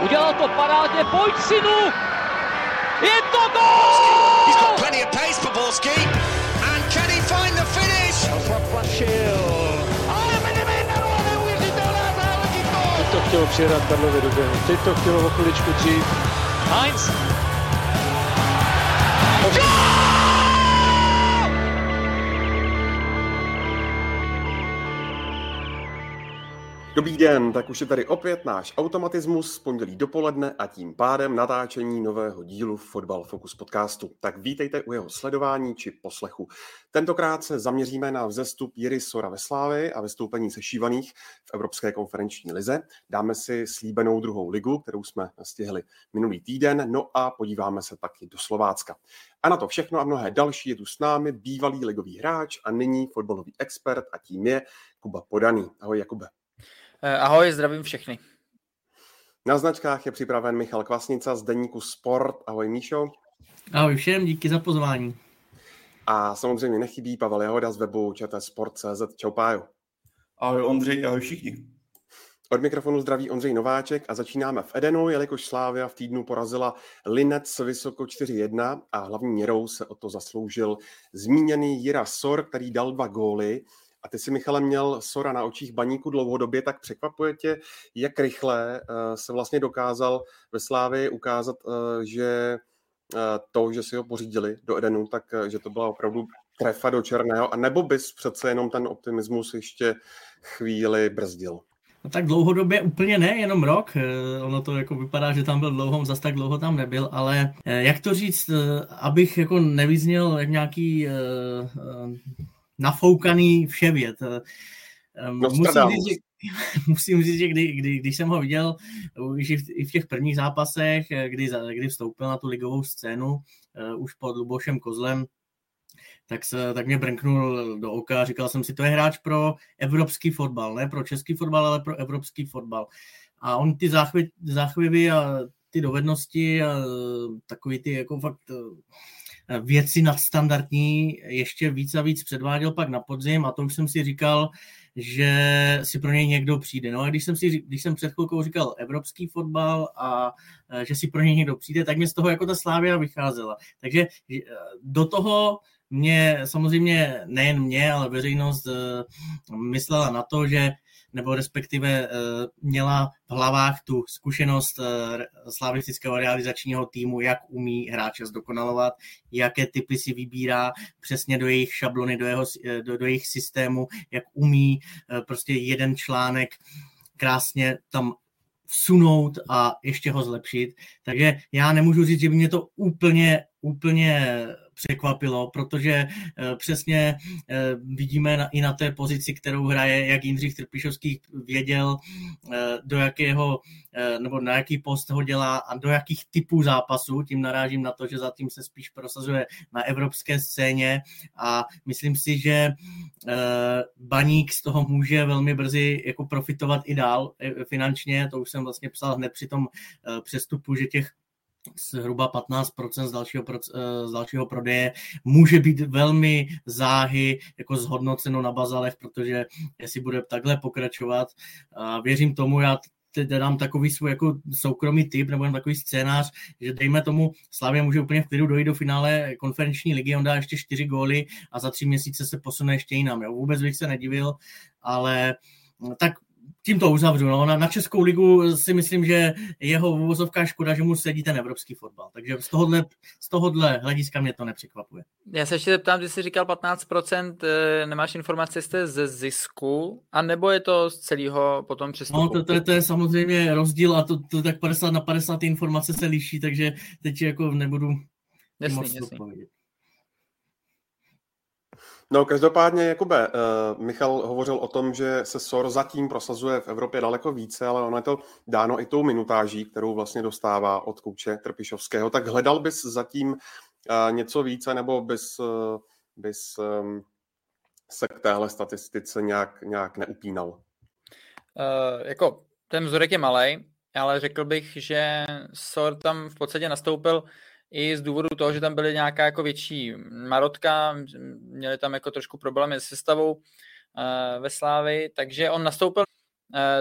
Udělal to parádně, pojď synu! Je to gol! He's got plenty of pace for Borski. And can he find the finish? Teď to chtělo přijedat Karlovi do běhu. Teď to chtělo o chviličku dřív. Heinz! Dobrý den, tak už je tady opět náš automatismus z pondělí dopoledne a tím pádem natáčení nového dílu Fotbal Focus podcastu. Tak vítejte u jeho sledování či poslechu. Tentokrát se zaměříme na vzestup Jiry Sora ve Slávy a vystoupení sešívaných v Evropské konferenční lize. Dáme si slíbenou druhou ligu, kterou jsme stihli minulý týden, no a podíváme se taky do Slovácka. A na to všechno a mnohé další je tu s námi bývalý ligový hráč a nyní fotbalový expert a tím je Kuba Podaný. Ahoj Jakube. Eh, ahoj, zdravím všechny. Na značkách je připraven Michal Kvasnica z deníku Sport. Ahoj Míšo. Ahoj všem, díky za pozvání. A samozřejmě nechybí Pavel Jehoda z webu čtsport.cz. Čau Pájo. Ahoj Ondřej, ahoj všichni. Od mikrofonu zdraví Ondřej Nováček a začínáme v Edenu, jelikož Slávia v týdnu porazila Linec vysoko 4-1 a hlavní měrou se o to zasloužil zmíněný Jira Sor, který dal dva góly a ty si, Michale, měl Sora na očích baníku dlouhodobě, tak překvapuje tě, jak rychle uh, se vlastně dokázal ve Slávii ukázat, uh, že uh, to, že si ho pořídili do Edenu, tak že to byla opravdu trefa do černého, a nebo bys přece jenom ten optimismus ještě chvíli brzdil? No tak dlouhodobě úplně ne, jenom rok. Ono to jako vypadá, že tam byl dlouho, zase tak dlouho tam nebyl, ale jak to říct, abych jako nevyzněl jak nějaký nafoukaný věd. Eh, no, musím, říct, že, musím říct, že kdy, kdy, když jsem ho viděl už i v těch prvních zápasech, eh, kdy, kdy vstoupil na tu ligovou scénu uh, už pod Lubošem Kozlem, tak, se, tak mě brnknul do oka a říkal jsem si, to je hráč pro evropský fotbal, ne pro český fotbal, ale pro evropský fotbal. A on ty záchvěvy a ty dovednosti a takový ty jako fakt věci nadstandardní ještě víc a víc předváděl pak na podzim a to už jsem si říkal, že si pro něj někdo přijde. No a když jsem, si, když jsem před chvilkou říkal evropský fotbal a e, že si pro něj někdo přijde, tak mě z toho jako ta Slávia vycházela. Takže e, do toho mě samozřejmě nejen mě, ale veřejnost e, myslela na to, že nebo respektive eh, měla v hlavách tu zkušenost eh, slavistického realizačního týmu, jak umí hráče zdokonalovat, jaké typy si vybírá přesně do jejich šablony, do, jeho, eh, do, do jejich systému, jak umí prostě jeden článek krásně tam vsunout a ještě ho zlepšit. Takže já nemůžu říct, že by mě to úplně, úplně překvapilo, protože eh, přesně eh, vidíme i na té pozici, kterou hraje, jak Jindřich Trpišovský věděl, eh, do jakého, nebo na jaký post ho dělá a do jakých typů zápasů. Tím narážím na to, že zatím se spíš prosazuje na evropské scéně a myslím si, že Baník z toho může velmi brzy jako profitovat i dál finančně. To už jsem vlastně psal hned při tom přestupu, že těch zhruba 15% z dalšího, z dalšího prodeje může být velmi záhy jako zhodnoceno na bazalech, protože jestli bude takhle pokračovat, věřím tomu, já teď dám takový svůj jako soukromý typ nebo takový scénář, že dejme tomu Slavě může úplně v klidu dojít do finále konferenční ligy, on dá ještě čtyři góly a za tři měsíce se posune ještě jinam. Jo. Vůbec bych se nedivil, ale tak tím to uzavřu. No. Na, na Českou ligu si myslím, že jeho uvozovka škoda, že mu sedí ten evropský fotbal. Takže z tohohle, z tohohle hlediska mě to nepřekvapuje. Já se ještě zeptám, když jsi říkal 15%, eh, nemáš informace, jste ze zisku, a nebo je to z celého potom přestupu? No, to, to, to, je samozřejmě rozdíl a to, to tak 50 na 50 informace se liší, takže teď jako nebudu jasný, moc jasný. No, každopádně, Jakube, uh, Michal hovořil o tom, že se SOR zatím prosazuje v Evropě daleko více, ale ono je to dáno i tou minutáží, kterou vlastně dostává od kouče Trpišovského. Tak hledal bys zatím uh, něco více, nebo bys, uh, bys um, se k téhle statistice nějak, nějak neupínal? Uh, jako ten vzorek je malý, ale řekl bych, že SOR tam v podstatě nastoupil i z důvodu toho, že tam byly nějaká jako větší marotka, měli tam jako trošku problémy s sestavou uh, ve Slávy, takže on nastoupil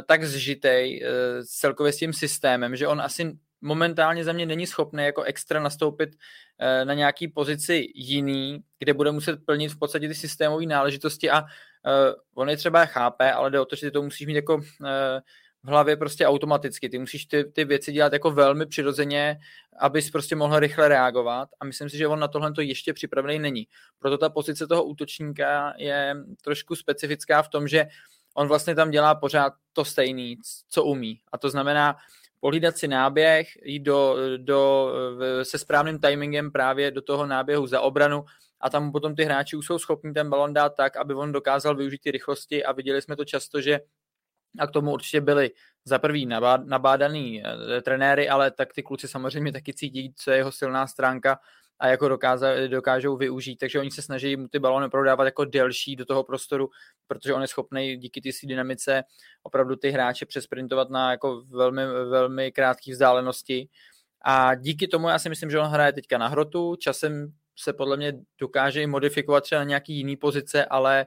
tak zžitej celkově s tím systémem, že on asi momentálně za mě není schopný jako extra nastoupit na nějaký pozici jiný, kde bude muset plnit v podstatě ty systémové náležitosti a on je třeba chápe, ale jde o to, že ty to musíš mít jako v hlavě prostě automaticky. Ty musíš ty, ty věci dělat jako velmi přirozeně, abys prostě mohl rychle reagovat a myslím si, že on na tohle to ještě připravený není. Proto ta pozice toho útočníka je trošku specifická v tom, že on vlastně tam dělá pořád to stejný, co umí. A to znamená pohlídat si náběh, jít do, do, se správným timingem právě do toho náběhu za obranu a tam potom ty hráči už jsou schopni ten balon dát tak, aby on dokázal využít ty rychlosti a viděli jsme to často, že a k tomu určitě byli za prvý nabádaný eh, trenéry, ale tak ty kluci samozřejmě taky cítí, co je jeho silná stránka a jako dokáza, dokážou využít, takže oni se snaží mu ty balony prodávat jako delší do toho prostoru, protože on je schopný díky té dynamice opravdu ty hráče přesprintovat na jako velmi, velmi krátké vzdálenosti. A díky tomu já si myslím, že on hraje teďka na hrotu, časem se podle mě dokáže i modifikovat třeba na nějaký jiný pozice, ale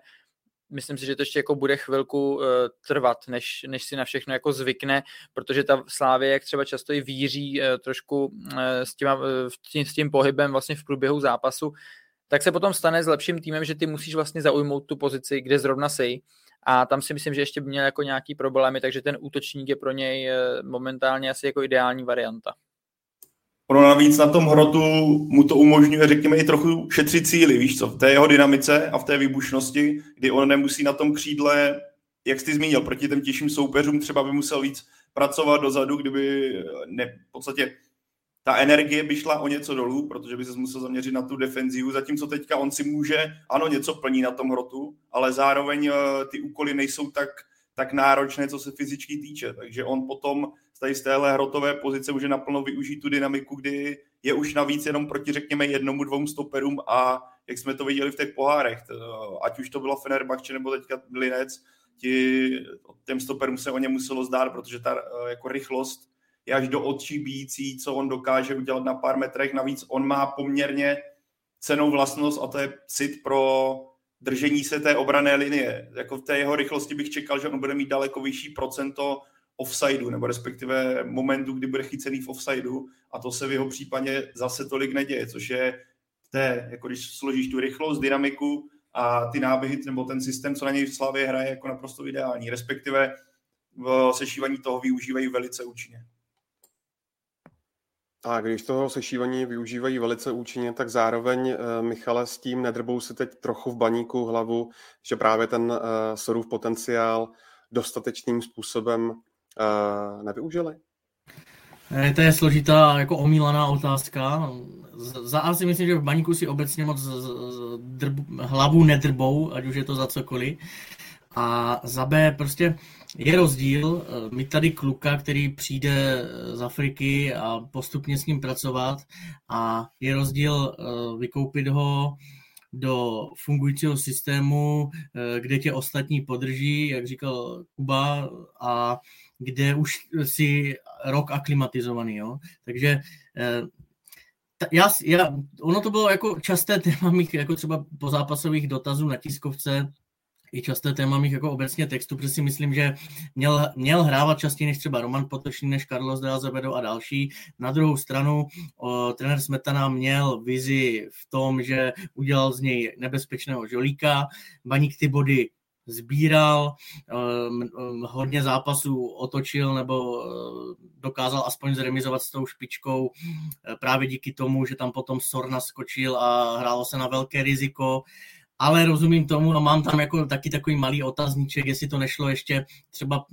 myslím si, že to ještě jako bude chvilku uh, trvat, než, než si na všechno jako zvykne, protože ta Slávě, jak třeba často i víří uh, trošku uh, s, těma, uh, tím, s tím pohybem vlastně v průběhu zápasu, tak se potom stane s lepším týmem, že ty musíš vlastně zaujmout tu pozici, kde zrovna jsi a tam si myslím, že ještě by měl jako nějaký problémy, takže ten útočník je pro něj momentálně asi jako ideální varianta. Ono navíc na tom hrotu mu to umožňuje, řekněme, i trochu šetřit síly, víš co, v té jeho dynamice a v té výbušnosti, kdy on nemusí na tom křídle, jak jsi zmínil, proti těm těžším soupeřům třeba by musel víc pracovat dozadu, kdyby ne, v podstatě ta energie by šla o něco dolů, protože by se musel zaměřit na tu defenzivu, zatímco teďka on si může, ano, něco plní na tom hrotu, ale zároveň eh, ty úkoly nejsou tak, tak náročné, co se fyzicky týče, takže on potom tady z téhle hrotové pozice může naplno využít tu dynamiku, kdy je už navíc jenom proti, řekněme, jednomu, dvou stoperům a jak jsme to viděli v těch pohárech, ať už to bylo Fenerbahce nebo teďka Linec, ti, těm stoperům se o ně muselo zdát, protože ta eh, jako rychlost je až do očí bíjící, co on dokáže udělat na pár metrech. Navíc on má poměrně cenou vlastnost a to je cit pro držení se té obrané linie. Jako v té jeho rychlosti bych čekal, že on bude mít daleko vyšší procento offsideu, nebo respektive momentu, kdy bude chycený v offsideu a to se v jeho případě zase tolik neděje, což je té, jako když složíš tu rychlost, dynamiku a ty náběhy, nebo ten systém, co na něj v Slavě hraje, jako naprosto ideální, respektive v sešívaní toho využívají velice účinně. A když toho sešívaní využívají velice účinně, tak zároveň, eh, Michale, s tím nedrbou si teď trochu v baníku hlavu, že právě ten uh, Sorův potenciál dostatečným způsobem nevyužili? Eh, to je složitá, jako omílaná otázka. Za A si myslím, že v baníku si obecně moc drb, hlavu nedrbou, ať už je to za cokoliv. A za B prostě je rozdíl eh, mít tady kluka, který přijde z Afriky a postupně s ním pracovat a je rozdíl vykoupit ho do fungujícího systému, kde tě ostatní podrží, jak říkal Kuba, a kde už si rok aklimatizovaný, jo. Takže eh, já, já, ono to bylo jako časté téma mých, jako třeba po zápasových dotazů na tiskovce, i časté téma mých jako obecně textu, protože si myslím, že měl, měl hrávat častěji než třeba Roman Potočný, než Carlos de Azevedo a další. Na druhou stranu o, trenér Smetana měl vizi v tom, že udělal z něj nebezpečného žolíka, Baník ty body sbíral, ehm, ehm, hodně zápasů otočil nebo eh, dokázal aspoň zremizovat s tou špičkou eh, právě díky tomu, že tam potom Sorna skočil a hrálo se na velké riziko. Ale rozumím tomu a mám tam jako taky takový malý otazníček, jestli to nešlo ještě třeba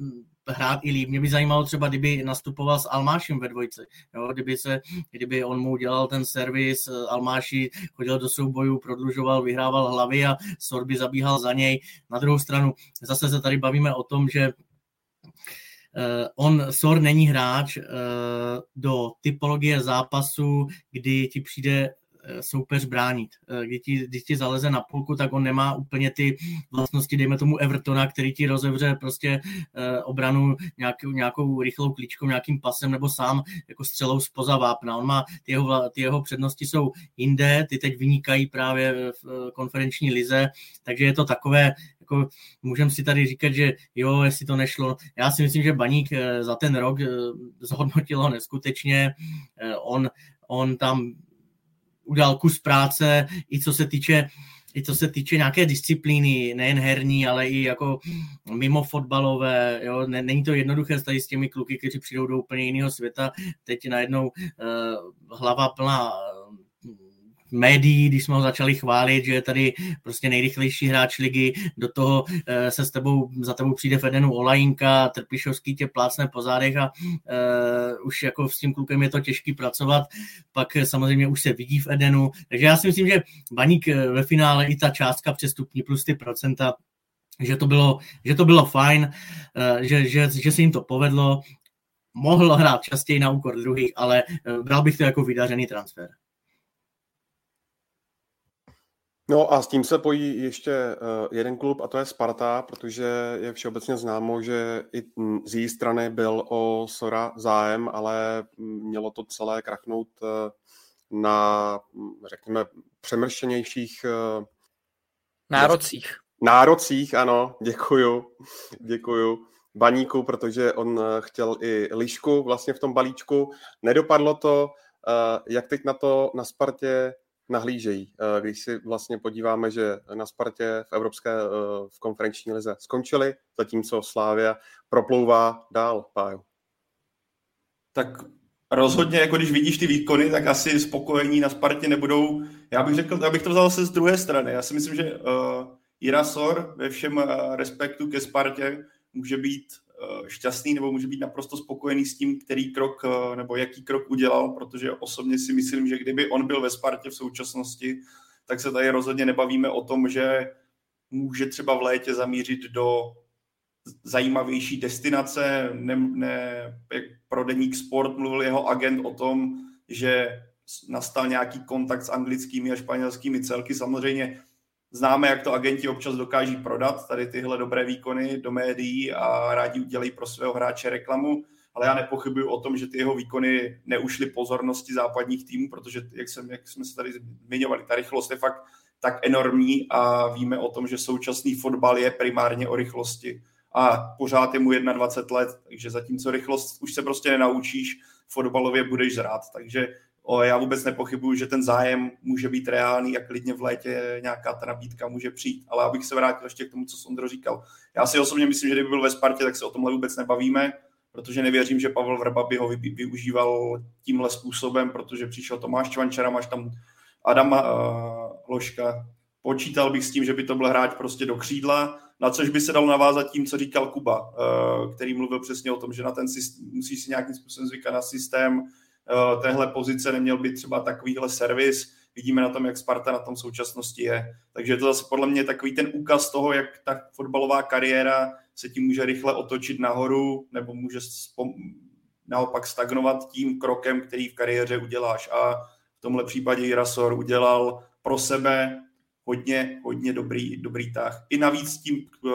hrát i líp. Mě by zajímalo třeba, kdyby nastupoval s Almášem ve dvojce. Jo? Kdyby, se, kdyby on mu dělal ten servis, Almáši chodil do soubojů, prodlužoval, vyhrával hlavy a Sorby zabíhal za něj. Na druhou stranu zase se tady bavíme o tom, že Uh, on, Sor není hráč uh, do typologie zápasu, kdy ti přijde soupeř bránit. Eh, když ti, když ti zaleze na půlku, tak on nemá úplně ty vlastnosti, dejme tomu Evertona, který ti rozevře prostě eh, obranu nějakou, nějakou rychlou klíčkou, nějakým pasem nebo sám jako střelou spoza vápna. On má, ty jeho, ty jeho přednosti jsou jinde, ty teď vynikají právě v konferenční lize, takže je to takové jako můžeme si tady říkat, že jo, jestli to nešlo. Já si myslím, že Baník za ten rok zhodnotil ho neskutečně. On, on tam udělal kus práce, i co se týče i co se týče nějaké disciplíny, nejen herní, ale i jako mimo fotbalové, jo, není to jednoduché tady s těmi kluky, kteří přijdou do úplně jiného světa, teď najednou uh, hlava plná médií, když jsme ho začali chválit, že je tady prostě nejrychlejší hráč ligy, do toho e, se s tebou, za tebou přijde v Edenu Olajinka, Trpišovský tě plácne po zádech a e, už jako s tím klukem je to těžký pracovat, pak samozřejmě už se vidí v Edenu, takže já si myslím, že Baník e, ve finále i ta částka přestupní plus ty procenta že to bylo, že to bylo fajn, že, že, že se jim to povedlo, mohl hrát častěji na úkor druhých, ale bral bych to jako vydařený transfer. No a s tím se pojí ještě eh, jeden klub a to je Sparta, protože je všeobecně známo, že i z její strany byl o Sora zájem, ale mělo to celé krachnout eh, na, řekněme, přemršenějších eh, nárocích. Nárocích, ano, děkuju, děkuju. Baníku, protože on chtěl i lišku vlastně v tom balíčku. Nedopadlo to, jak teď na to na Spartě nahlížejí. Eh, když si vlastně podíváme, že na Spartě v Evropské eh, v konferenční lize skončili, zatímco Slávia proplouvá dál, Páju. Tak rozhodně, jako když vidíš ty výkony, tak asi spokojení na Spartě nebudou. Já bych řekl, abych to vzal se z druhé strany. Já si myslím, že uh, Irasor ve všem uh, respektu ke Spartě může být šťastný nebo může být naprosto spokojený s tím, který krok eh, nebo jaký krok udělal, protože osobně si myslím, že kdyby on byl ve Spartě v současnosti, tak se tady rozhodně nebavíme o tom, že může třeba v létě zamířit do zajímavější destinace, ne, ne, jak pro deník sport mluvil jeho agent o tom, že nastal nějaký kontakt s anglickými a španělskými celky. Samozřejmě Známe, jak to agenti občas dokáží prodat, tady tyhle dobré výkony do médií a rádi udělají pro svého hráče reklamu, ale já nepochybuji o tom, že ty jeho výkony neušly pozornosti západních týmů, protože, jak, jsem, jak jsme se tady zmiňovali, ta rychlost je fakt tak enormní a víme o tom, že současný fotbal je primárně o rychlosti. A pořád je mu 21 let, takže zatímco rychlost už se prostě nenaučíš, fotbalově budeš zrát, takže O, já vůbec nepochybuju, že ten zájem může být reálný a klidně v létě nějaká ta nabídka může přijít. Ale abych se vrátil ještě k tomu, co Sondro říkal. Já si osobně myslím, že kdyby byl ve Spartě, tak se o tomhle vůbec nebavíme, protože nevěřím, že Pavel Vrba by ho využíval tímhle způsobem, protože přišel Tomáš Čvančara, máš tam Adama uh, Loška. Počítal bych s tím, že by to byl hráč prostě do křídla, na což by se dalo navázat tím, co říkal Kuba, uh, který mluvil přesně o tom, že na ten systém, musí si nějakým způsobem zvykat na systém, téhle pozice neměl být třeba takovýhle servis. Vidíme na tom, jak Sparta na tom současnosti je. Takže je to zase podle mě takový ten úkaz toho, jak ta fotbalová kariéra se tím může rychle otočit nahoru, nebo může spom- naopak stagnovat tím krokem, který v kariéře uděláš. A v tomhle případě Jirasor udělal pro sebe hodně, hodně dobrý, dobrý tah. I navíc tím uh,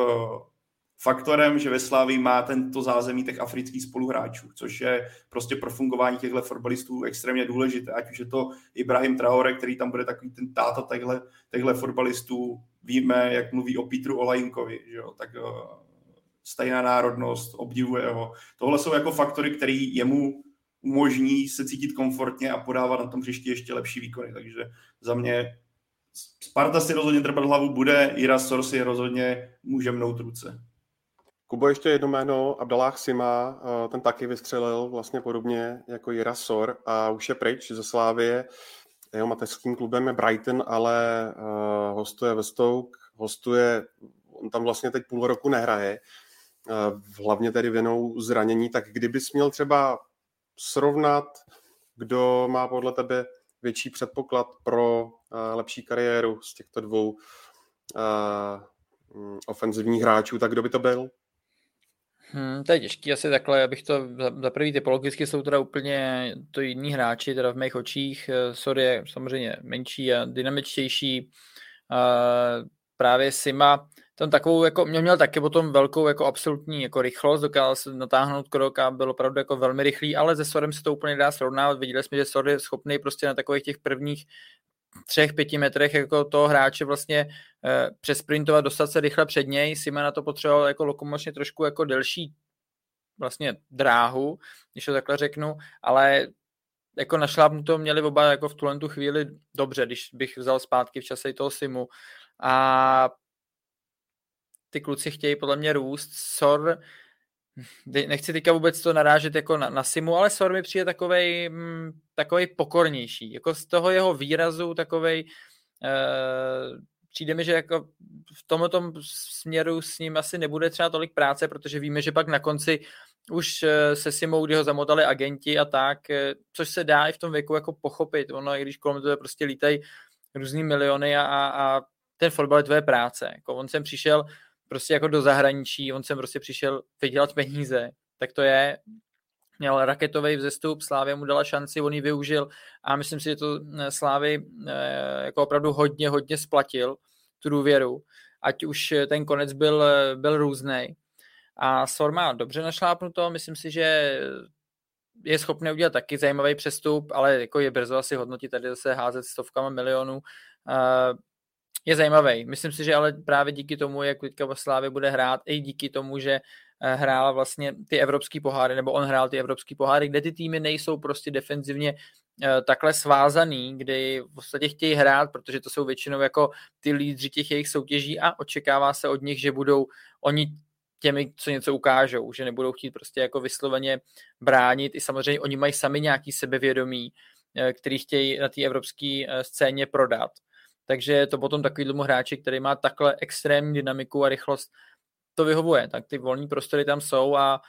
faktorem, že ve Slávii má tento zázemí těch afrických spoluhráčů, což je prostě pro fungování těchto fotbalistů extrémně důležité. Ať už je to Ibrahim Traore, který tam bude takový ten táta těchto, fotbalistů, víme, jak mluví o Petru Olajinkovi, že jo? tak uh, stejná národnost, obdivuje ho. Tohle jsou jako faktory, které jemu umožní se cítit komfortně a podávat na tom hřišti ještě lepší výkony. Takže za mě Sparta si rozhodně drbat hlavu bude, Ira Sorsi rozhodně může mnout ruce. Kubo, ještě jedno jméno, Abdallah Sima, eh, ten taky vystřelil vlastně podobně jako Jira Sor a už je pryč ze Slávie. Jeho mateřským klubem je Brighton, ale uh, hostuje ve Stoke, hostuje, on tam vlastně teď půl roku nehraje, uh, hlavně tedy věnou zranění, tak kdybys měl třeba srovnat, kdo má podle tebe větší předpoklad pro lepší kariéru z těchto dvou uh, ofenzivních hráčů, tak kdo by to byl? Hmm, to je těžký asi takhle, abych to za, za prvý typologicky jsou teda úplně to jiní hráči, teda v mých očích. Eh, Sorry je samozřejmě menší a dynamičtější. Uh, právě Sima, ten takovou, jako, mě měl taky potom velkou jako absolutní jako rychlost, dokázal se natáhnout krok a byl opravdu jako velmi rychlý, ale se Sorem se to úplně dá srovnávat. Viděli jsme, že Sor je schopný prostě na takových těch prvních třech, pěti metrech jako toho hráče vlastně eh, přesprintovat, dostat se rychle před něj. Sima na to potřeboval jako lokomočně trošku jako delší vlastně dráhu, když to takhle řeknu, ale jako na šlápnu to měli oba jako v tuhle tu chvíli dobře, když bych vzal zpátky v čase i toho Simu. A ty kluci chtějí podle mě růst. Sor, nechci teďka vůbec to narážet jako na, na Simu, ale Sor mi přijde takovej, mm, takovej pokornější. Jako z toho jeho výrazu takovej uh, přijde mi, že jako v tomto směru s ním asi nebude třeba tolik práce, protože víme, že pak na konci už eh, se Simou, kdy ho zamotali agenti a tak, eh, což se dá i v tom věku jako pochopit. Ono, i když kolem toho prostě lítají různý miliony a, a ten fotbal je tvoje práce. Jako on sem přišel prostě jako do zahraničí, on sem prostě přišel vydělat peníze, tak to je, měl raketový vzestup, Slávě mu dala šanci, on ji využil a myslím si, že to eh, Slávy jako opravdu hodně, hodně splatil, tu důvěru, ať už ten konec byl, byl různý. A Sor má dobře našlápnuto, myslím si, že je schopný udělat taky zajímavý přestup, ale jako je brzo asi hodnotit tady zase házet stovkama milionů. Je zajímavý. Myslím si, že ale právě díky tomu, jak teďka v Slávě bude hrát, i díky tomu, že eh, hrála vlastně ty evropský poháry, nebo on hrál ty evropský poháry, kde ty týmy nejsou prostě defenzivně eh, takhle svázaný, kdy v podstatě chtějí hrát, protože to jsou většinou jako ty lídři těch jejich soutěží a očekává se od nich, že budou oni těmi, co něco ukážou, že nebudou chtít prostě jako vysloveně bránit. I samozřejmě oni mají sami nějaký sebevědomí, eh, který chtějí na té evropské scéně prodat. Takže je to potom takový dlouho hráči, který má takhle extrémní dynamiku a rychlost, to vyhovuje. Tak ty volní prostory tam jsou a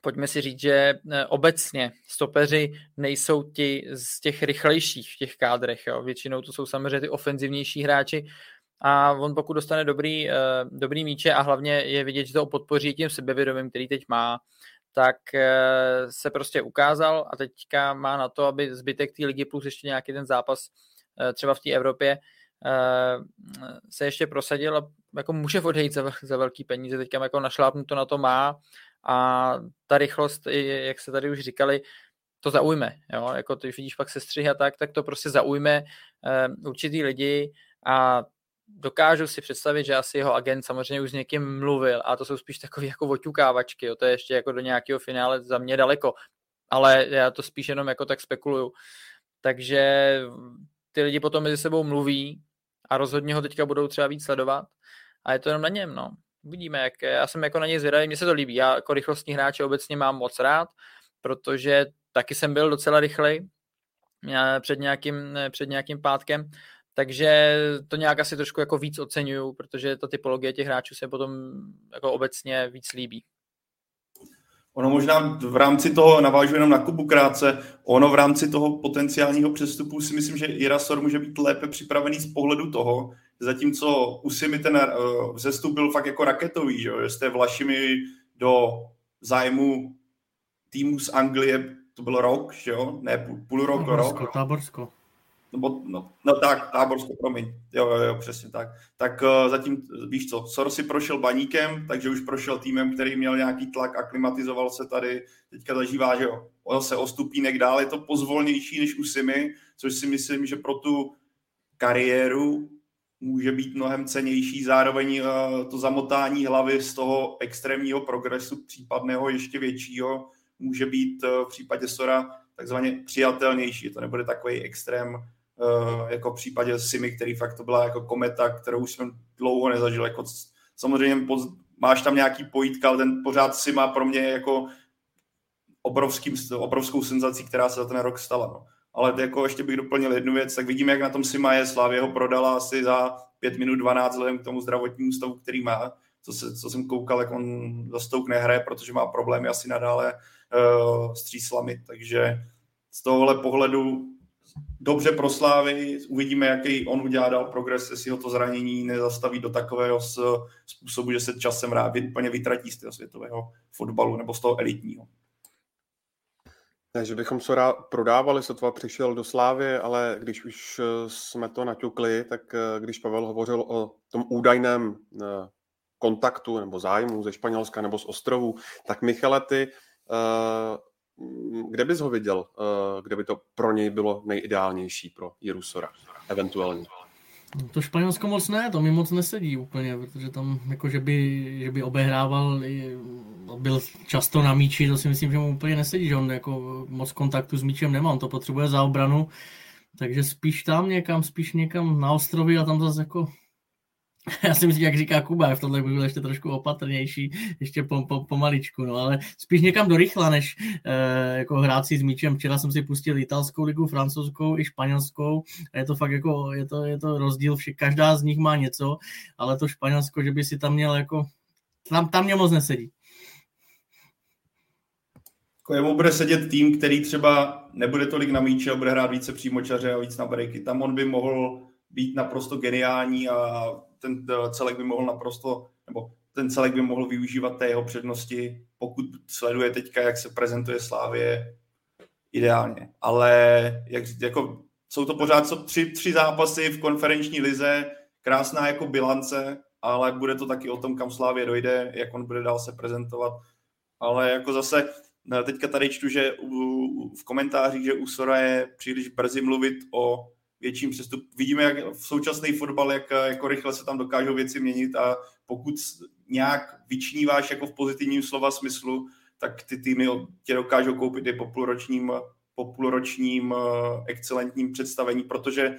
pojďme si říct, že eh, obecně stopeři nejsou ti z těch rychlejších v těch kádrech. Jo. Většinou to jsou samozřejmě ty ofenzivnější hráči, a on pokud dostane dobrý, uh, dobrý míče a hlavně je vidět, že to podpoří tím sebevědomím, který teď má, tak uh, se prostě ukázal a teďka má na to, aby zbytek té ligy plus ještě nějaký ten zápas třeba v té Evropě uh, se ještě prosadil a jako může odejít za, za velký peníze, teďka jako našlápnuto na to má a ta rychlost, jak se tady už říkali, to zaujme, jo? jako ty vidíš pak se střih a tak, tak to prostě zaujme uh, určitý lidi a dokážu si představit, že asi jeho agent samozřejmě už s někým mluvil a to jsou spíš takové jako oťukávačky, jo, to je ještě jako do nějakého finále za mě daleko, ale já to spíš jenom jako tak spekuluju. Takže ty lidi potom mezi sebou mluví a rozhodně ho teďka budou třeba víc sledovat a je to jenom na něm, no. Uvidíme, jak, já jsem jako na něj zvědavý, mně se to líbí, já jako rychlostní hráče obecně mám moc rád, protože taky jsem byl docela rychlej před nějakým, před nějakým pátkem, takže to nějak asi trošku jako víc oceňuju, protože ta typologie těch hráčů se potom jako obecně víc líbí. Ono možná v rámci toho, navážu jenom na Kubu krátce, ono v rámci toho potenciálního přestupu si myslím, že Irasor může být lépe připravený z pohledu toho, zatímco u Simi ten uh, vzestup byl fakt jako raketový, že, že jste Vlašimi do zájmu týmu z Anglie, to byl rok, že jo? Ne, půl, půl rok, Táborsko, rok. Táborsko nebo, no, no tak, Táborsko, promiň, jo, jo, jo, přesně tak. Tak uh, zatím, víš co, Sor si prošel baníkem, takže už prošel týmem, který měl nějaký tlak, aklimatizoval se tady, teďka zažívá, že jo, se o stupínek dál, je to pozvolnější než u Simy, což si myslím, že pro tu kariéru může být mnohem cenější, zároveň uh, to zamotání hlavy z toho extrémního progresu, případného ještě většího, může být uh, v případě Sora takzvaně přijatelnější. To nebude takový extrém, jako v případě Simi, který fakt to byla jako kometa, kterou jsem dlouho nezažil. Jako, samozřejmě máš tam nějaký pojítka, ale ten pořád Sima pro mě jako obrovským, obrovskou senzací, která se za ten rok stala. No. Ale jako ještě bych doplnil jednu věc, tak vidíme, jak na tom Sima je. Slávě ho prodala asi za 5 minut 12 vzhledem k tomu zdravotnímu stavu, který má. Co, se, co jsem koukal, jak on za Stouk nehraje, protože má problémy asi nadále uh, s tříslami. Takže z tohohle pohledu dobře proslávy, uvidíme, jaký on udělá dál progres, jestli ho to zranění nezastaví do takového způsobu, že se časem rád úplně vytratí z toho světového fotbalu nebo z toho elitního. Takže bychom se prodávali, sotva přišel do Slávy, ale když už eh, jsme to naťukli, tak eh, když Pavel hovořil o tom údajném eh, kontaktu nebo zájmu ze Španělska nebo z ostrovů, tak Michale, ty mm, kde bys ho viděl, kde by to pro něj bylo nejideálnější pro Jirusora, eventuálně? To Španělsko moc ne, to mi moc nesedí úplně, protože tam jako, že by, že by obehrával, byl často na míči, to si myslím, že mu úplně nesedí, že on jako moc kontaktu s míčem nemá, on to potřebuje za obranu, takže spíš tam někam, spíš někam na ostrovy a tam zase jako já si myslím, jak říká Kuba, v tohle by byl ještě trošku opatrnější, ještě po, po, pomaličku, no, ale spíš někam do rychla, než eh, jako hrát si s míčem. Včera jsem si pustil italskou ligu, francouzskou i španělskou a je to fakt jako, je to, je to rozdíl, vše, každá z nich má něco, ale to Španělsko, že by si tam měl jako, tam, tam mě moc nesedí. Jako jemu bude sedět tým, který třeba nebude tolik na míče bude hrát více přímočaře a víc na breaky. Tam on by mohl být naprosto geniální a ten celek by mohl naprosto, nebo ten celek by mohl využívat té jeho přednosti, pokud sleduje teďka, jak se prezentuje Slávě ideálně. Ale jak, jako, jsou to pořád co, tři, tři zápasy v konferenční lize, krásná jako bilance, ale bude to taky o tom, kam Slávě dojde, jak on bude dál se prezentovat. Ale jako zase teďka tady čtu, že v komentářích, že u Sora je příliš brzy mluvit o větším přestup. Vidíme, jak v současný fotbal, jak jako rychle se tam dokážou věci měnit a pokud nějak vyčníváš jako v pozitivním slova smyslu, tak ty týmy tě dokážou koupit i po půlročním, po půlročním eh, excelentním představení, protože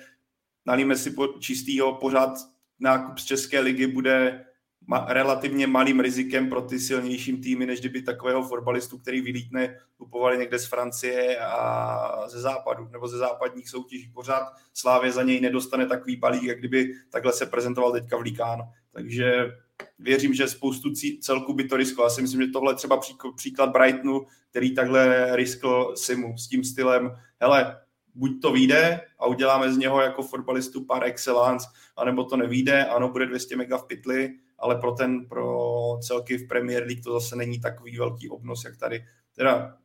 nalíme si po čistýho pořád nákup z České ligy bude ma, relativně malým rizikem pro ty silnějším týmy, než kdyby takového fotbalistu, který vylítne, kupovali někde z Francie a ze západu nebo ze západních soutěží. Pořád Slávě za něj nedostane takový balík, jak kdyby takhle se prezentoval teďka v Líkáno. Takže věřím, že spoustu celku by to risklo. Já si myslím, že tohle je třeba příklad Brightonu, který takhle riskl Simu s tím stylem, hele, buď to vyjde a uděláme z něho jako fotbalistu par excellence, anebo to nevíde, ano, bude 200 mega v pytli, ale pro ten, pro celky v Premier League to zase není takový velký obnos, jak tady. Teda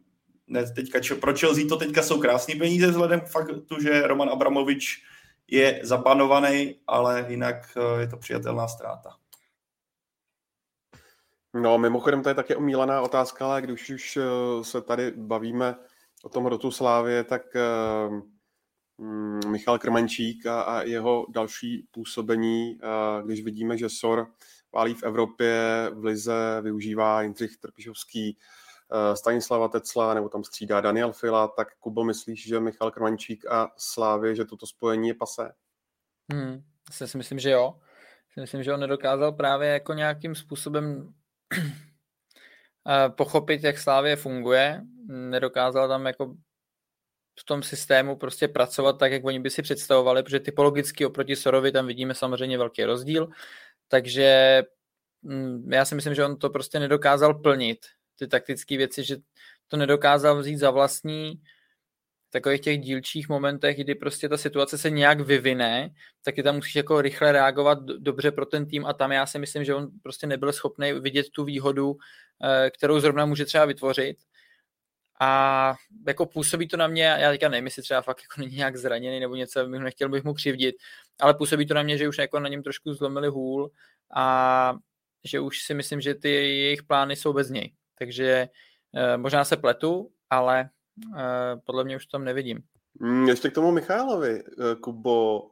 ne, teďka, čo, pro Chelsea to teďka jsou krásné peníze vzhledem k faktu, že Roman Abramovič je zabanovaný, ale jinak eh, je to přijatelná ztráta. No, mimochodem, to je také omílaná otázka, ale když už eh, se tady bavíme o tom rotu Slávě, tak uh, Michal Krmenčík a, a jeho další působení, když vidíme, že SOR pálí v Evropě, v Lize využívá Jindřich Trpišovský, eh, Stanislava Tecla, nebo tam střídá Daniel Fila, tak Kubo, myslíš, že Michal Krmančík a Slávě, že toto spojení je pasé? Hmm, já si myslím, že jo. Si myslím, že on nedokázal právě jako nějakým způsobem eh, pochopit, jak Slávě funguje. Nedokázal tam jako v tom systému prostě pracovat tak, jak oni by si představovali, protože typologicky oproti Sorovi tam vidíme samozřejmě velký rozdíl. Takže mm, já si myslím, že on to prostě nedokázal plnit, ty taktické věci, že to nedokázal vzít za vlastní v takových těch dílčích momentech, kdy prostě ta situace se nějak vyvine, tak ty tam musíš jako rychle reagovat dobře pro ten tým a tam já si myslím, že on prostě nebyl schopný vidět tu výhodu, eh, kterou zrovna může třeba vytvořit a jako působí to na mě, já teďka nevím, jestli třeba fakt jako není nějak zraněný nebo něco, bych nechtěl bych mu křivdit, ale působí to na mě, že už jako na něm trošku zlomili hůl a že už si myslím, že ty jejich plány jsou bez něj. Takže eh, možná se pletu, ale eh, podle mě už to tam nevidím. Mm, ještě k tomu Michailovi, eh, Kubo,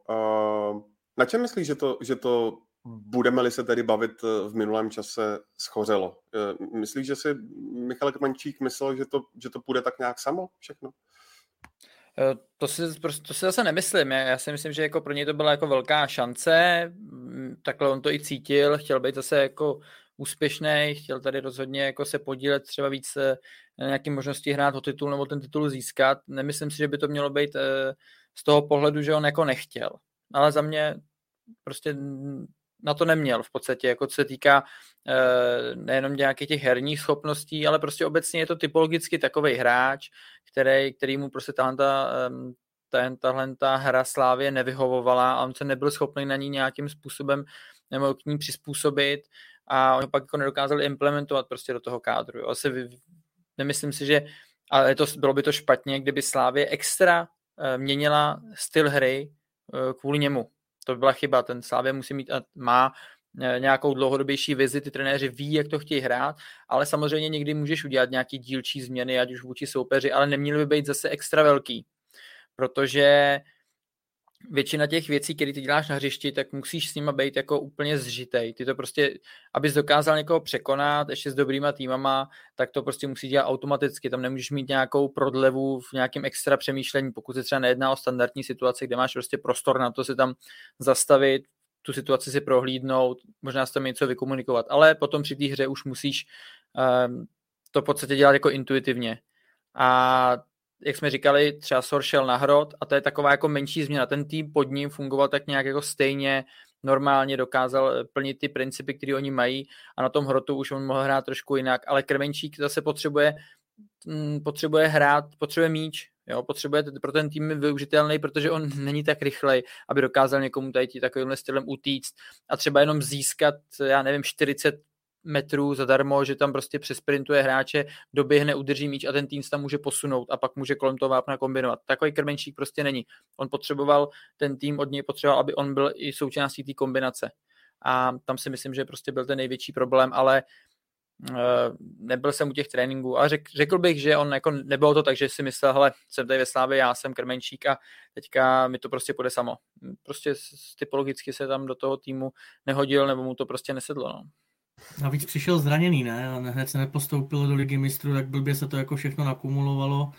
na čem myslíš, že to, že to budeme-li se tedy bavit eh, v minulém čase schořelo. Eh, myslíš, že si Michal Kmančík myslel, že to, že to půjde tak nějak samo všechno? Eh, to si, to si zase nemyslím. Já si myslím, že jako pro něj to byla jako velká šance, mm, takhle on to i cítil, chtěl být zase jako úspěšný, chtěl tady rozhodně jako se podílet třeba víc na nějaké možnosti hrát o titul nebo ten titul získat. Nemyslím si, že by to mělo být z toho pohledu, že on jako nechtěl. Ale za mě prostě na to neměl v podstatě, jako co se týká e, nejenom nějakých těch herních schopností, ale prostě obecně je to typologicky takový hráč, který, který mu prostě tahle, ten, tahle ta hra Slávě nevyhovovala a on se nebyl schopný na ní nějakým způsobem nebo k ní přizpůsobit a oni pak jako nedokázali implementovat prostě do toho kádru. Jo. Asi nemyslím si, že ale to, bylo by to špatně, kdyby Slávě extra e, měnila styl hry e, kvůli němu to by byla chyba. Ten Slávě musí mít a má eh, nějakou dlouhodobější vizi, ty trenéři ví, jak to chtějí hrát, ale samozřejmě někdy můžeš udělat nějaký dílčí změny, ať už vůči soupeři, ale neměly by být zase extra velký, protože většina těch věcí, které ty děláš na hřišti, tak musíš s nima být jako úplně zžitej. Ty to prostě, abys dokázal někoho překonat ještě s dobrýma týmama, tak to prostě musí dělat automaticky. Tam nemůžeš mít nějakou prodlevu v nějakém extra přemýšlení, pokud se třeba nejedná o standardní situaci, kde máš prostě prostor na to si tam zastavit, tu situaci si prohlídnout, možná s tam něco vykomunikovat, ale potom při té hře už musíš um, to v podstatě dělat jako intuitivně. A jak jsme říkali, třeba Sor šel na hrot a to je taková jako menší změna. Ten tým pod ním fungoval tak nějak jako stejně, normálně dokázal eh, plnit ty principy, které oni mají a na tom hrotu už on mohl hrát trošku jinak, ale Krmenčík zase potřebuje, mm, potřebuje hrát, potřebuje míč, Jo, potřebuje pro ten tým využitelný, protože on není tak rychlej, aby dokázal někomu tady takovýmhle stylem utíct a třeba jenom získat, já nevím, 40 metrů zadarmo, že tam prostě přesprintuje hráče, doběhne, udrží míč a ten tým se tam může posunout a pak může kolem toho vápna kombinovat. Takový krmenčík prostě není. On potřeboval, ten tým od něj potřeboval, aby on byl i součástí té kombinace. A tam si myslím, že prostě byl ten největší problém, ale uh, nebyl jsem u těch tréninků, ale řek, řekl bych, že on jako nebylo to tak, že si myslel, hele, jsem tady ve Slávě, já jsem krmenčík a teďka mi to prostě půjde samo. Prostě typologicky se tam do toho týmu nehodil, nebo mu to prostě nesedlo. No. Navíc přišel zraněný, ne? A hned se nepostoupil do ligy mistrů, tak blbě se to jako všechno nakumulovalo.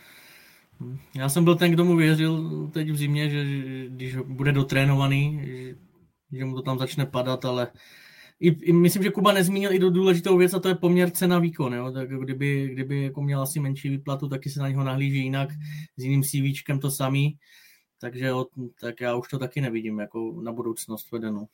Já jsem byl ten, kdo mu věřil teď v zimě, že když bude dotrénovaný, že, mu to tam začne padat, ale i, i, myslím, že Kuba nezmínil i do důležitou věc a to je poměr cena výkon. Jo? Tak kdyby, kdyby jako měl asi menší výplatu, taky se na něho nahlíží jinak, s jiným CVčkem to samý. Takže tak já už to taky nevidím jako na budoucnost vedenou.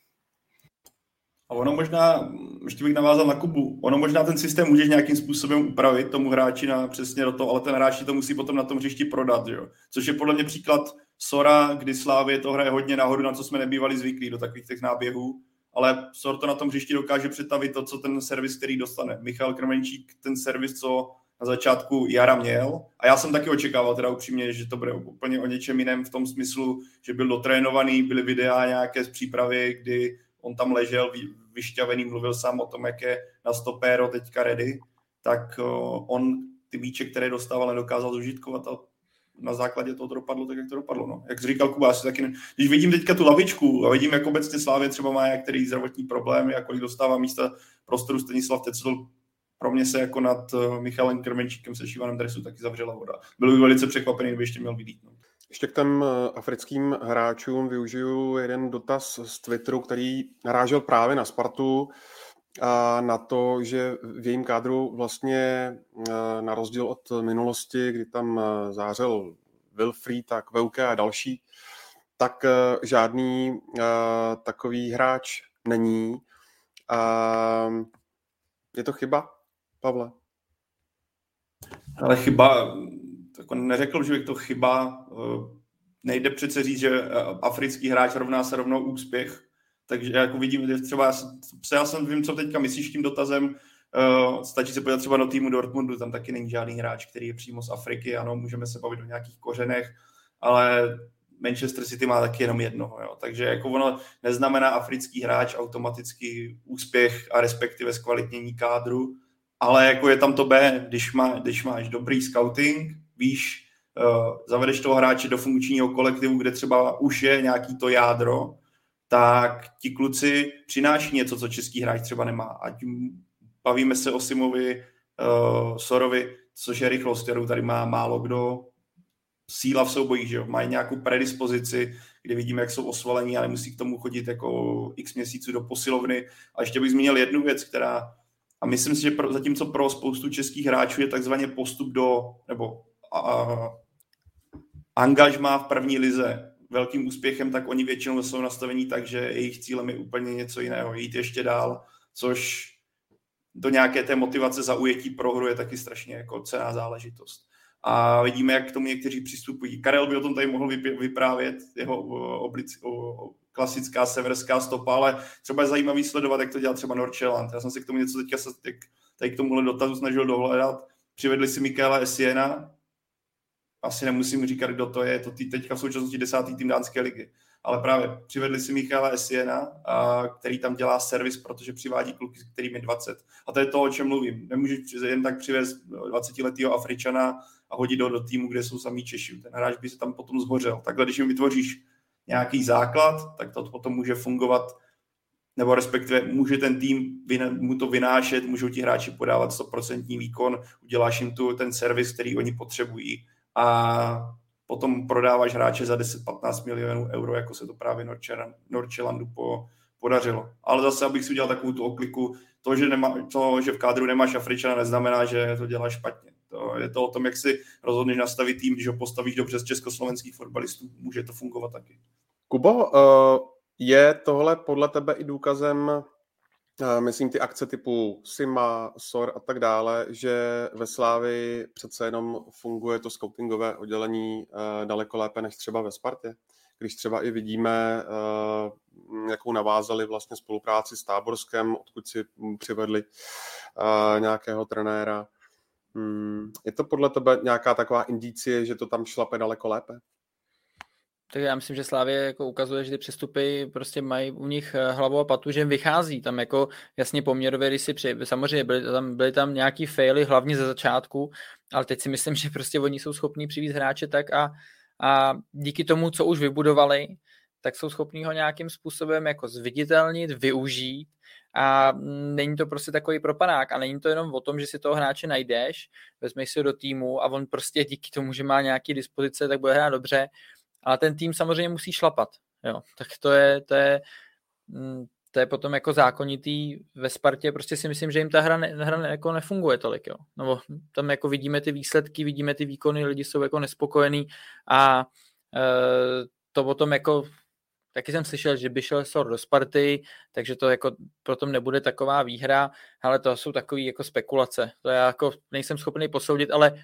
A ono možná, ještě bych navázal na Kubu, ono možná ten systém můžeš nějakým způsobem upravit tomu hráči na přesně do toho, ale ten hráč to musí potom na tom hřišti prodat, jo? což je podle mě příklad Sora, kdy Slávě to hraje hodně nahoru, na co jsme nebývali zvyklí do takových těch náběhů, ale Sor to na tom hřišti dokáže přetavit to, co ten servis, který dostane. Michal Krmenčík, ten servis, co na začátku jara měl. A já jsem taky očekával teda upřímně, že to bude úplně o něčem jiném v tom smyslu, že byl dotrénovaný, byly videa nějaké z přípravy, kdy on tam ležel vyšťavený, mluvil sám o tom, jak je na stopéro teďka ready, tak on ty míče, které dostával, nedokázal zužitkovat a na základě toho to dopadlo tak, jak to dopadlo. No. Jak říkal Kuba, asi taky ne... Když vidím teďka tu lavičku a vidím, jak obecně Slávě třeba má některý zdravotní problémy a kolik dostává místa prostoru Stanislav Tecel, pro mě se jako nad Michalem Krmenčíkem se Šivanem dresu taky zavřela voda. Byl bych velice překvapený, kdyby ještě měl vydít. Ještě k těm eh, africkým hráčům využiju jeden dotaz z Twitteru, který narážel právě na Spartu a na to, že v jejím kádru vlastně eh, na rozdíl od minulosti, kdy tam eh, zářel Wilfried a Kveuke a další, tak žádný takový hráč není. Je to chyba, Pavle? Ale chyba, jako neřekl, že bych to chyba. Eh, nejde přece říct, že eh, africký hráč rovná se rovnou úspěch. Takže jako vidím, že třeba já jsem vím, co teďka myslíš tím dotazem, Uh, stačí se podívat třeba do týmu Dortmundu, tam taky není žádný hráč, který je přímo z Afriky, ano, můžeme se bavit o nějakých kořenech, ale Manchester City má taky jenom jednoho, jo. takže jako ono neznamená africký hráč automaticky úspěch a respektive zkvalitnění kádru, ale jako je tam to B, když, má, když máš dobrý scouting, víš, uh, zavedeš toho hráče do funkčního kolektivu, kde třeba už je nějaký to jádro, tak ti kluci přináší něco, co český hráč třeba nemá. Ať bavíme se o Simovi, uh, Sorovi, což je rychlost, kterou tady má málo kdo, síla v soubojích, že jo? mají nějakou predispozici, kde vidíme, jak jsou osvalení a nemusí k tomu chodit jako x měsíců do posilovny. A ještě bych zmínil jednu věc, která, a myslím si, že pro, zatímco pro spoustu českých hráčů je takzvaně postup do, nebo angažmá v první lize velkým úspěchem, tak oni většinou jsou nastavení tak, že jejich cílem je úplně něco jiného, jít ještě dál, což do nějaké té motivace zaujetí pro hru je taky strašně jako cená záležitost. A vidíme, jak k tomu někteří přistupují. Karel by o tom tady mohl vyprávět, jeho oblic, klasická severská stopa, ale třeba je zajímavý sledovat, jak to dělá třeba Norčeland. Já jsem se k tomu něco teďka se, tady k tomuhle dotazu snažil dohledat. Přivedli si Michaela Esiena, asi nemusím říkat, kdo to je, to tý, teďka v současnosti desátý tým dánské ligy. ale právě přivedli si Michala Esiena, který tam dělá servis, protože přivádí kluky, kterým je 20. A to je to, o čem mluvím. Nemůžeš jen tak přivést 20-letého Afričana a hodit ho do týmu, kde jsou samý Češi. Ten hráč by se tam potom zhořel. Takhle, když jim vytvoříš nějaký základ, tak to potom může fungovat nebo respektive může ten tým mu to vynášet, můžou ti hráči podávat 100% výkon, uděláš jim tu ten servis, který oni potřebují a potom prodáváš hráče za 10-15 milionů euro, jako se to právě Norčelandu po, podařilo. Ale zase, abych si udělal takovou tu okliku, to, že, nemá, to, že v kádru nemáš Afričana, neznamená, že to děláš špatně. To, je to o tom, jak si rozhodneš nastavit tým, když ho postavíš dobře z československých fotbalistů, může to fungovat taky. Kubo, uh, je tohle podle tebe i důkazem, myslím ty akce typu Sima, SOR a tak dále, že ve Slávi přece jenom funguje to scoutingové oddělení uh, daleko lépe než třeba ve Spartě? Když třeba i vidíme, uh, jakou navázali vlastně spolupráci s Táborskem, odkud si přivedli nějakého trenéra. Hmm, je to podle tebe nějaká taková indicie, že to tam šlape daleko lépe? Tak já myslím, že Slávě jako ukazuje, že ty přestupy prostě mají u nich eh, hlavu a patu, že jim vychází. Tam jako jasně poměrově, když si při... samozřejmě byly tam, byly tam nějaký faily, hlavně ze začátku, ale teď si myslím, že prostě oni jsou schopní přivít hráče tak a, a díky tomu, co už vybudovali, tak jsou schopní ho nějakým způsobem jako zviditelnit, využít a není to prostě takový propanák a není to jenom o tom, že si toho hráče najdeš, vezmeš si ho do týmu a on prostě díky tomu, že má nějaký dispozice, tak bude hrát dobře, ale ten tým samozřejmě musí šlapat, jo, tak to je, to je, mm, to je potom jako zákonitý ve Spartě, prostě si myslím, že jim ta hra, ne, hra jako nefunguje tolik, jo. Nebo tam jako vidíme ty výsledky, vidíme ty výkony, lidi jsou jako nespokojení a e, to potom jako Taky jsem slyšel, že by šel Sor do Sparty, takže to jako potom nebude taková výhra, ale to jsou takové jako spekulace. To já jako nejsem schopný posoudit, ale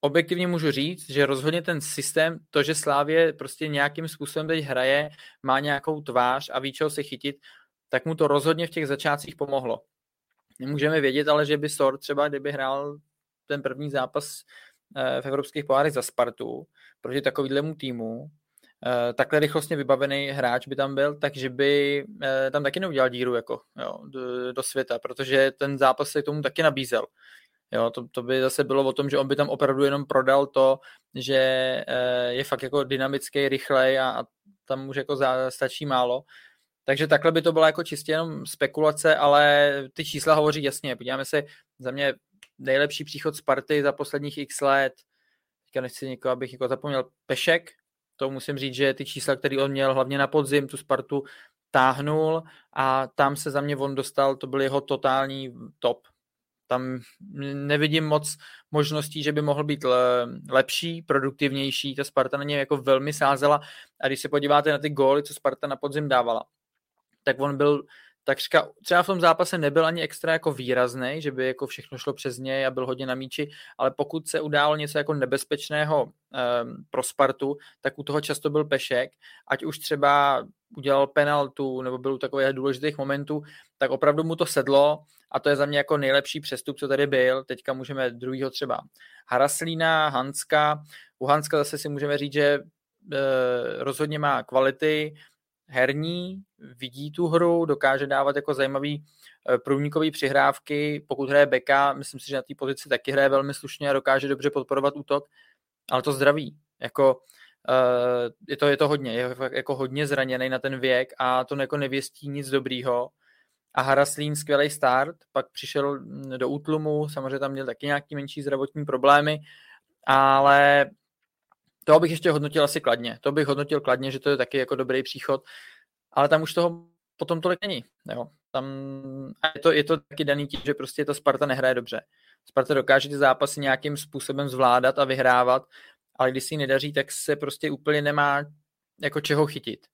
objektivně můžu říct, že rozhodně ten systém, to, že Slávě prostě nějakým způsobem teď hraje, má nějakou tvář a ví, čeho se chytit, tak mu to rozhodně v těch začátcích pomohlo. Nemůžeme vědět, ale že by Sor třeba, kdyby hrál ten první zápas eh, v evropských pohárech za Spartu proti takovému týmu, Eh, takhle rychlostně vybavený hráč by tam byl, takže by eh, tam taky neudělal díru jako, jo, do, do světa, protože ten zápas se k tomu taky nabízel. Jo, to, to by zase bylo o tom, že on by tam opravdu jenom prodal to, že eh, je fakt jako dynamický, rychlej a, a tam už jako stačí málo. Takže takhle by to byla jako čistě jenom spekulace, ale ty čísla hovoří jasně. Podíváme se, za mě nejlepší příchod Sparty za posledních x let, teďka nechci někoho, abych jako zapomněl, Pešek, to musím říct, že ty čísla, které on měl hlavně na podzim, tu Spartu táhnul a tam se za mě on dostal, to byl jeho totální top. Tam nevidím moc možností, že by mohl být lepší, produktivnější. Ta Sparta na něj jako velmi sázela a když se podíváte na ty góly, co Sparta na podzim dávala, tak on byl takřka třeba v tom zápase nebyl ani extra jako výrazný, že by jako všechno šlo přes něj a byl hodně na míči, ale pokud se událo něco jako nebezpečného um, pro Spartu, tak u toho často byl Pešek, ať už třeba udělal penaltu nebo byl u takových důležitých momentů, tak opravdu mu to sedlo a to je za mě jako nejlepší přestup, co tady byl. Teďka můžeme druhýho třeba Haraslína, Hanska. U Hanska zase si můžeme říct, že e, rozhodně má kvality, herní, vidí tu hru, dokáže dávat jako zajímavý eh, průnikový přihrávky, pokud hraje beka, myslím si, že na té pozici taky hraje velmi slušně a dokáže dobře podporovat útok, ale to zdraví, jako je to, je to hodně, je jako hodně zraněný na ten věk a to jako nevěstí nic dobrýho. A Haraslín skvělý start, pak přišel mm, do útlumu, samozřejmě tam měl taky nějaký menší zdravotní problémy, ale to bych ještě hodnotil asi kladně. To bych hodnotil kladně, že to je taky jako dobrý příchod, ale tam už toho potom tolik není. Jo. Tam, a je to, je to taky daný tím, že prostě ta Sparta nehraje dobře. Sparta dokáže ty zápasy nějakým způsobem zvládat a vyhrávat, ale když si nedaří, tak se prostě úplně nemá jako čeho chytit.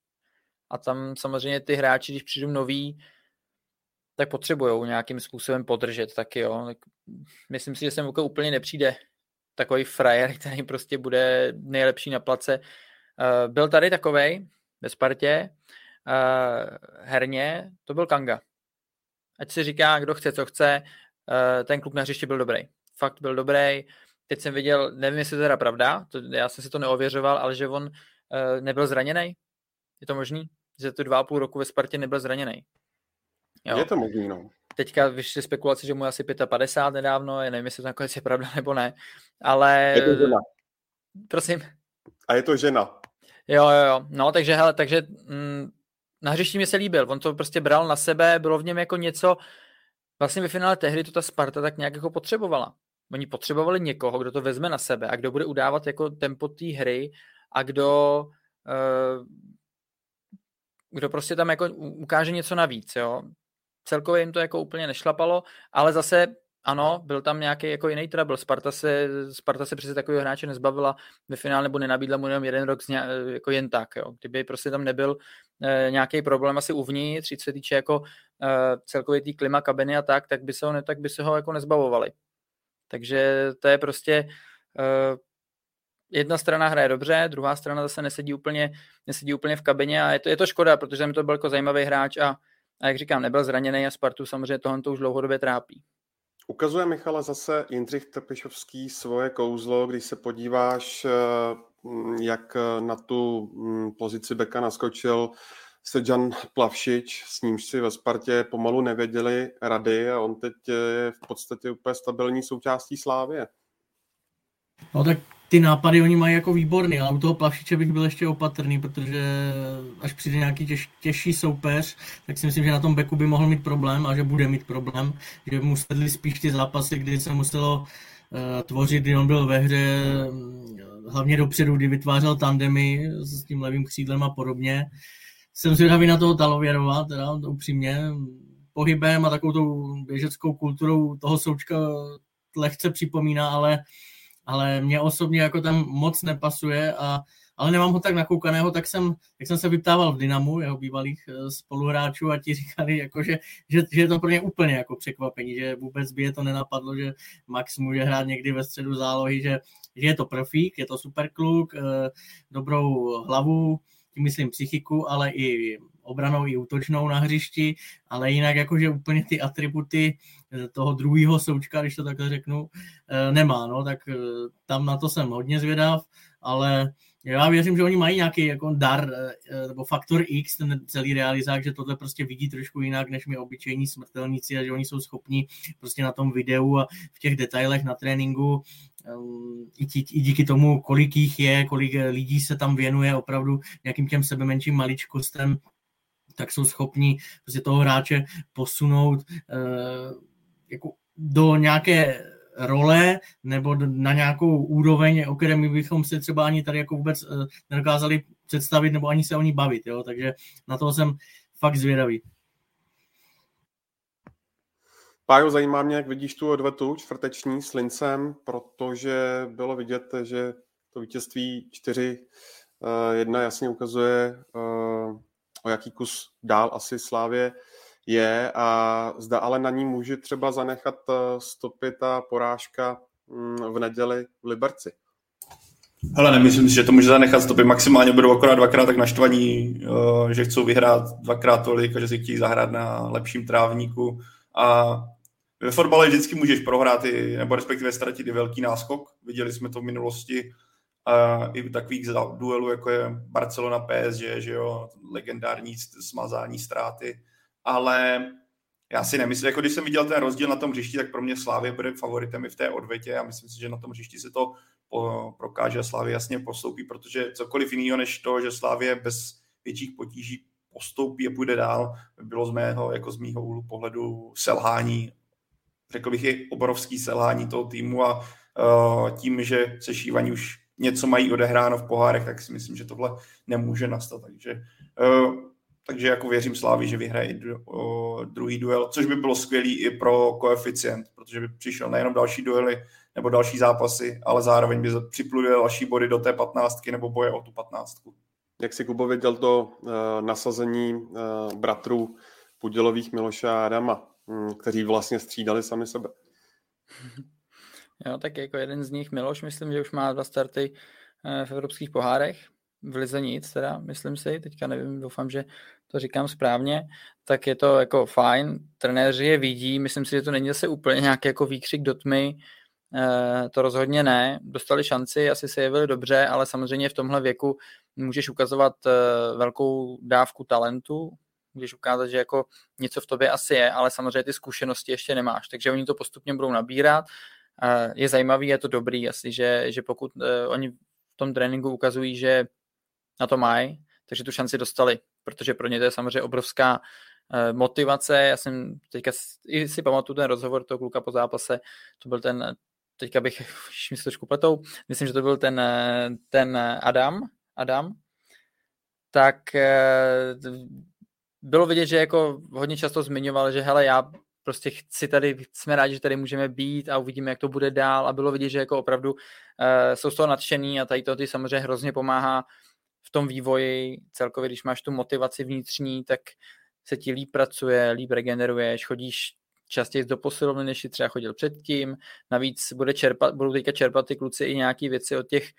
A tam samozřejmě ty hráči, když přijdou noví, tak potřebují nějakým způsobem podržet taky, jo. Tak myslím si, že sem úplně nepřijde takový frajer, který prostě bude nejlepší na place. Uh, byl tady takovej ve Spartě, uh, herně, to byl Kanga. Ať si říká, kdo chce, co chce, uh, ten kluk na hřišti byl dobrý. Fakt byl dobrý. Teď jsem viděl, nevím, jestli to teda pravda, to, já jsem si to neověřoval, ale že on uh, nebyl zraněný. Je to možný? Že tu dva a půl roku ve Spartě nebyl zraněný. Je to možný, no. Teďka vyšly spekulace, že mu je asi 55 nedávno, já nevím, jestli to nakonec je pravda nebo ne, ale... Je to žena. Prosím. A je to žena. Jo, jo, jo. No, takže, hele, takže mm, na hřišti mi se líbil. On to prostě bral na sebe, bylo v něm jako něco, vlastně ve finále té hry to ta Sparta tak nějak jako potřebovala. Oni potřebovali někoho, kdo to vezme na sebe a kdo bude udávat jako tempo té hry a kdo uh, kdo prostě tam jako ukáže něco navíc, jo. Celkově jim to jako úplně nešlapalo, ale zase ano, byl tam nějaký jako jiný trouble. Sparta se, Sparta se přece takového hráče nezbavila ve finále nebo nenabídla mu jenom jeden rok ně, jako jen tak. Jo. Kdyby prostě tam nebyl e, nějaký problém asi uvnitř, co se týče jako e, celkově té klima kabiny a tak, tak by se ho, ne, tak by se ho jako nezbavovali. Takže to je prostě e, jedna strana hraje dobře, druhá strana zase nesedí úplně, nesedí úplně v kabině a je to, je to škoda, protože tam to byl jako zajímavý hráč a, a jak říkám, nebyl zraněný a Spartu samozřejmě tohle to už dlouhodobě trápí. Ukazuje Michala zase Jindřich Trpišovský svoje kouzlo, když se podíváš, eh, jak na tu mm, pozici beka naskočil Sejan Plavšič, s nímž si ve Spartě pomalu nevěděli rady a on teď je v podstatě úplně stabilní součástí Slávě. No tak ty nápady oni mají jako výborný, ale u toho Plavšiče bych byl ještě opatrný, protože až přijde nějaký těž, těžší soupeř, tak si myslím, že na tom beku by mohl mít problém a že bude mít problém, že mu sedli spíš ty zápasy, kdy se muselo uh, tvořit, kdy on byl ve hře uh, hlavně dopředu, kdy vytvářel tandemy s tím levým křídlem a podobně. Jsem zvědavý na toho Talověrova, teda upřímně, pohybem a takovou tou běžeckou kulturou toho součka lehce připomíná, ale ale mě osobně jako tam moc nepasuje a ale nemám ho tak nakoukaného, tak jsem, tak jsem se vyptával v Dynamu, jeho bývalých eh, spoluhráčů a ti říkali, jako, že, že, že, je to pro ně úplně jako překvapení, že vůbec by je to nenapadlo, že Max může hrát někdy ve středu zálohy, že, že je to profík, je to super kluk, eh, dobrou hlavu, tím myslím psychiku, ale i obranou i útočnou na hřišti, ale jinak jakože úplně ty atributy eh, toho druhého součka, když to takhle řeknu, eh, nemá, no, tak eh, tam na to jsem hodně zvědav, ale já věřím, že oni mají nějaký jako dar nebo faktor X, ten celý realizák, že tohle prostě vidí trošku jinak, než my obyčejní smrtelníci a že oni jsou schopni prostě na tom videu a v těch detailech na tréninku i, tí, i díky tomu, kolik jich je, kolik lidí se tam věnuje opravdu nějakým těm sebe menším maličkostem, tak jsou schopni prostě toho hráče posunout uh, jako do nějaké role nebo na nějakou úroveň, o které my bychom si třeba ani tady jako vůbec uh, nedokázali představit nebo ani se o ní bavit. Jo? Takže na to jsem fakt zvědavý. Pájo, zajímá mě, jak vidíš tu odvetu čtvrteční s Lincem, protože bylo vidět, že to vítězství 4 jedna jasně ukazuje o jaký kus dál asi Slávě je a zda ale na ní může třeba zanechat eh, stopy ta porážka mm, v neděli v Liberci. Hele, nemyslím si, že to může zanechat stopy. Maximálně budou akorát dvakrát tak naštvaní, eh, že chcou vyhrát dvakrát tolik a že si chtějí zahrát na lepším trávníku. A ve fotbale vždycky můžeš prohrát i, nebo respektive ztratit i velký náskok. Viděli jsme to v minulosti a i takových duelů, jako je Barcelona PSG, že jo, legendární smazání ztráty, ale já si nemyslím, jako když jsem viděl ten rozdíl na tom hřišti, tak pro mě Slávě bude favoritem i v té odvětě a myslím si, že na tom hřišti se to prokáže a Slávě jasně postoupí, protože cokoliv jiného než to, že Slávě bez větších potíží postoupí a půjde dál, by bylo z mého, jako z mýho úhlu pohledu selhání, řekl bych i obrovský selhání toho týmu a uh, tím, že se šívaní už něco mají odehráno v pohárech, tak si myslím, že tohle nemůže nastat. Takže, uh, takže jako věřím Slávi, že vyhraje uh, druhý duel, což by bylo skvělý i pro koeficient, protože by přišel nejenom další duely nebo další zápasy, ale zároveň by připluli další body do té patnáctky nebo boje o tu patnáctku. Jak si Kubo viděl to uh, nasazení uh, bratrů Pudělových Miloša a Adama, kteří vlastně střídali sami sebe? Jo, tak jako jeden z nich, Miloš, myslím, že už má dva starty eh, v evropských pohárech, v lize nic teda, myslím si, teďka nevím, doufám, že to říkám správně, tak je to jako fajn, trenéři je vidí, myslím si, že to není zase úplně nějaký jako výkřik do tmy, Eh, to rozhodně ne. Dostali šanci, asi se jevili dobře, ale samozřejmě v tomhle věku můžeš ukazovat eh, velkou dávku talentu, můžeš ukázat, že jako něco v tobě asi je, ale samozřejmě ty zkušenosti ještě nemáš, takže oni to postupně budou nabírat. Eh, je zajímavý, je to dobrý asi, že, že pokud oni v tom tréninku ukazují, že na to mají, takže tu šanci dostali, protože pro ně to je samozřejmě obrovská motivace. Já jsem teďka i si pamatuju ten rozhovor toho kluka po zápase, to byl ten teďka bych mi se trošku pletou, myslím, že to byl ten, ten Adam, Adam, tak eh, bylo vidět, že jako hodně často zmiňoval, že hele, já prostě chci tady, jsme rádi, že tady můžeme být a uvidíme, jak to bude dál a bylo vidět, že jako opravdu uh, jsou z toho nadšený a tady to ty samozřejmě hrozně pomáhá v tom vývoji celkově, když máš tu motivaci vnitřní, tak se ti líp pracuje, líp regeneruješ, chodíš častěji do posilovny, než si třeba chodil předtím. Navíc bude čerpat, budou teďka čerpat ty kluci i nějaké věci od těch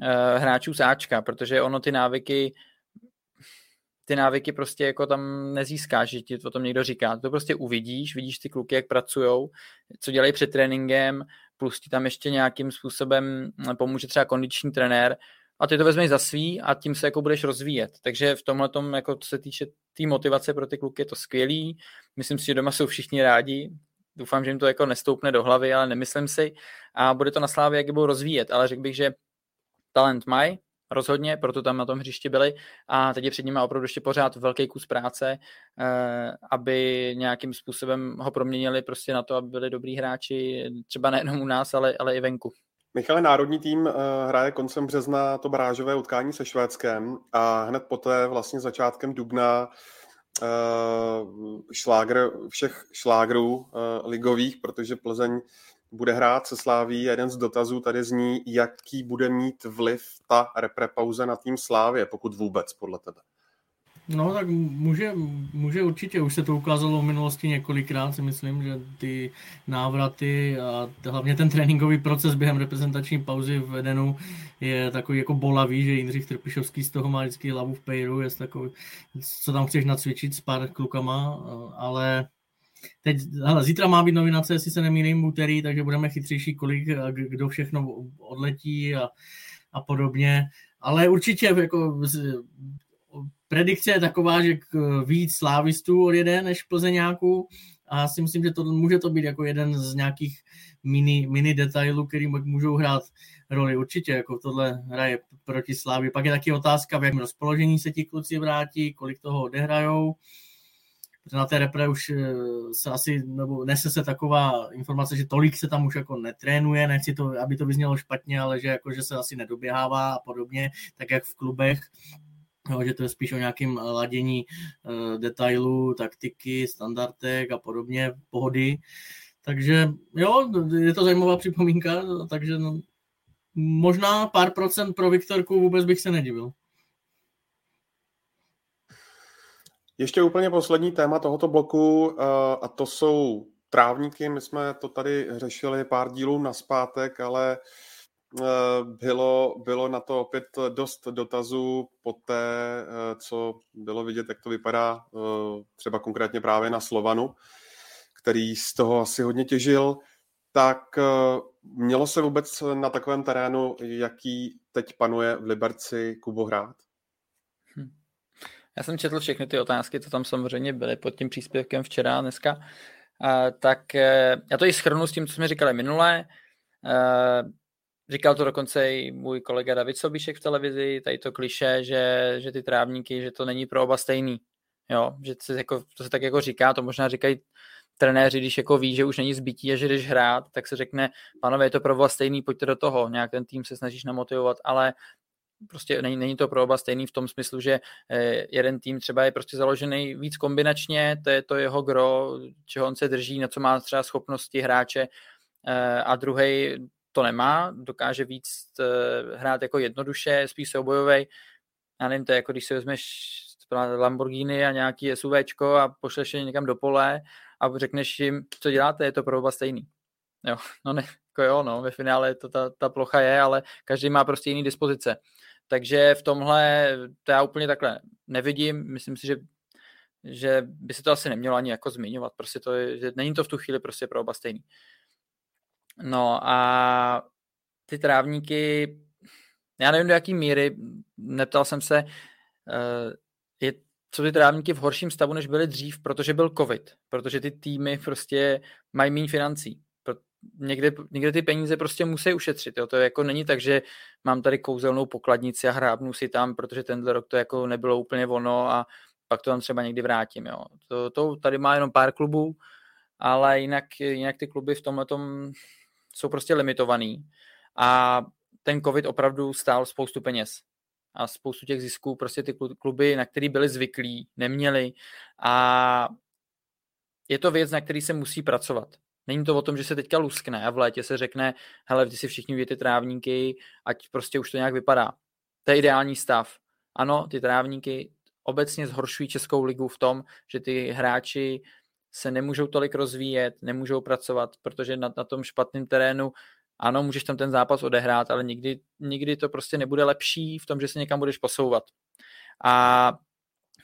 uh, hráčů sáčka, protože ono ty návyky ty návyky prostě jako tam nezískáš, že ti to o tom někdo říká. To prostě uvidíš, vidíš ty kluky, jak pracují, co dělají před tréninkem, plus ti tam ještě nějakým způsobem pomůže třeba kondiční trenér a ty to vezmeš za svý a tím se jako budeš rozvíjet. Takže v tomhle tom, jako co se týče té tý motivace pro ty kluky, je to skvělý. Myslím si, že doma jsou všichni rádi. Doufám, že jim to jako nestoupne do hlavy, ale nemyslím si. A bude to na slávě, jak je budou rozvíjet. Ale řekl bych, že talent mají, rozhodně, proto tam na tom hřišti byli a teď je před nimi opravdu ještě pořád velký kus práce, eh, aby nějakým způsobem ho proměnili prostě na to, aby byli dobrý hráči, třeba nejenom u nás, ale, ale i venku. Michale, národní tým uh, hraje koncem března to barážové utkání se Švédskem a hned poté vlastně začátkem dubna uh, šlágr všech šlágrů ligových, protože Plzeň bude hrát se Sláví. Jeden z dotazů tady zní, jaký bude mít vliv ta reprepauze na tým Slávě, pokud vůbec, podle tebe. No tak může, může určitě, už se to ukázalo v minulosti několikrát, si myslím, že ty návraty a hlavně ten tréninkový proces během reprezentační pauzy v Edenu je takový jako bolavý, že Jindřich Trpišovský z toho má vždycky hlavu v pejru, je takový, co tam chceš nacvičit s pár klukama, ale teď, hele, zítra má být novinace, jestli se nemýlím, úterý, takže budeme chytřejší, kolik, kdo všechno odletí a, a podobně. Ale určitě jako predikce je taková, že víc slávistů odjede než plzeňáků a já si myslím, že to může to být jako jeden z nějakých mini, mini detailů, který můžou hrát roli. Určitě jako tohle hraje proti Slávy. Pak je taky otázka, v jakém rozpoložení se ti kluci vrátí, kolik toho odehrajou. Protože na té repre už eh, se asi, nebo nese se taková informace, že tolik se tam už jako netrénuje, nechci to, aby to vyznělo špatně, ale že, jako, že se asi nedoběhává a podobně, tak jak v klubech No, že to je spíš o nějakém ladění uh, detailů, taktiky, standardek a podobně, pohody. Takže jo, je to zajímavá připomínka, takže no, možná pár procent pro Viktorku vůbec bych se nedivil. Ještě úplně poslední téma tohoto bloku uh, a to jsou trávníky. My jsme to tady řešili pár dílů na zpátek, ale Eh, bylo, bylo na to opět dost dotazů po té, eh, co bylo vidět, jak to vypadá eh, třeba konkrétně právě na Slovanu, který z toho asi hodně těžil. Tak mělo se vůbec na takovém terénu, jaký teď panuje v Liberci, Kubo hrát? Já jsem četl všechny ty otázky, co tam samozřejmě byly pod tím příspěvkem včera a dneska. tak já to i schrnu s tím, co jsme říkali minule. Říkal to dokonce i můj kolega David Sobíšek v televizi, tady to kliše, že, že ty trávníky, že to není pro oba stejný. Jo, že se jako, to se tak jako říká, to možná říkají trenéři, když jako ví, že už není zbytí a že jdeš hrát, tak se řekne, panové, je to pro oba stejný, pojďte do toho, nějak ten tým se snažíš namotivovat, ale prostě není, není to pro oba stejný v tom smyslu, že eh, jeden tým třeba je prostě založený víc kombinačně, to je to jeho gro, čeho on se drží, na co má třeba schopnosti hráče, eh, a druhý to nemá, dokáže víc uh, hrát jako jednoduše, spíš soubojový. Já nevím, to je jako když si vezmeš Lamborghini a nějaký SUVčko a pošleš je někam do pole a řekneš jim, co děláte, je to pro oba stejný. Jo, no ne, jako jo, no, ve finále to ta, ta plocha je, ale každý má prostě jiný dispozice. Takže v tomhle to já úplně takhle nevidím, myslím si, že že by se to asi nemělo ani jako zmiňovat, prostě to je, že není to v tu chvíli prostě pro oba stejný. No a ty trávníky, já nevím do jaký míry, neptal jsem se, eh, je, co ty trávníky v horším stavu, než byly dřív, protože byl covid, protože ty týmy prostě mají méně financí. Někde, někde ty peníze prostě musí ušetřit. Jo. To je jako není tak, že mám tady kouzelnou pokladnici a hrábnu si tam, protože tenhle rok to jako nebylo úplně ono a pak to tam třeba někdy vrátím. Jo. To, to tady má jenom pár klubů, ale jinak, jinak ty kluby v tomhle tom jsou prostě limitovaný a ten covid opravdu stál spoustu peněz a spoustu těch zisků prostě ty kluby, na který byli zvyklí, neměli a je to věc, na který se musí pracovat. Není to o tom, že se teďka luskne a v létě se řekne, hele, ty si všichni ty trávníky, ať prostě už to nějak vypadá. To je ideální stav. Ano, ty trávníky obecně zhoršují Českou ligu v tom, že ty hráči se nemůžou tolik rozvíjet, nemůžou pracovat, protože na, na tom špatném terénu ano, můžeš tam ten zápas odehrát, ale nikdy, nikdy to prostě nebude lepší v tom, že se někam budeš posouvat. A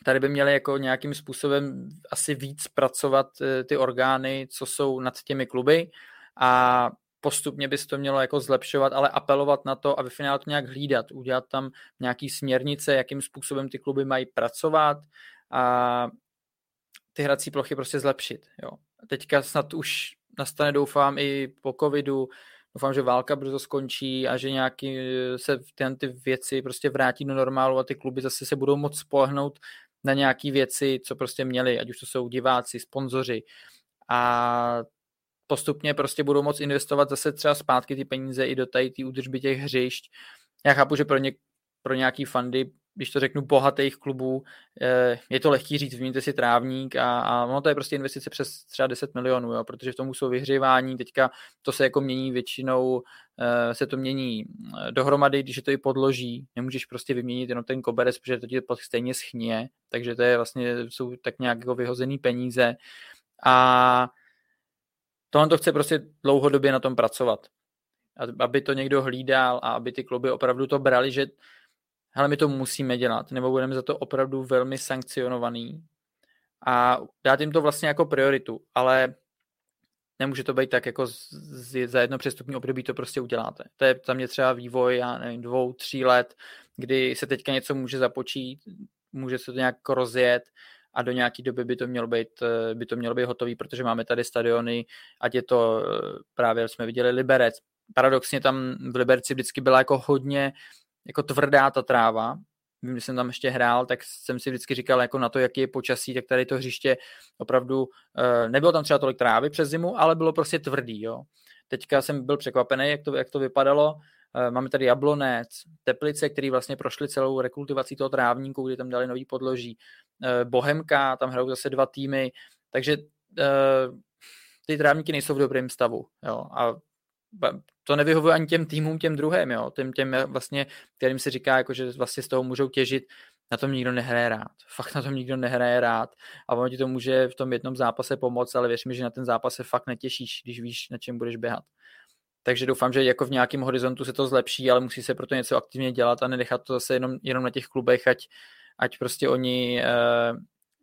tady by měly jako nějakým způsobem asi víc pracovat eh, ty orgány, co jsou nad těmi kluby a postupně by se to mělo jako zlepšovat, ale apelovat na to a ve finále to nějak hlídat, udělat tam nějaký směrnice, jakým způsobem ty kluby mají pracovat a ty hrací plochy prostě zlepšit. Jo. Teďka snad už nastane, doufám, i po covidu, doufám, že válka brzo skončí a že nějaký se tyhle ty věci prostě vrátí do normálu a ty kluby zase se budou moc spolehnout na nějaké věci, co prostě měli, ať už to jsou diváci, sponzoři a postupně prostě budou moc investovat zase třeba zpátky ty peníze i do tady té údržby těch hřišť. Já chápu, že pro, ně, pro nějaký fandy když to řeknu, bohatých klubů, eh, je to lehký říct, vyměňte si trávník a, a no to je prostě investice přes třeba 10 milionů, jo, protože v tomu jsou vyhřívání, teďka to se jako mění většinou, eh, se to mění eh, dohromady, když je to i podloží, nemůžeš prostě vyměnit jenom ten koberec, protože to ti stejně schnie, takže to je vlastně, jsou tak nějak jako vyhozený peníze a tohle to chce prostě dlouhodobě na tom pracovat. Aby to někdo hlídal a aby ty kluby opravdu to brali, že hele, my to musíme dělat, nebo budeme za to opravdu velmi sankcionovaný a dát jim to vlastně jako prioritu, ale nemůže to být tak, jako z, z, za jedno přestupní období to prostě uděláte. To je tam je třeba vývoj, já nevím, dvou, tří let, kdy se teďka něco může započít, může se to nějak rozjet a do nějaké doby by to mělo být, by to mělo být hotový, protože máme tady stadiony, ať je to právě, jsme viděli Liberec, paradoxně tam v Liberci vždycky byla jako hodně jako tvrdá ta tráva. Vím, když jsem tam ještě hrál, tak jsem si vždycky říkal jako na to, jaký je počasí, tak tady to hřiště opravdu, eh, nebylo tam třeba tolik trávy přes zimu, ale bylo prostě tvrdý, jo. Teďka jsem byl překvapený, jak to, jak to vypadalo. Eh, máme tady Jablonec, Teplice, který vlastně prošli celou rekultivací toho trávníku, kdy tam dali nový podloží. Eh, Bohemka, tam hrajou zase dva týmy, takže ty trávníky nejsou v dobrém stavu. Jo. A to nevyhovuje ani těm týmům, těm druhým, jo, těm, těm vlastně, kterým se říká, jako, že vlastně z toho můžou těžit, na tom nikdo nehraje rád. Fakt na tom nikdo nehraje rád a ono ti to může v tom jednom zápase pomoct, ale věř mi, že na ten zápas se fakt netěšíš, když víš, na čem budeš běhat. Takže doufám, že jako v nějakém horizontu se to zlepší, ale musí se proto něco aktivně dělat a nenechat to zase jenom, jenom na těch klubech, ať, ať prostě oni uh,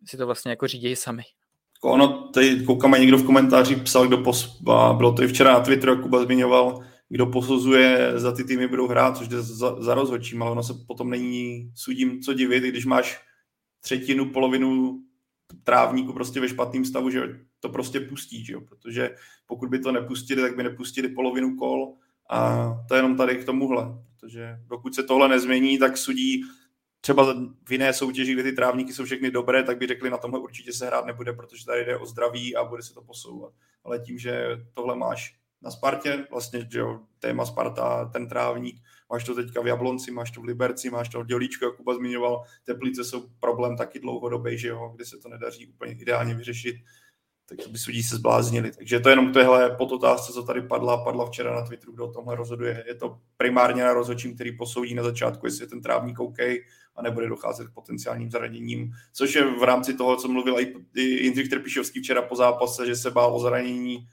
si to vlastně jako řídí sami. Ono, tady koukám, někdo v komentáři psal, kdo pos... bylo to i včera na Twitteru, jak Kuba zmiňoval, kdo posuzuje, za ty týmy budou hrát, což jde za, za rozhodčím, ale ono se potom není sudím co divit, když máš třetinu, polovinu trávníku prostě ve špatném stavu, že to prostě pustí, že jo? protože pokud by to nepustili, tak by nepustili polovinu kol a to je jenom tady k tomuhle, protože dokud se tohle nezmění, tak sudí třeba v jiné soutěži, kde ty trávníky jsou všechny dobré, tak by řekli, na tomhle určitě se hrát nebude, protože tady jde o zdraví a bude se to posouvat. Ale tím, že tohle máš na Spartě, vlastně, že jo, téma Sparta, ten trávník, máš to teďka v Jablonci, máš to v Liberci, máš to v Dělíčku, jak Kuba zmiňoval, Teplice jsou problém taky dlouhodobý, že jo, kde se to nedaří úplně ideálně vyřešit, tak by sudí se zbláznili. Takže to je jenom tohle podotázce, co tady padla, padla včera na Twitteru, kdo o tomhle rozhoduje. Je to primárně na rozhodčím, který posoudí na začátku, jestli je ten trávník OK a nebude docházet k potenciálním zraněním, což je v rámci toho, co mluvil i Jindřich Trpišovský včera po zápase, že se bál o zranění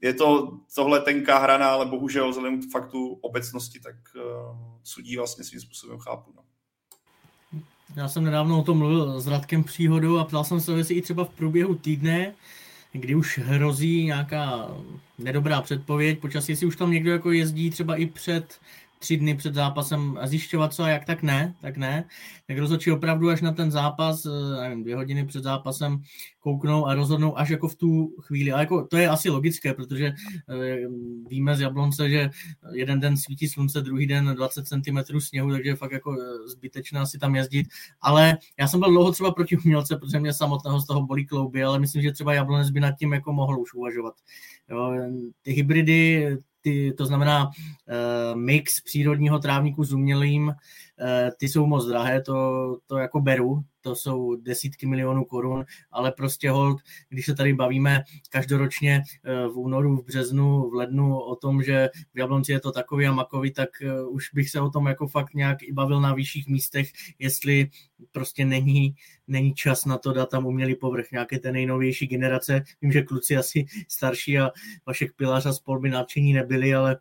je to tohle tenká hrana, ale bohužel vzhledem k faktu obecnosti, tak uh, sudí vlastně svým způsobem chápu. No. Já jsem nedávno o tom mluvil s Radkem Příhodou a ptal jsem se, jestli i třeba v průběhu týdne, kdy už hrozí nějaká nedobrá předpověď počasí, jestli už tam někdo jako jezdí třeba i před tři dny před zápasem zjišťovat co a jak, tak ne, tak ne. Tak rozhodčí opravdu až na ten zápas, eh, nevím, dvě hodiny před zápasem kouknou a rozhodnou až jako v tu chvíli. A jako to je asi logické, protože eh, víme z Jablonce, že jeden den svítí slunce, druhý den 20 cm sněhu, takže je fakt jako eh, zbytečné si tam jezdit. Ale já jsem byl dlouho třeba proti umělce, protože mě samotného z toho bolí klouby, ale myslím, že třeba Jablonec by nad tím jako mohl už uvažovat. Jo, ty hybridy, ty, to znamená uh, mix přírodního trávníku s umělým, ty jsou moc drahé, to, to jako beru, to jsou desítky milionů korun, ale prostě hold, když se tady bavíme každoročně uh, v únoru, v březnu, v lednu o tom, že v Jablonci je to takový a makový, tak uh, už bych se o tom jako fakt nějak i bavil na vyšších místech, jestli prostě není, není čas na to dát tam umělý povrch, nějaké té nejnovější generace. Vím, že kluci asi starší a Vašek Pilář a spol by nadšení nebyli, ale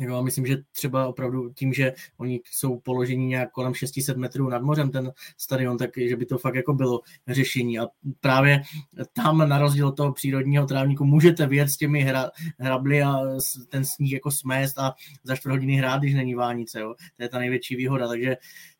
Jo, myslím, že třeba opravdu tím, že oni jsou položeni nějak kolem 600 metrů nad mořem, ten stadion, tak že by to fakt jako bylo řešení. A právě tam na rozdíl od toho přírodního trávníku můžete věc s těmi hra, hrably a ten sníh jako smést a za čtvrt hodiny hrát, když není vánice. Jo. To je ta největší výhoda. Takže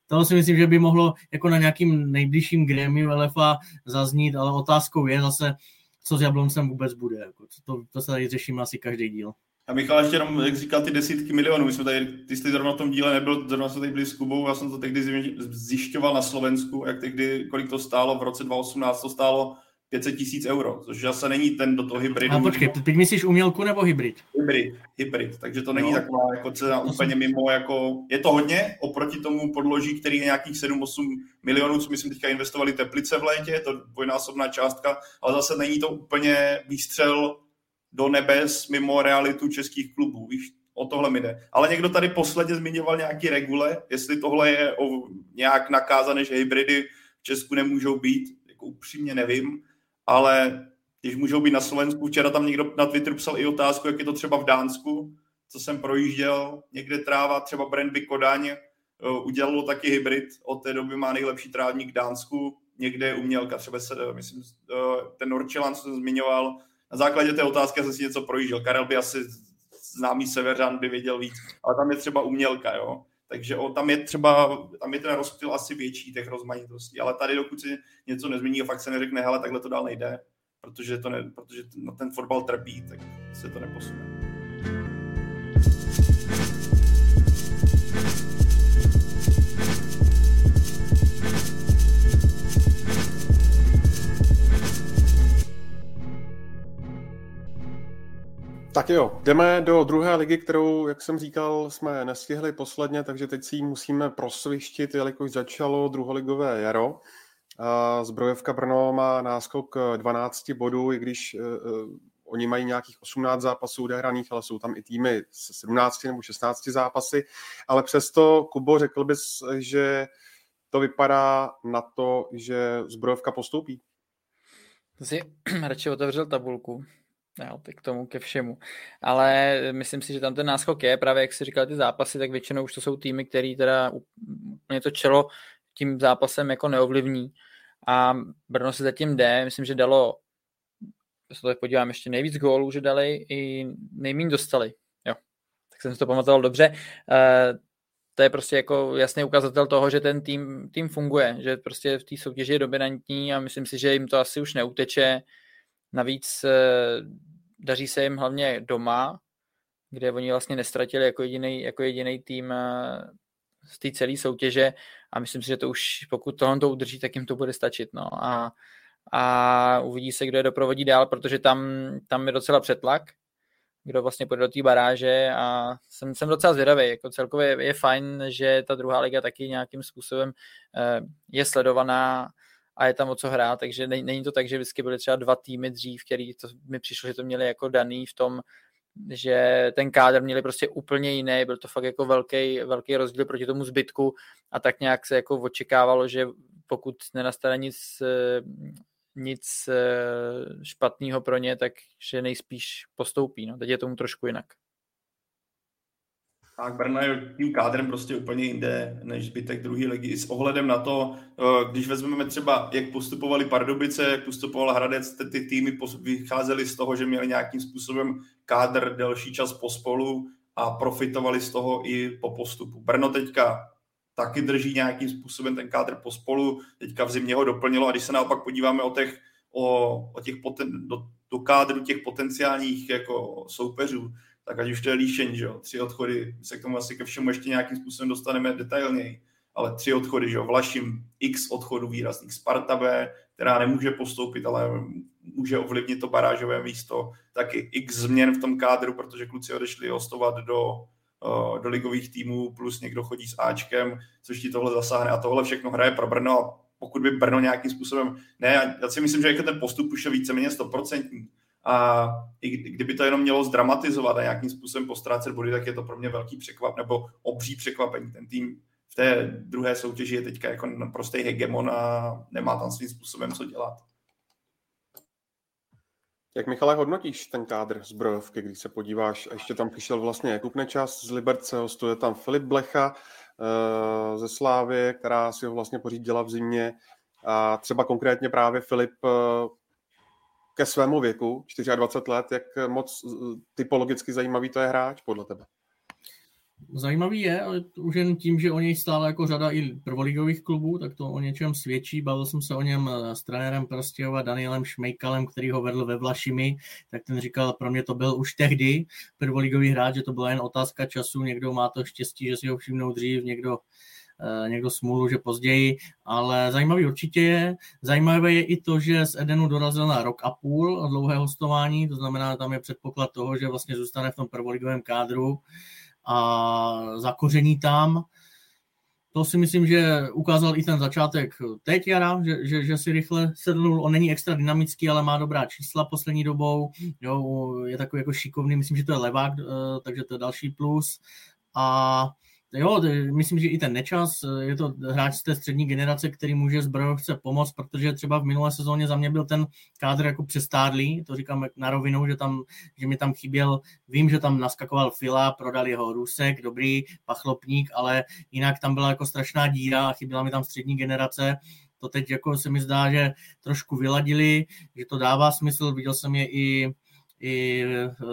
to si myslím, že by mohlo jako na nějakým nejbližším grémiu LFA zaznít, ale otázkou je zase, co s Jabloncem vůbec bude. Jako, to, to se tady řešíme asi každý díl. A Michal ještě jenom, jak říkal, ty desítky milionů. My jsme tady, ty jsi zrovna v tom díle nebyl, zrovna jsme tady byli s Kubou, já jsem to tehdy zjišťoval na Slovensku, jak tehdy, kolik to stálo, v roce 2018 to stálo 500 tisíc euro, což zase není ten do toho hybridu. A počkej, teď myslíš umělku nebo hybrid? Hybrid, hybrid, takže to není no. taková jako cena úplně mimo, jako, je to hodně oproti tomu podloží, který je nějakých 7-8 milionů, co myslím teďka investovali Teplice v létě, je to dvojnásobná částka, ale zase není to úplně výstřel do nebes mimo realitu českých klubů. Víš, o tohle mi jde. Ale někdo tady posledně zmiňoval nějaký regule, jestli tohle je o, nějak nakázané, že hybridy v Česku nemůžou být, jako upřímně nevím, ale když můžou být na Slovensku, včera tam někdo na Twitter psal i otázku, jak je to třeba v Dánsku, co jsem projížděl, někde tráva, třeba Brandby Kodaň, eh, udělalo taky hybrid, od té doby má nejlepší trávník v Dánsku, někde umělka, třeba se, myslím, eh, ten Norčelan, co jsem zmiňoval, na základě té otázky jsem si něco projížděl. Karel by asi známý severan by věděl víc, ale tam je třeba umělka, jo. Takže o, tam je třeba, tam je ten rozptyl asi větší těch rozmanitostí, ale tady dokud si něco nezmění a fakt se neřekne, hele, takhle to dál nejde, protože, to ne, protože na ten fotbal trpí, tak se to neposune. Tak jo, jdeme do druhé ligy, kterou, jak jsem říkal, jsme nestihli posledně, takže teď si ji musíme prosvištit, jelikož začalo druholigové jaro. Zbrojevka Brno má náskok 12 bodů, i když uh, oni mají nějakých 18 zápasů odehraných, ale jsou tam i týmy s 17 nebo 16 zápasy. Ale přesto, Kubo, řekl bys, že to vypadá na to, že Zbrojevka postoupí? Si radši otevřel tabulku, Jo, tak k tomu ke všemu. Ale myslím si, že tam ten náskok je, právě jak si říkal ty zápasy, tak většinou už to jsou týmy, který teda úplně to čelo tím zápasem jako neovlivní. A Brno se zatím jde, myslím, že dalo, se to podívám, ještě nejvíc gólů, že dali i nejméně dostali. Jo, tak jsem si to pamatoval dobře. Uh, to je prostě jako jasný ukazatel toho, že ten tým, tým funguje, že prostě v té soutěži je dominantní a myslím si, že jim to asi už neuteče. Navíc eh, daří se jim hlavně doma, kde oni vlastně nestratili jako jediný, jako jediný tým eh, z té celé soutěže a myslím si, že to už pokud tohle to udrží, tak jim to bude stačit. No. A, a uvidí se, kdo je doprovodí dál, protože tam, tam je docela přetlak, kdo vlastně půjde do té baráže a jsem, jsem docela zvědavý. Jako celkově je, je fajn, že ta druhá liga taky nějakým způsobem eh, je sledovaná a je tam o co hrát, takže není to tak, že vždycky byly třeba dva týmy dřív, který to mi přišlo, že to měli jako daný v tom, že ten kádr měli prostě úplně jiný, byl to fakt jako velký, velký rozdíl proti tomu zbytku a tak nějak se jako očekávalo, že pokud nenastane nic, nic špatného pro ně, tak že nejspíš postoupí. No. Teď je tomu trošku jinak. Tak Brno je tím kádrem prostě úplně jinde než zbytek druhé ligy. I s ohledem na to, eh, když vezmeme třeba, jak postupovali Pardubice, jak postupoval Hradec, ty, ty týmy vycházely z toho, že měli nějakým způsobem kádr delší čas pospolu a profitovali z toho i po postupu. Brno teďka taky drží nějakým způsobem ten kádr pospolu, teďka v zimě ho doplnilo a když se naopak podíváme o těch, o, o těch poten, do, do kádru těch potenciálních jako soupeřů, tak ať už to je líšeň, že jo, tři odchody, se k tomu asi ke všemu ještě nějakým způsobem dostaneme detailněji, ale tři odchody, že jo, Vlašim x odchodů výrazných, Sparta B, která nemůže postoupit, ale může ovlivnit to barážové místo, taky x změn v tom kádru, protože kluci odešli hostovat do, uh, do ligových týmů, plus někdo chodí s Ačkem, což ti tohle zasáhne. A tohle všechno hraje pro Brno pokud by Brno nějakým způsobem, ne, já si myslím, že jako ten postup už je víceméně stoprocentní, a i kdyby to jenom mělo zdramatizovat a nějakým způsobem postrácet body, tak je to pro mě velký překvap, nebo obří překvapení. Ten tým v té druhé soutěži je teďka jako naprostý hegemon a nemá tam svým způsobem co dělat. Jak Michale hodnotíš ten kádr zbrojovky, když se podíváš, a ještě tam přišel vlastně Jakub Nečas z Liberce, hostuje tam Filip Blecha uh, ze Slávy, která si ho vlastně pořídila v zimě a třeba konkrétně právě Filip uh, ke svému věku, 24 let, jak moc typologicky zajímavý to je hráč podle tebe? Zajímavý je, ale už jen tím, že o něj stále jako řada i prvoligových klubů, tak to o něčem svědčí. Bavil jsem se o něm s trenérem Prostějova Danielem Šmejkalem, který ho vedl ve Vlašimi, tak ten říkal, pro mě to byl už tehdy prvoligový hráč, že to byla jen otázka času, někdo má to štěstí, že si ho všimnou dřív, někdo Eh, někdo smůlu, že později, ale zajímavý určitě je. Zajímavé je i to, že z Edenu dorazil na rok a půl dlouhé hostování, to znamená, tam je předpoklad toho, že vlastně zůstane v tom prvoligovém kádru a zakoření tam. To si myslím, že ukázal i ten začátek teď jara, že, že, že si rychle sednul. On není extra dynamický, ale má dobrá čísla poslední dobou. Jo, je takový jako šikovný, myslím, že to je levák, eh, takže to je další plus. A jo, myslím, že i ten nečas, eh, je to hráč z té střední generace, který může zbrojovce pomoct, protože třeba v minulé sezóně za mě byl ten kádr jako přestádlý, to říkám na rovinu, že, tam, že mi tam chyběl, vím, že tam naskakoval Fila, prodali ho Rusek, dobrý pachlopník, ale jinak tam byla jako strašná díra a chyběla mi tam střední generace, to teď jako se mi zdá, že trošku vyladili, že to dává smysl, viděl jsem je i i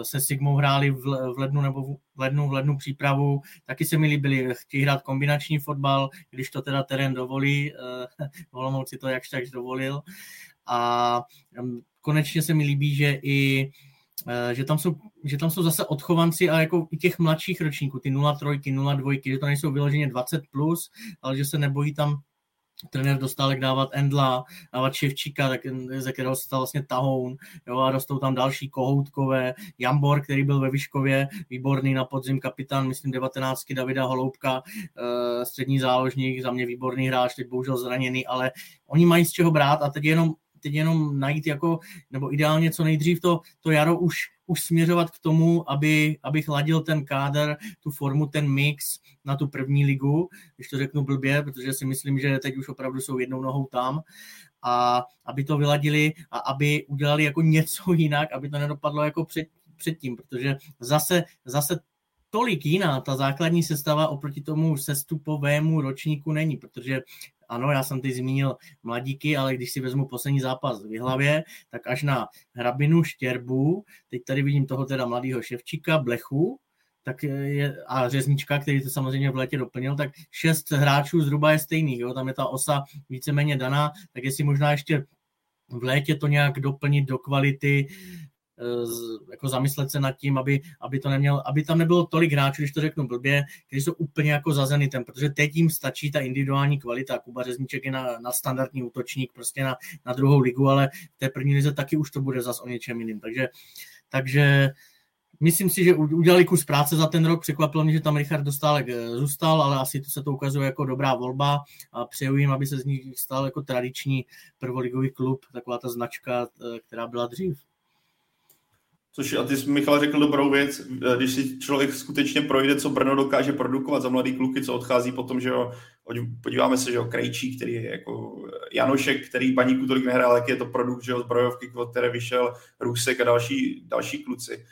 se Sigmou hráli v lednu nebo v lednu, v lednu přípravu, taky se mi líbili, chtějí hrát kombinační fotbal, když to teda terén dovolí, uh, si to jakž tak dovolil. A konečně se mi líbí, že i eh, že tam, jsou, že tam jsou zase odchovanci a jako i těch mladších ročníků, ty 03, 02, že to nejsou vyloženě 20+, plus, ale že se nebojí tam trenér dostal dávat Endla, dávat Ševčíka, tak, ze kterého se stal vlastně Tahoun, jo, a rostou tam další kohoutkové, Jambor, který byl ve Vyškově, výborný na podzim kapitán, myslím 19. Davida Holoubka, eh, střední záložník, za mě výborný hráč, teď bohužel zraněný, ale oni mají z čeho brát a teď jenom teď jenom najít jako, nebo ideálně co nejdřív to, to jaro už, už směřovat k tomu, aby, aby chladil ten kádr, tu formu, ten mix na tu první ligu, když to řeknu blbě, protože si myslím, že teď už opravdu jsou jednou nohou tam a aby to vyladili a aby udělali jako něco jinak, aby to nedopadlo jako před, předtím, protože zase, zase tolik jiná ta základní sestava oproti tomu sestupovému ročníku není, protože ano, já jsem teď zmínil mladíky, ale když si vezmu poslední zápas v hlavě, tak až na Hrabinu, Štěrbu, teď tady vidím toho teda mladého Ševčíka, Blechu, tak je, a Řeznička, který to samozřejmě v létě doplnil, tak šest hráčů zhruba je stejných, jo? tam je ta osa víceméně daná, tak jestli možná ještě v létě to nějak doplnit do kvality, jako zamyslet se nad tím, aby, aby, to neměl, aby tam nebylo tolik hráčů, když to řeknu blbě, kteří jsou úplně jako za Zenitem, protože teď jim stačí ta individuální kvalita. Kuba Řezníček je na, na standardní útočník, prostě na, na druhou ligu, ale v té první lize taky už to bude zas o něčem jiným. Takže, takže myslím si, že udělali kus práce za ten rok. Překvapilo mě, že tam Richard Dostálek eh, zůstal, ale asi to se to ukazuje jako dobrá volba a přeju jim, aby se z nich stal jako tradiční prvoligový klub, taková ta značka, eh, která byla dřív. Což a ty jsi, Michal, řekl dobrou věc, eh, když si člověk skutečně projde, co Brno dokáže produkovat za mladý kluky, co odchází potom, že jo, podíváme se, že jo, Krejčí, který je jako eh, Janošek, který baníku tolik nehrál, jak je to produkt, že jo, zbrojovky, které vyšel, Rusek a další, další kluci.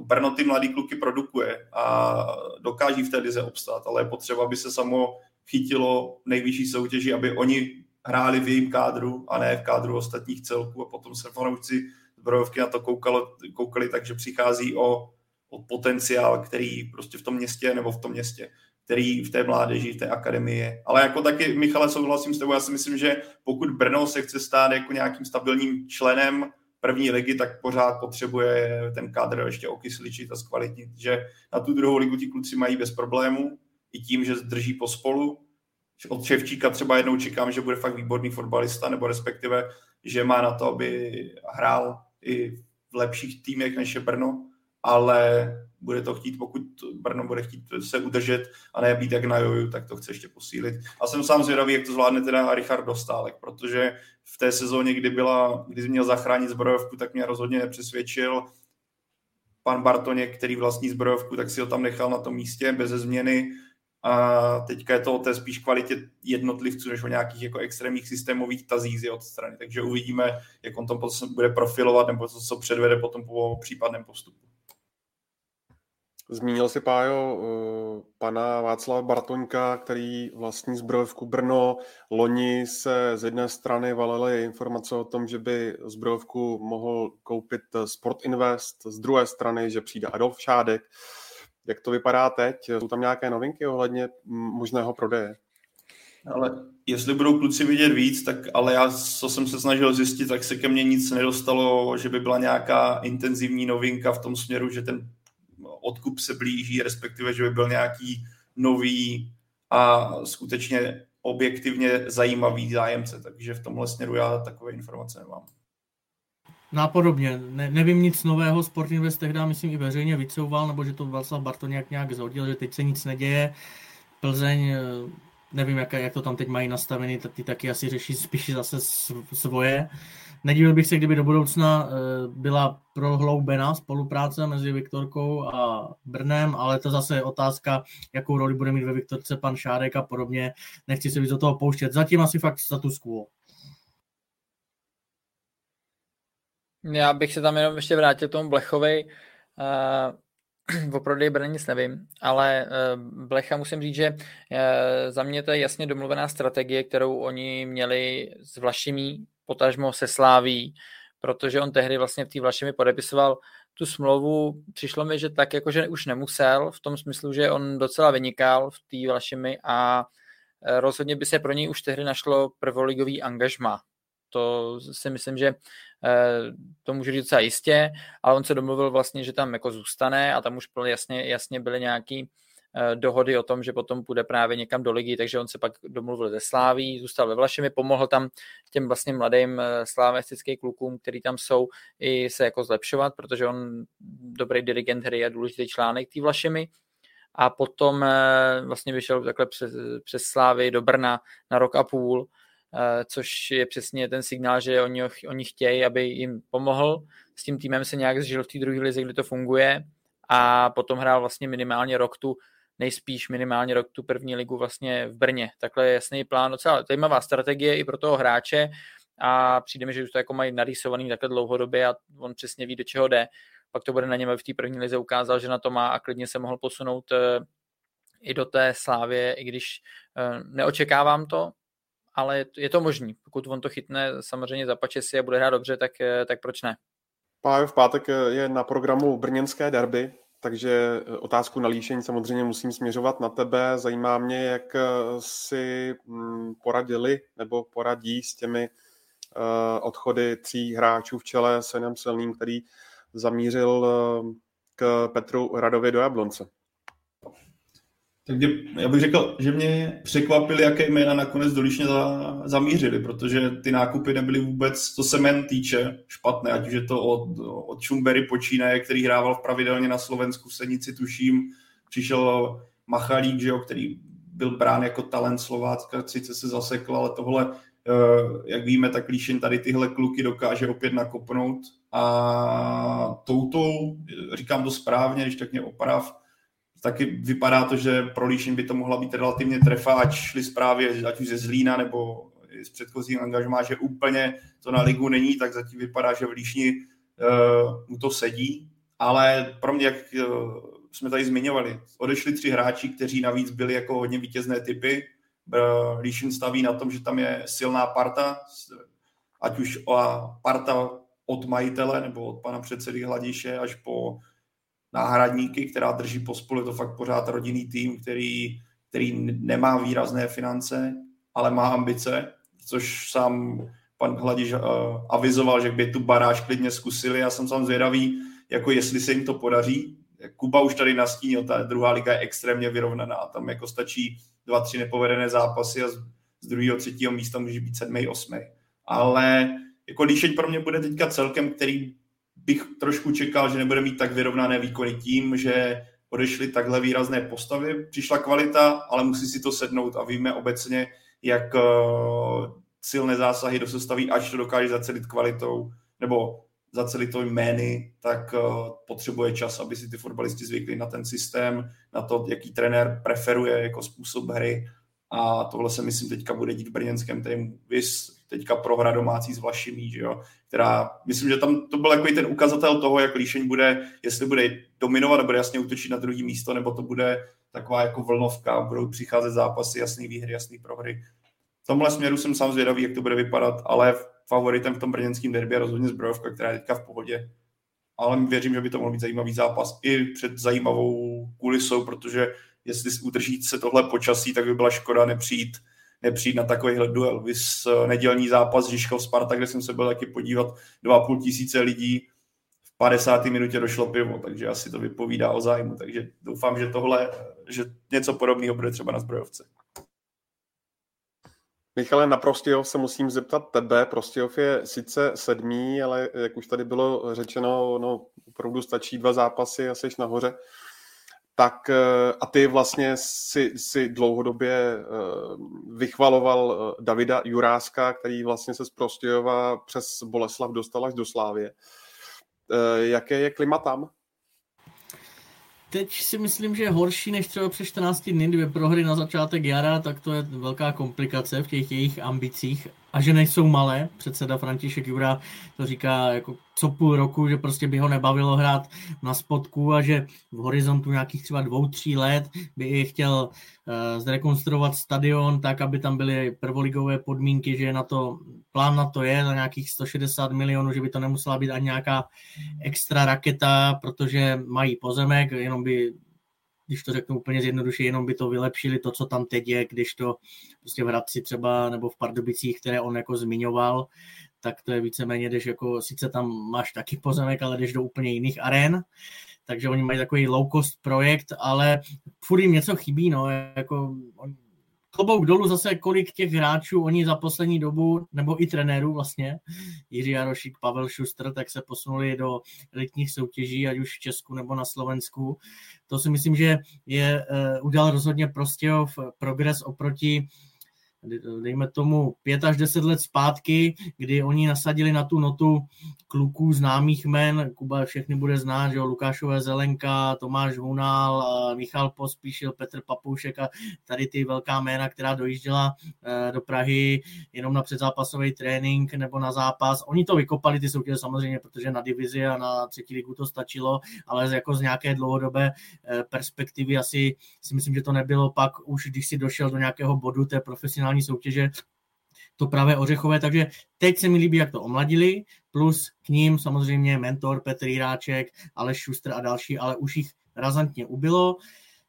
Brno ty mladý kluky produkuje a dokáží v té lize obstát, ale je potřeba, aby se samo chytilo nejvyšší soutěži, aby oni hráli v jejím kádru a ne v kádru ostatních celků a potom se fanoušci zbrojovky na to koukali, koukali takže přichází o, o potenciál, který prostě v tom městě nebo v tom městě který v té mládeži, v té akademii je. Ale jako taky, Michale, souhlasím s tebou, já si myslím, že pokud Brno se chce stát jako nějakým stabilním členem první ligy, tak pořád potřebuje ten kádr ještě okysličit a zkvalitnit, že na tu druhou ligu ti kluci mají bez problémů, i tím, že drží pospolu. Od Ševčíka třeba jednou čekám, že bude fakt výborný fotbalista, nebo respektive, že má na to, aby hrál i v lepších týmech než je Brno, ale bude to chtít, pokud Brno bude chtít se udržet a ne být jak na joju, tak to chce ještě posílit. A jsem sám zvědavý, jak to zvládne teda Richard Dostálek, protože v té sezóně, kdy, byla, kdy měl zachránit zbrojovku, tak mě rozhodně nepřesvědčil. Pan Bartoněk, který vlastní zbrojovku, tak si ho tam nechal na tom místě bez změny. A teďka je to o té spíš kvalitě jednotlivců, než o nějakých jako extrémních systémových tazích z jeho strany. Takže uvidíme, jak on to bude profilovat, nebo to, co předvede potom po případném postupu. Zmínil si, Pájo, eh, pana Václava Bartoňka, který vlastní zbrojovku Brno. Loni se z jedné strany valily informace o tom, že by zbrojovku mohl koupit Sport Invest, z druhé strany, že přijde Adolf Šádek. Jak to vypadá teď? Jsou tam nějaké novinky ohledně možného prodeje? Ale jestli budou kluci vidět víc, tak ale já, co jsem se snažil zjistit, tak se ke mně nic nedostalo, že by byla nějaká intenzivní novinka v tom směru, že ten odkup se blíží, respektive, že by byl nějaký nový a skutečně objektivně zajímavý zájemce, takže v tomhle směru já takové informace nemám. Nápodobně. Ne, nevím nic nového, Sportinvest tehdy, myslím, i veřejně vycouval, nebo že to Václav Bartoněk nějak zhodil, že teď se nic neděje. Plzeň, eh, nevím, jak, jak to tam teď mají nastavený, ty taky asi řeší spíš zase svoje. Nedivil bych se, kdyby do budoucna eh, byla prohloubená spolupráce mezi Viktorkou a Brnem, ale to zase je otázka, jakou roli bude mít ve Viktorce pan Šárek a podobně. Nechci se víc do toho pouštět. Zatím asi fakt status quo. Já bych se tam jenom ještě vrátil k tomu Blechovi. Uh, o prodeji Brna nic nevím, ale uh, Blecha musím říct, že uh, za mě to je jasně domluvená strategie, kterou oni měli s Vlašimí potažmo se Sláví, protože on tehdy vlastně v té Vlašimi podepisoval tu smlouvu. Přišlo mi, že tak jakože už nemusel, v tom smyslu, že on docela vynikal v té Vlašimi a rozhodně by se pro něj už tehdy našlo prvoligový angažma. To si myslím, že e, to může říct docela jistě, ale on se domluvil vlastně, že tam jako zůstane a tam už jasně, jasně byly nějaký Eh, dohody o tom, že potom půjde právě někam do ligy, takže on se pak domluvil ze Sláví, zůstal ve Vlašimi, pomohl tam těm vlastně mladým eh, slávistickým klukům, který tam jsou, i se jako zlepšovat, protože on dobrý dirigent hry a důležitý článek té Vlašimi. A potom eh, vlastně vyšel takhle přes, přes Slávy do Brna na rok a půl, což je přesně ten signál, že oni, oni chtějí, aby jim pomohl. S tím týmem se nějak zžil v té druhé lize, kde to funguje a potom hrál vlastně minimálně rok tu nejspíš minimálně rok tu první ligu vlastně v Brně. Takhle je jasný plán, docela zajímavá strategie i pro toho hráče a přijde mi, že už to jako mají narýsovaný takhle dlouhodobě a on přesně ví, do čeho jde. Pak to bude na něm v té první lize ukázal, že na to má a klidně se mohl posunout eh, i do té slávě, i když eh, neočekávám to, ale je to možný. Pokud on to chytne samozřejmě zapače si a bude hrát dobře, tak, eh, tak proč ne? Pájo, v pátek je na programu Brněnské derby, takže eh, otázku na líšení samozřejmě musím směřovat na tebe. Zajímá mě, jak eh, si mm, poradili nebo poradí s těmi eh, odchody tří hráčů v čele s Janem Silným, který zamířil k Petru Radovi do Jablonce. Tak mě, já bych řekl, že mě překvapili, jaké jména nakonec do Líšně za, zamířili, protože ty nákupy nebyly vůbec, co se men týče, špatné, ať už je to od, od Šumbery počínaje, který hrával v pravidelně na Slovensku v Senici, tuším, přišel Machalík, že jo, který byl brán jako talent Slovácka, sice se zasekl, ale tohle, eh, jak víme, tak Líšin tady tyhle kluky dokáže opět nakopnout. A toutou, říkám to správně, když tak mě oprav, taky vypadá to, že pro Líšin by to mohla být relativně trefa, ať šli zprávy, ať už ze Zlína nebo z předchozích angažmá, že úplně to na ligu není, tak zatím vypadá, že v Líšni uh, mu to sedí. A ale pro mě, jak eh, jsme tady zmiňovali, odešli tři hráči, kteří navíc byli jako hodně vítězné typy. Líšin staví na tom, že tam je silná parta, ať už parta od majitele nebo od pana předsedy Hladiše až po náhradníky, která drží pospolu. Je to fakt pořád rodinný tým, který, který nemá výrazné finance, ale má ambice, což sám pan Hladiš uh, avizoval, že by tu baráž klidně zkusili. Já jsem sám zvědavý, jako jestli se jim to podaří. Kuba už tady nastínil, ta druhá liga je extrémně vyrovnaná. Tam jako stačí dva, tři nepovedené zápasy a z, z druhého, třetího místa může být sedmý, osmý. Ale jako Líšeň pro mě bude teďka celkem, který bych trošku čekal, že nebude mít tak vyrovnané výkony tím, že odešly takhle výrazné postavy. Přišla kvalita, ale musí si to sednout a víme obecně, jak eh, silné zásahy do sestavy, až to dokáže zacelit kvalitou, nebo zacelit to jmény, tak uh, potřebuje čas, aby si ty fotbalisti zvykli na ten systém, na to, jaký trenér preferuje jako způsob hry a tohle se myslím teďka bude dít v brněnském týmu. Vys teďka prohra domácí s Vlašimí, že jo, která, myslím, že tam to byl jako ten ukazatel toho, jak Líšeň bude, jestli bude dominovat a bude jasně útočit na druhý místo, nebo to bude taková jako vlnovka, budou přicházet zápasy, jasný výhry, jasný prohry. V tomhle směru jsem sám zvědavý, jak to bude vypadat, ale favoritem v tom brněnském derby je rozhodně zbrojovka, která je teďka v pohodě. Ale věřím, že by to mohl být zajímavý zápas i před zajímavou kulisou, protože jestli udrží se tohle počasí, tak by byla škoda nepřijít, nepřijít na takovýhle duel. Vys eh, nedělní zápas Žižkov Sparta, kde jsem se byl taky podívat, 2,5 tisíce lidí, v 50. minutě došlo pivo, takže asi to vypovídá o zájmu. Takže doufám, že tohle, že něco podobného bude třeba na zbrojovce. Michale, na Prostějov se musím zeptat tebe. Prostějov je sice sedmý, ale jak už tady bylo řečeno, no, opravdu stačí dva zápasy a seš nahoře. Tak eh, a ty vlastně si, si dlouhodobě eh, vychvaloval eh, Davida Juráska, který vlastně se z Prostějova přes Boleslav dostal až do Slávě. Jaké je klima tam? teď si myslím, že je horší než třeba před 14 dny, dvě prohry na začátek jara, tak to je velká komplikace v těch jejich ambicích a že nejsou malé. Předseda František Jura to říká jako co půl roku, že prostě by ho nebavilo hrát na spodku a že v horizontu nějakých třeba dvou, tří let by chtěl uh, zrekonstruovat stadion tak, aby tam byly prvoligové podmínky, že na to, plán na to je za nějakých 160 milionů, že by to nemusela být ani nějaká extra raketa, protože mají pozemek, jenom by když to řeknu úplně zjednoduše, jenom by to vylepšili to, co tam teď je, když to prostě v Hradci třeba nebo v Pardubicích, které on jako zmiňoval, tak to je víceméně, když jako sice tam máš taky pozemek, ale jdeš do úplně jiných arén, takže oni mají takový low cost projekt, ale furt jim něco chybí, no, jako on, klobouk dolů zase, kolik těch hráčů oni za poslední dobu, nebo i trenérů vlastně, Jiří Jarošík, Pavel Šustr, tak se posunuli do elitních soutěží, ať už v Česku nebo na Slovensku. To si myslím, že je, uh, udělal rozhodně prostě progres oproti dejme tomu pět až deset let zpátky, kdy oni nasadili na tu notu kluků známých men, Kuba všechny bude znát, že jo, Lukášové Zelenka, Tomáš Hunal, Michal Pospíšil, Petr Papoušek a tady ty velká jména, která dojížděla eh, do Prahy jenom na předzápasový trénink nebo na zápas. Oni to vykopali ty soutěže samozřejmě, protože na divizi a na třetí ligu to stačilo, ale jako z nějaké dlouhodobé eh, perspektivy asi si myslím, že to nebylo pak už, když si došel do nějakého bodu té profesionální soutěže, to pravé ořechové, takže teď se mi líbí, jak to omladili, plus k ním samozřejmě mentor Petr Jiráček, Aleš Šustr a další, ale už jich razantně ubylo.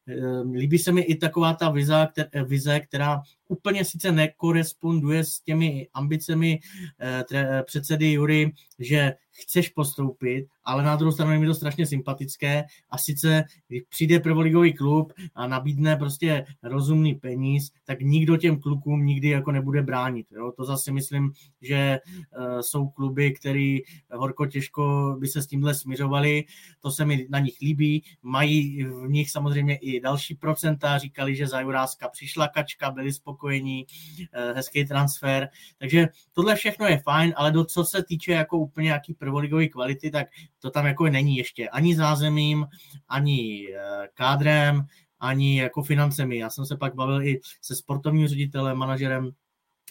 Ehm, líbí se mi i taková ta vize, vize která úplně sice nekoresponduje s těmi ambicemi eh, předsedy Jury, že chceš postoupit, ale na druhou stranu je mi to strašně sympatické a sice, když přijde prvoligový klub a nabídne prostě rozumný peníz, tak nikdo těm klukům nikdy jako nebude bránit. Jo? To zase myslím, že uh, jsou kluby, které horko těžko by se s tímhle směřovali, to se mi na nich líbí, mají v nich samozřejmě i další procenta, říkali, že za Juráska přišla kačka, byli spokojení, uh, hezký transfer, takže tohle všechno je fajn, ale do co se týče jako úplně jaký prvoligové kvality, tak to tam jako není ještě ani zázemím, ani eh, kádrem, ani jako financemi. Já jsem se pak bavil i se sportovním ředitelem, manažerem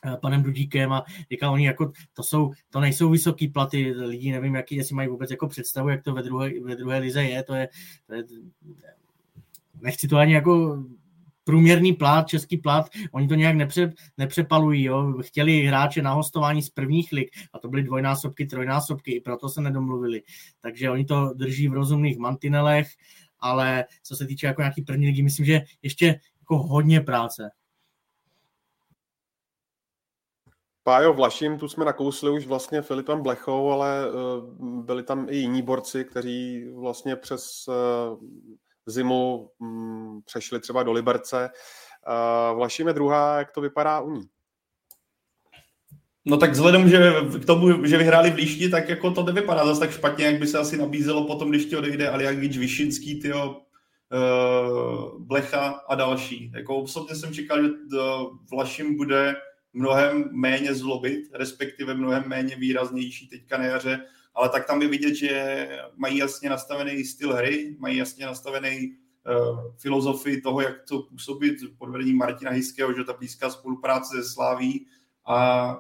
Eh, panem Dudíkem a říkal, oni jako, to, jsou, to nejsou vysoký platy lidí, nevím, jaký, jestli mají vůbec jako představu, jak to ve druhé, ve druhé lize je, to je, to je, nechci to ani jako průměrný plát, český plát, oni to nějak nepře, nepřepalují, jo? chtěli hráče na hostování z prvních lig a to byly dvojnásobky, trojnásobky, i proto se nedomluvili. Takže oni to drží v rozumných mantinelech, ale co se týče jako nějaký první ligy, myslím, že ještě jako hodně práce. Pájo, Vlašim, tu jsme nakousli už vlastně Filipem Blechou, ale uh, byli tam i jiní borci, kteří vlastně přes uh, zimu um, přešli třeba do Liberce. Vlašim je druhá, jak to vypadá u ní? No tak vzhledem že k tomu, že vyhráli v Líšti, tak jako to nevypadá zase tak špatně, jak by se asi nabízelo potom, když ti odejde Aliagič, Vyšinský, tyjo, uh, Blecha a další. Jako osobně jsem čekal, že Vlašim bude mnohem méně zlobit, respektive mnohem méně výraznější teďka na jaře, ale tak tam je vidět, že mají jasně nastavený styl hry, mají jasně nastavený uh, filozofii toho, jak to působit pod vedením Martina Hyského, že ta blízká spolupráce se Sláví a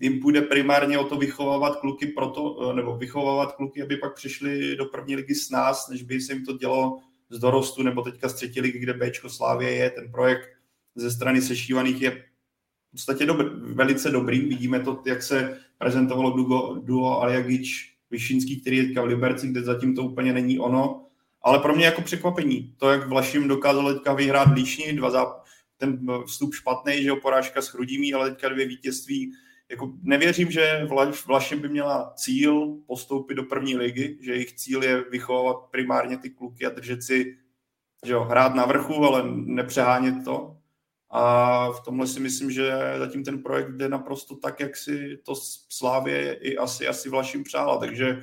jim půjde primárně o to vychovávat kluky proto, nebo vychovávat kluky, aby pak přišli do první ligy s nás, než by se jim to dělo z dorostu, nebo teďka z třetí ligy, kde Bčko Slávě je, ten projekt ze strany sešívaných je v podstatě dobr, velice dobrý. Vidíme to, jak se prezentovalo duo, duo Aliagič Vyšinský, který je teďka v Liberci, kde zatím to úplně není ono. Ale pro mě jako překvapení, to, jak Vlašim dokázal teďka vyhrát Líšni, dva záp- ten vstup špatný, že jo, porážka s Chrudímí, ale teďka dvě vítězství. Jako nevěřím, že Vlašim by měla cíl postoupit do první ligy, že jejich cíl je vychovávat primárně ty kluky a držet si, že jo, hrát na vrchu, ale nepřehánět to. A v tomhle si myslím, že zatím ten projekt jde naprosto tak, jak si to Slávě i asi, asi Vlaším přála. Takže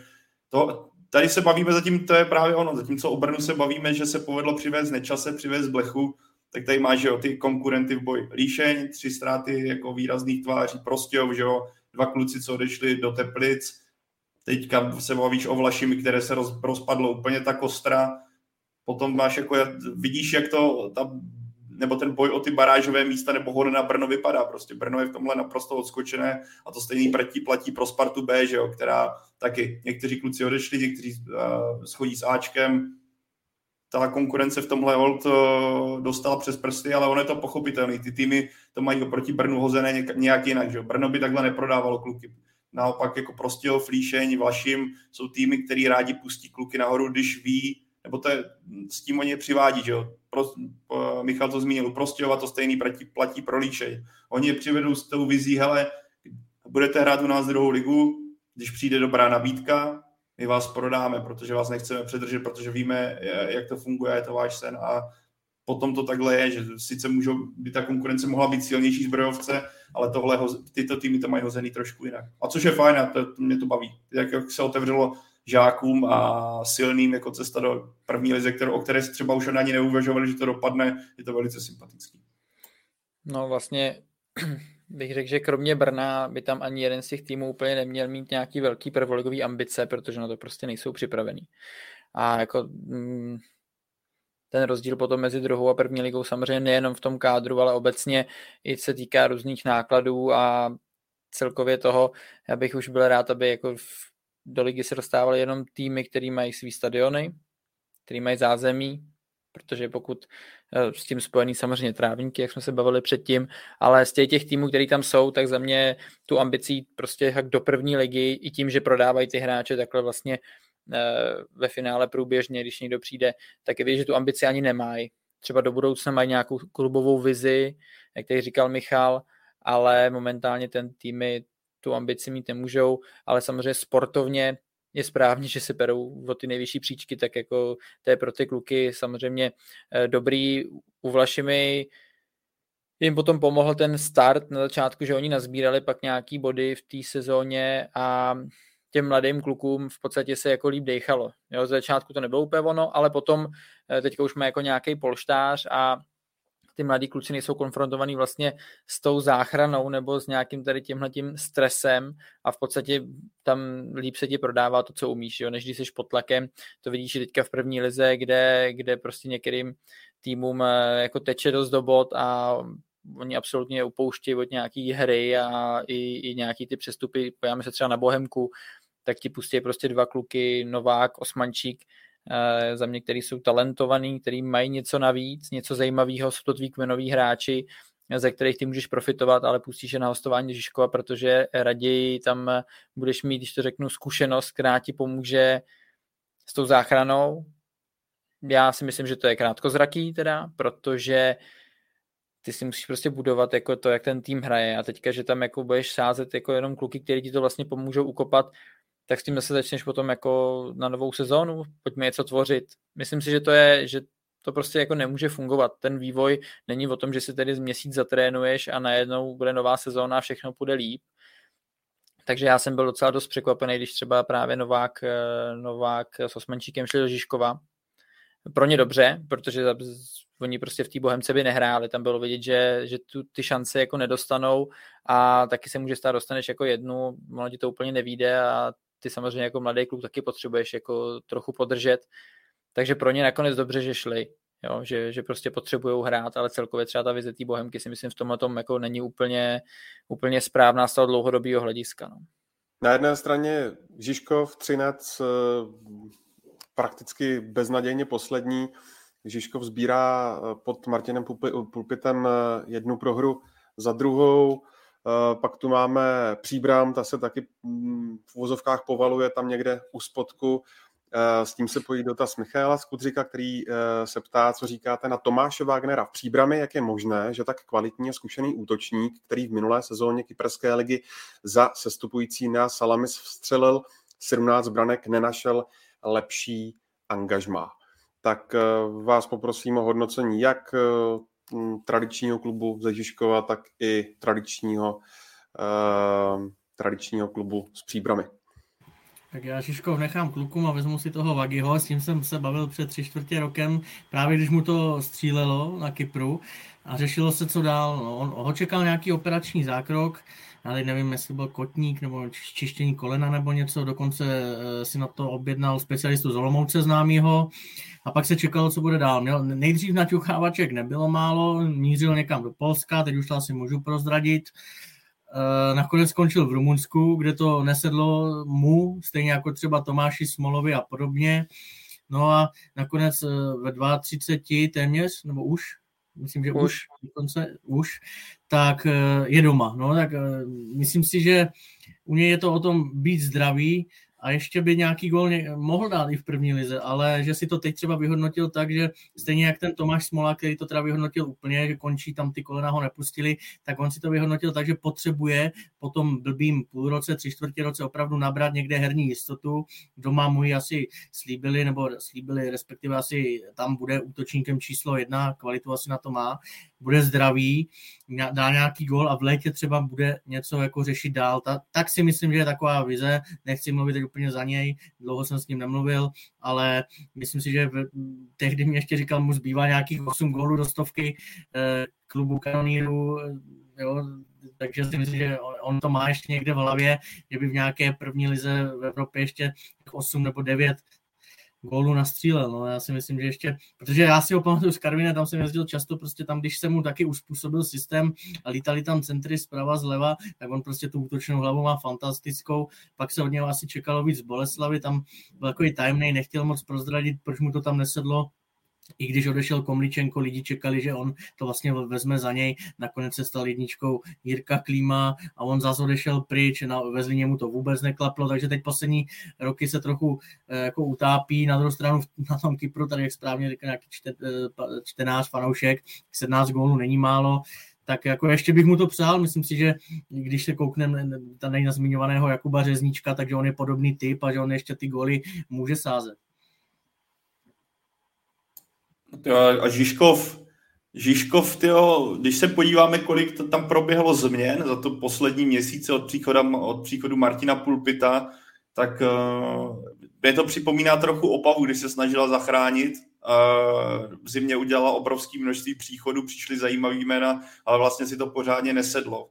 to, tady se bavíme zatím, to je právě ono, zatímco o Brnu se bavíme, že se povedlo přivést nečase, přivést blechu, tak tady máš, že jo, ty konkurenty v boji. Líšeň, tři ztráty jako výrazných tváří, prostě, že jo, dva kluci, co odešli do Teplic, teďka se bavíš o Vlašimi, které se roz, rozpadlo úplně tak ostra, potom máš jako, vidíš, jak to, ta nebo ten boj o ty barážové místa nebo hor na Brno vypadá. Prostě Brno je v tomhle naprosto odskočené a to stejný platí, platí pro Spartu B, že jo, která taky někteří kluci odešli, někteří uh, schodí s Ačkem. Ta konkurence v tomhle hold uh, dostala přes prsty, ale ono je to pochopitelné. Ty týmy to mají oproti Brnu hozené nějak jinak. Že jo. Brno by takhle neprodávalo kluky. Naopak jako prostě Flíšeň, Vlašim jsou týmy, který rádi pustí kluky nahoru, když ví, nebo to je, s tím oni je přivádí, že jo. Pro, Michal to zmínil, Prostějova to stejný platí, platí pro Líšej. Oni je přivedou s tou vizí, hele, budete hrát u nás druhou ligu, když přijde dobrá nabídka, my vás prodáme, protože vás nechceme předržet, protože víme, jak to funguje, je to váš sen a potom to takhle je, že sice můžou, by ta konkurence mohla být silnější zbrojovce, ale tohle, tyto týmy to mají hozený trošku jinak. A což je fajn, a to, to mě to baví. Jak, jak se otevřelo žákům a silným jako cesta do první lize, kterou, o které třeba už ani neuvažovali, že to dopadne, je to velice sympatický. No vlastně bych řekl, že kromě Brna by tam ani jeden z těch týmů úplně neměl mít nějaký velký prvoligový ambice, protože na to prostě nejsou připravený. A jako mm, ten rozdíl potom mezi druhou a první ligou samozřejmě nejenom v tom kádru, ale obecně i se týká různých nákladů a celkově toho, já bych už byl rád, aby jako v do ligy se dostávaly jenom týmy, které mají svý stadiony, které mají zázemí, protože pokud eh, s tím spojený samozřejmě trávníky, jak jsme se bavili předtím, ale z těch, těch týmů, který tam jsou, tak za mě tu ambicí prostě jak do první ligy i tím, že prodávají ty hráče takhle vlastně eh, ve finále průběžně, když někdo přijde, tak je vidět, že tu ambici ani nemají. Třeba do budoucna mají nějakou klubovou vizi, jak tady říkal Michal, ale momentálně ten týmy tu ambici mít nemůžou, ale samozřejmě sportovně je správně, že se berou o ty nejvyšší příčky, tak jako to je pro ty kluky samozřejmě eh, dobrý. U Vlašimi jim potom pomohl ten start na začátku, že oni nazbírali pak nějaký body v té sezóně a těm mladým klukům v podstatě se jako líp dechalo. Jo, z začátku to nebylo úplně ono, ale potom eh, teďka už má jako nějaký polštář a ty mladí kluci nejsou konfrontovaný vlastně s tou záchranou nebo s nějakým tady tímhletím stresem a v podstatě tam líp se ti prodává to, co umíš, jo? než když jsi pod tlakem. To vidíš i teďka v první lize, kde, kde prostě některým týmům eh, jako teče dost do bod a oni absolutně upouštějí od nějaký hry a i, i nějaký ty přestupy, pojáme se třeba na Bohemku, tak ti pustí prostě dva kluky, Novák, Osmančík, za mě, který jsou talentovaný, který mají něco navíc, něco zajímavého, jsou to tví kmenoví hráči, ze kterých ty můžeš profitovat, ale pustíš je na hostování Žižkova, protože raději tam budeš mít, když to řeknu, zkušenost, která ti pomůže s tou záchranou. Já si myslím, že to je krátkozraký teda, protože ty si musíš prostě budovat jako to, jak ten tým hraje a teďka, že tam jako budeš sázet jako jenom kluky, kteří ti to vlastně pomůžou ukopat, tak s tím zase začneš potom jako na novou sezónu, pojďme něco tvořit. Myslím si, že to je, že to prostě jako nemůže fungovat. Ten vývoj není o tom, že si tedy z měsíc zatrénuješ a najednou bude nová sezóna a všechno půjde líp. Takže já jsem byl docela dost překvapený, když třeba právě Novák, eh, Novák s Osmančíkem šli do Žižkova. Pro ně dobře, protože oni prostě v té Bohemce by nehráli, tam bylo vidět, že, že tu, ty šance jako nedostanou a taky se může stát, dostaneš jako jednu, ono ti to úplně nevíde a ty samozřejmě jako mladý klub taky potřebuješ jako trochu podržet, takže pro ně nakonec dobře, že šli, jo, že, že prostě potřebují hrát, ale celkově třeba ta vize té Bohemky si myslím v tomhle tom jako není úplně, úplně správná z toho dlouhodobého hlediska. No. Na jedné straně Žižkov, Třinec eh, prakticky beznadějně poslední. Žižkov sbírá eh, pod Martinem Pulpitem eh, jednu prohru za druhou. Pak tu máme Příbram, ta se taky mm, v vozovkách povaluje tam někde u spodku. S tím se pojí dotaz Michaela Skudřika, který se ptá, co říkáte na Tomáše Wagnera v příbrami, jak je možné, že tak kvalitní a zkušený útočník, který v minulé sezóně Kyperské ligy za sestupující na Salamis vstřelil 17 branek, nenašel lepší angažmá. Tak vás poprosím o hodnocení jak tradičního klubu ze Žižkova, tak i tradičního, tradičního klubu s příbramy. Tak já Šiškov nechám klukům a vezmu si toho Vagiho, s tím jsem se bavil před tři čtvrtě rokem, právě když mu to střílelo na Kypru. A řešilo se, co dál. No, on ho čekal nějaký operační zákrok, ale nevím, jestli byl kotník nebo čištění kolena nebo něco, dokonce eh, si na to objednal specialistu z Olomouce známýho. A pak se čekalo, co bude dál. Měl, nejdřív na ťuchávaček nebylo málo, mířil někam do Polska, teď už to asi můžu prozradit, nakonec skončil v Rumunsku, kde to nesedlo mu, stejně jako třeba Tomáši Smolovi a podobně. No a nakonec eh, ve 32 téměř, nebo už, myslím, že už, už dokonce už, tak eh, je doma. No, tak myslím si, že u něj je to o tom být zdravý, a ještě by nějaký gol mohl dát i v první lize, ale že si to teď třeba vyhodnotil tak, že stejně jak ten Tomáš Smola, který to teda vyhodnotil úplně, že končí tam ty kolena ho nepustili, tak on si to vyhodnotil tak, že potřebuje po tom blbým půl roce, tři čtvrtě roce opravdu nabrat někde herní jistotu. Doma mu ji asi slíbili, nebo slíbili, respektive asi tam bude útočníkem číslo jedna, kvalitu asi na to má, bude zdravý, dá nějaký gol a v létě třeba bude něco jako řešit dál. Ta, tak si myslím, že je taková vize, nechci mluvit teď úplně za něj, dlouho jsem s ním nemluvil, ale myslím si, že v, tehdy mě ještě říkal, mu zbývá nějakých 8 gólů do stovky eh, klubu kanoníru, eh, jo, takže si myslím, že on to má ještě někde v hlavě, že by v nějaké první lize v Evropě ještě 8 nebo 9 gólu nastřílel. No, já si myslím, že ještě, protože já si ho pamatuju z Karvina, tam jsem jezdil často, prostě tam, když se mu taky uspůsobil systém a lítali tam centry zprava, zleva, tak on prostě tu útočnou hlavu má fantastickou. Pak se od něho asi čekalo víc Boleslavy, tam byl takový tajemný, nechtěl moc prozradit, proč mu to tam nesedlo i když odešel Komličenko, lidi čekali, že on to vlastně vezme za něj, nakonec se stal jedničkou Jirka Klíma a on zase odešel pryč, na, ve Zlíně mu to vůbec neklaplo, takže teď poslední roky se trochu eh, jako utápí, na druhou stranu na tom Kypru, tady jak správně říká nějaký čte, eh, čtenář, fanoušek, 17 gólů není málo, tak jako ještě bych mu to přál, myslím si, že když se koukneme tady na zmiňovaného Jakuba Řezníčka, takže on je podobný typ a že on ještě ty góly může sázet. A Žižkov, Žižkov, tyjo, když se podíváme, kolik to tam proběhlo změn za to poslední měsíce od příchodu, od příchodu Martina Pulpita, tak uh, mě to připomíná trochu Opavu, když se snažila zachránit. Uh, v zimě udělala obrovské množství příchodů, přišly zajímavý jména, ale vlastně si to pořádně nesedlo.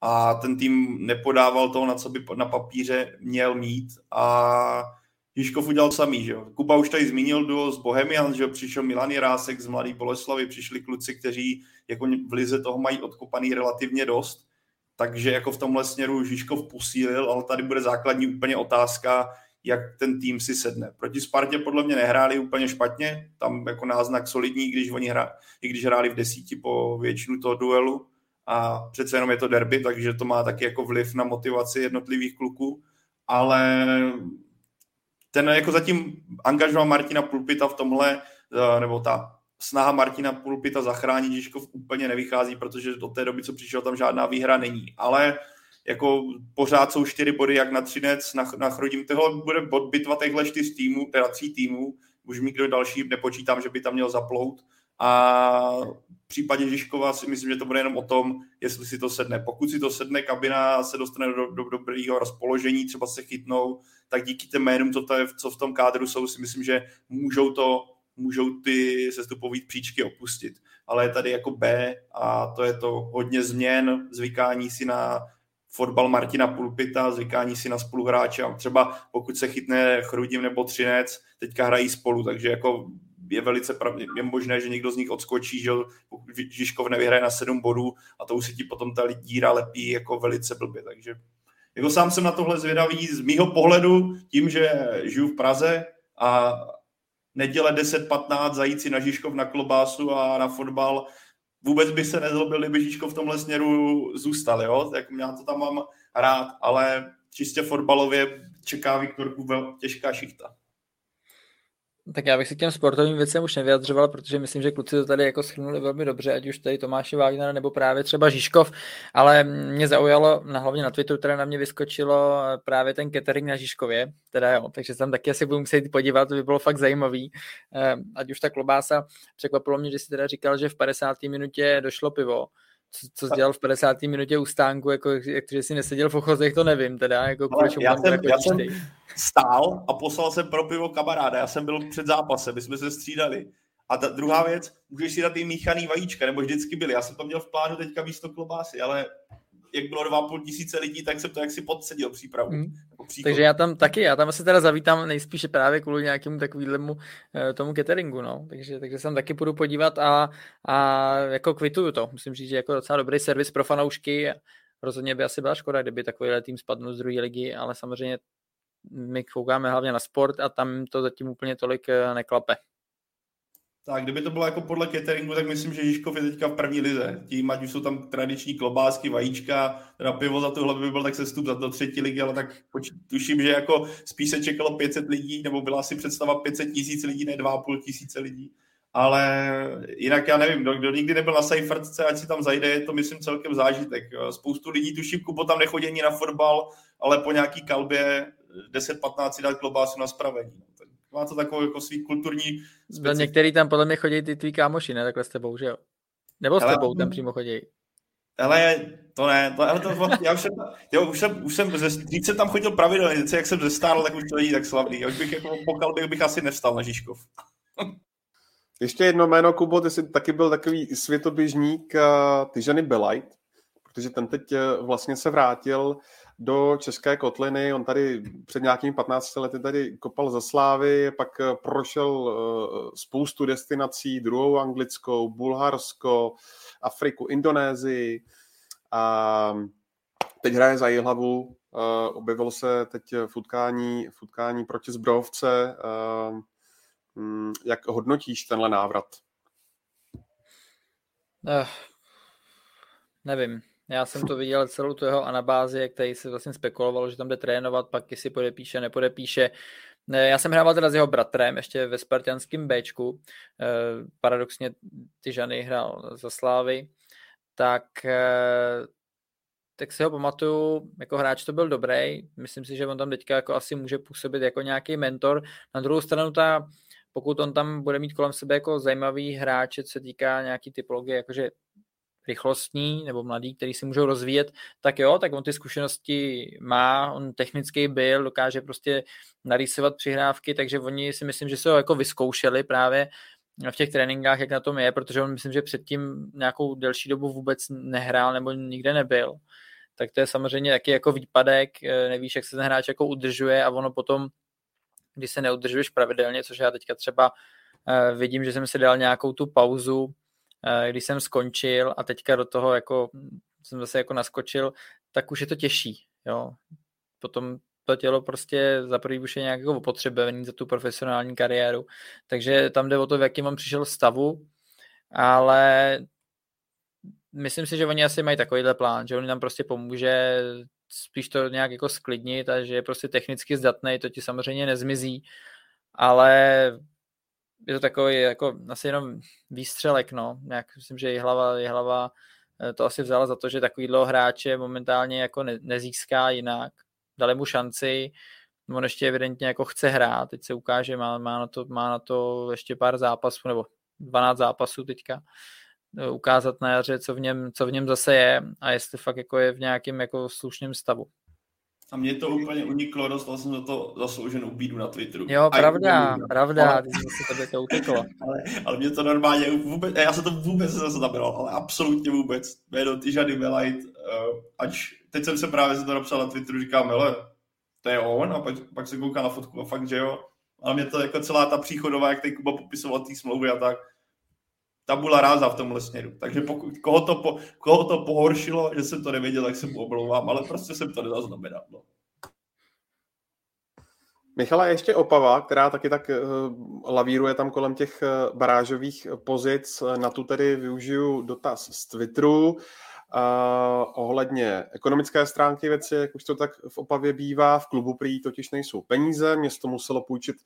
A ten tým nepodával to, na co by na papíře měl mít. A Žižkov udělal samý, že jo. Kuba už tady zmínil duo z Bohemian, že jo, přišel Milan Jirásek z Mladý Boleslavy, přišli kluci, kteří jako v lize toho mají odkopaný relativně dost, takže jako v tomhle směru Žižkov posílil, ale tady bude základní úplně otázka, jak ten tým si sedne. Proti Spartě podle mě nehráli úplně špatně, tam jako náznak solidní, když oni hra, i když hráli v desíti po většinu toho duelu a přece jenom je to derby, takže to má taky jako vliv na motivaci jednotlivých kluků, ale ten jako zatím angažoval Martina Pulpita v tomhle, eh, nebo ta snaha Martina Pulpita zachránit Žižkov úplně nevychází, protože do té doby, co přišel, tam žádná výhra není. Ale jako pořád jsou čtyři body jak na Třinec, na, na Chrodim. Tohle bude bod bitva těchto čtyř týmů, teda tří týmů. Už mi kdo další nepočítám, že by tam měl zaplout. A v případě Žižkova si myslím, že to bude jenom o tom, jestli si to sedne. Pokud si to sedne, kabina se dostane do, do, do dobrého rozpoložení, třeba se chytnou, tak díky těm jménům, co, to je, co v tom kádru jsou, si myslím, že můžou to můžou ty sestupové příčky opustit. Ale je tady jako B a to je to hodně změn, zvykání si na fotbal Martina Pulpita, zvykání si na spoluhráče a třeba pokud se chytne Chrudim nebo Třinec, teďka hrají spolu, takže jako je velice pravdě, je možné, že někdo z nich odskočí, že Žižkov nevyhraje na sedm bodů a to už si ti potom ta díra lepí jako velice blbě, takže jako sám jsem na tohle zvědavý z mýho pohledu, tím, že žiju v Praze a neděle 10-15 zajít si na Žižkov na klobásu a na fotbal, vůbec by se nezlobil, kdyby Žižkov v tomhle směru zůstal, jo? tak já to tam mám rád, ale čistě fotbalově čeká Viktorku těžká šichta. Tak já bych se k těm sportovním věcem už nevyjadřoval, protože myslím, že kluci to tady jako schrnuli velmi dobře, ať už tady Tomáši Wagner nebo právě třeba Žižkov, ale mě zaujalo, na hlavně na Twitteru teda na mě vyskočilo právě ten catering na Žižkově, teda jo, takže tam taky asi budu muset podívat, to by bylo fakt zajímavý, ehm, ať už ta klobása, překvapilo mě, že si teda říkal, že v 50. minutě došlo pivo, co, co jsi dělal v 50. minutě u stánku, jako, jak, že jsi neseděl v ochozech, to nevím teda. Jako, Ale já, jsem, já jsem stál a poslal jsem pro pivo kamaráda, já jsem byl před zápasem, my jsme se střídali. A ta druhá věc, můžeš si dát i míchaný vajíčka, nebo vždycky byly. Já jsem to měl v plánu teďka místo klobásy, ale jak bylo dva půl tisíce lidí, tak jsem to jaksi podsedil přípravu. Mm. Jako Takže já tam taky, já tam asi teda zavítám nejspíše právě kvůli nějakému takovému eh, tomu cateringu, no. Takže, takže se tam taky půjdu podívat a, a jako kvituju to. Musím říct, že jako docela dobrý servis pro fanoušky. Rozhodně by asi byla škoda, kdyby takovýhle tým spadnul z druhé ligy, ale samozřejmě my koukáme hlavně na sport a tam to zatím úplně tolik eh, neklape. Tak, kdyby to bylo jako podle cateringu, tak myslím, že Žižkov je teďka v první lize. Tím, ať už jsou tam tradiční klobásky, vajíčka, teda pivo za tohle by byl tak sestup za do třetí ligy, ale tak tuším, že jako spíš se čekalo 500 lidí, nebo byla si představa 500 tisíc lidí, ne 2,5 tisíce lidí. Ale jinak já nevím, kdo, kdo nikdy nebyl na Seifertce, ať si tam zajde, je to myslím celkem zážitek. Spoustu lidí tuším, Kubo tam nechodí na fotbal, ale po nějaký kalbě 10-15 si dát klobásu na spravení má to takovou jako svý kulturní specif... Některý tam podle mě chodí ty tvý kámoši, ne? Takhle s tebou, že jo? Nebo s tebou tam přímo chodí. Ale to ne, to, ale to, já už jsem, jo, už jsem, už jsem, když jsem tam chodil pravidelně, jak jsem zestárl, tak už to není tak slavný. Už bych jako pokal bych, bych asi nevstal na Žižkov. Ještě jedno jméno, Kubo, ty jsi taky byl takový světoběžník uh, Tyžany Belajt, protože ten teď uh, vlastně se vrátil do České kotliny. On tady před nějakými 15 lety tady kopal za slávy, pak eh, prošel eh, spoustu destinací, druhou anglickou, Bulharsko, Afriku, Indonésii a teď hraje za Jihlavu. Eh, objevil se teď v utkání, v utkání proti Zbrovce. Hm, jak hodnotíš tenhle návrat? Uh, nevím. Já jsem to viděl celou tu jeho anabázi, jak tady se vlastně spekulovalo, že tam jde trénovat, pak jestli podepíše, nepodepíše. Já jsem hrával teda s jeho bratrem ještě ve spartianském Bčku. Eh, paradoxně ty Žany hrál za Slávy. Tak, eh, tak si ho pamatuju, jako hráč to byl dobrý. Myslím si, že on tam teďka jako asi může působit jako nějaký mentor. Na druhou stranu ta, pokud on tam bude mít kolem sebe jako zajímavý hráče, co se týká nějaký typologie, jakože rychlostní nebo mladý, který si můžou rozvíjet, tak jo, tak on ty zkušenosti má, on technický byl, dokáže prostě narýsovat přihrávky, takže oni si myslím, že se ho jako vyzkoušeli právě v těch tréninkách, jak na tom je, protože on myslím, že předtím nějakou delší dobu vůbec nehrál nebo nikde nebyl. Tak to je samozřejmě taky jako výpadek, nevíš, jak se ten hráč jako udržuje a ono potom kdy se neudržuješ pravidelně, což já teďka třeba uh, vidím, že jsem si dal nějakou tu pauzu, když jsem skončil a teďka do toho jako jsem zase jako naskočil, tak už je to těžší, jo. Potom to tělo prostě za prvý už je nějak jako opotřebený za tu profesionální kariéru, takže tam jde o to, v jakém on přišel stavu, ale myslím si, že oni asi mají takovýhle plán, že on nám prostě pomůže spíš to nějak jako sklidnit a že je prostě technicky zdatný, to ti samozřejmě nezmizí, ale je to takový jako asi jenom výstřelek, no. Nějak, myslím, že je hlava, je hlava eh, to asi vzala za to, že takovýhle hráče momentálně jako ne, nezíská jinak. Dali mu šanci, on ještě evidentně jako chce hrát, teď se ukáže, má, má, na, to, má na to ještě pár zápasů, nebo 12 zápasů teďka, eh, ukázat na jaře, co v něm, co v něm zase je a jestli fakt jako je v nějakém jako slušném stavu. A mě to úplně uniklo, dostal jsem za to zaslouženou bídu na Twitteru. Jo, pravda, A pravda, ale... se tebe to uteklo. ale, ale mě to normálně vůbec, já se to vůbec nezaznamenal, ale absolutně vůbec. Jméno Tyžady Belajt, uh, ač teď jsem se právě za to napsal na Twitteru, říkám, hele, to je on, a pak, pak se kouká na fotku a fakt, že jo. Ale mě to jako celá ta příchodová, jak teď Kuba popisoval té smlouvy a tak, tabula ráza v tomhle směru. Takže pokud, koho, to po, koho to pohoršilo, že jsem to nevěděl, tak se mu omlouvám, ale prostě jsem to nezaznamenal. No. Michala, ještě Opava, která taky tak uh, lavíruje tam kolem těch uh, barážových pozic. Na tu tedy využiju dotaz z Twitteru. Uh, ohledně ekonomické stránky věci, jak už to tak v Opavě bývá, v klubu prý totiž nejsou peníze, město muselo půjčit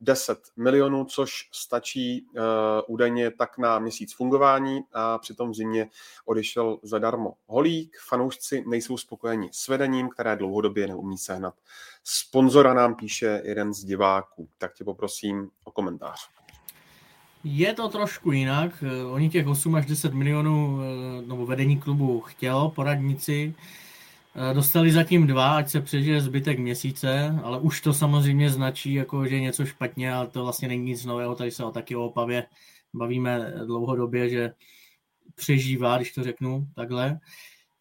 10 milionů, což stačí uh, údajně tak na měsíc fungování a přitom v zimě odešel zadarmo Holík. Fanoušci nejsou spokojeni s vedením, které dlouhodobě neumí sehnat. Sponzora nám píše jeden z diváků, tak tě poprosím o komentář. Je to trošku jinak. Eh, oni těch 8 až 10 milionů eh, nebo vedení klubu chtělo, poradníci. Eh, dostali zatím dva, ať se přežije zbytek měsíce, ale už to samozřejmě značí, jako, že je něco špatně a to vlastně není nic nového. Tady se o taky o Opavě bavíme dlouhodobě, že přežívá, když to řeknu takhle.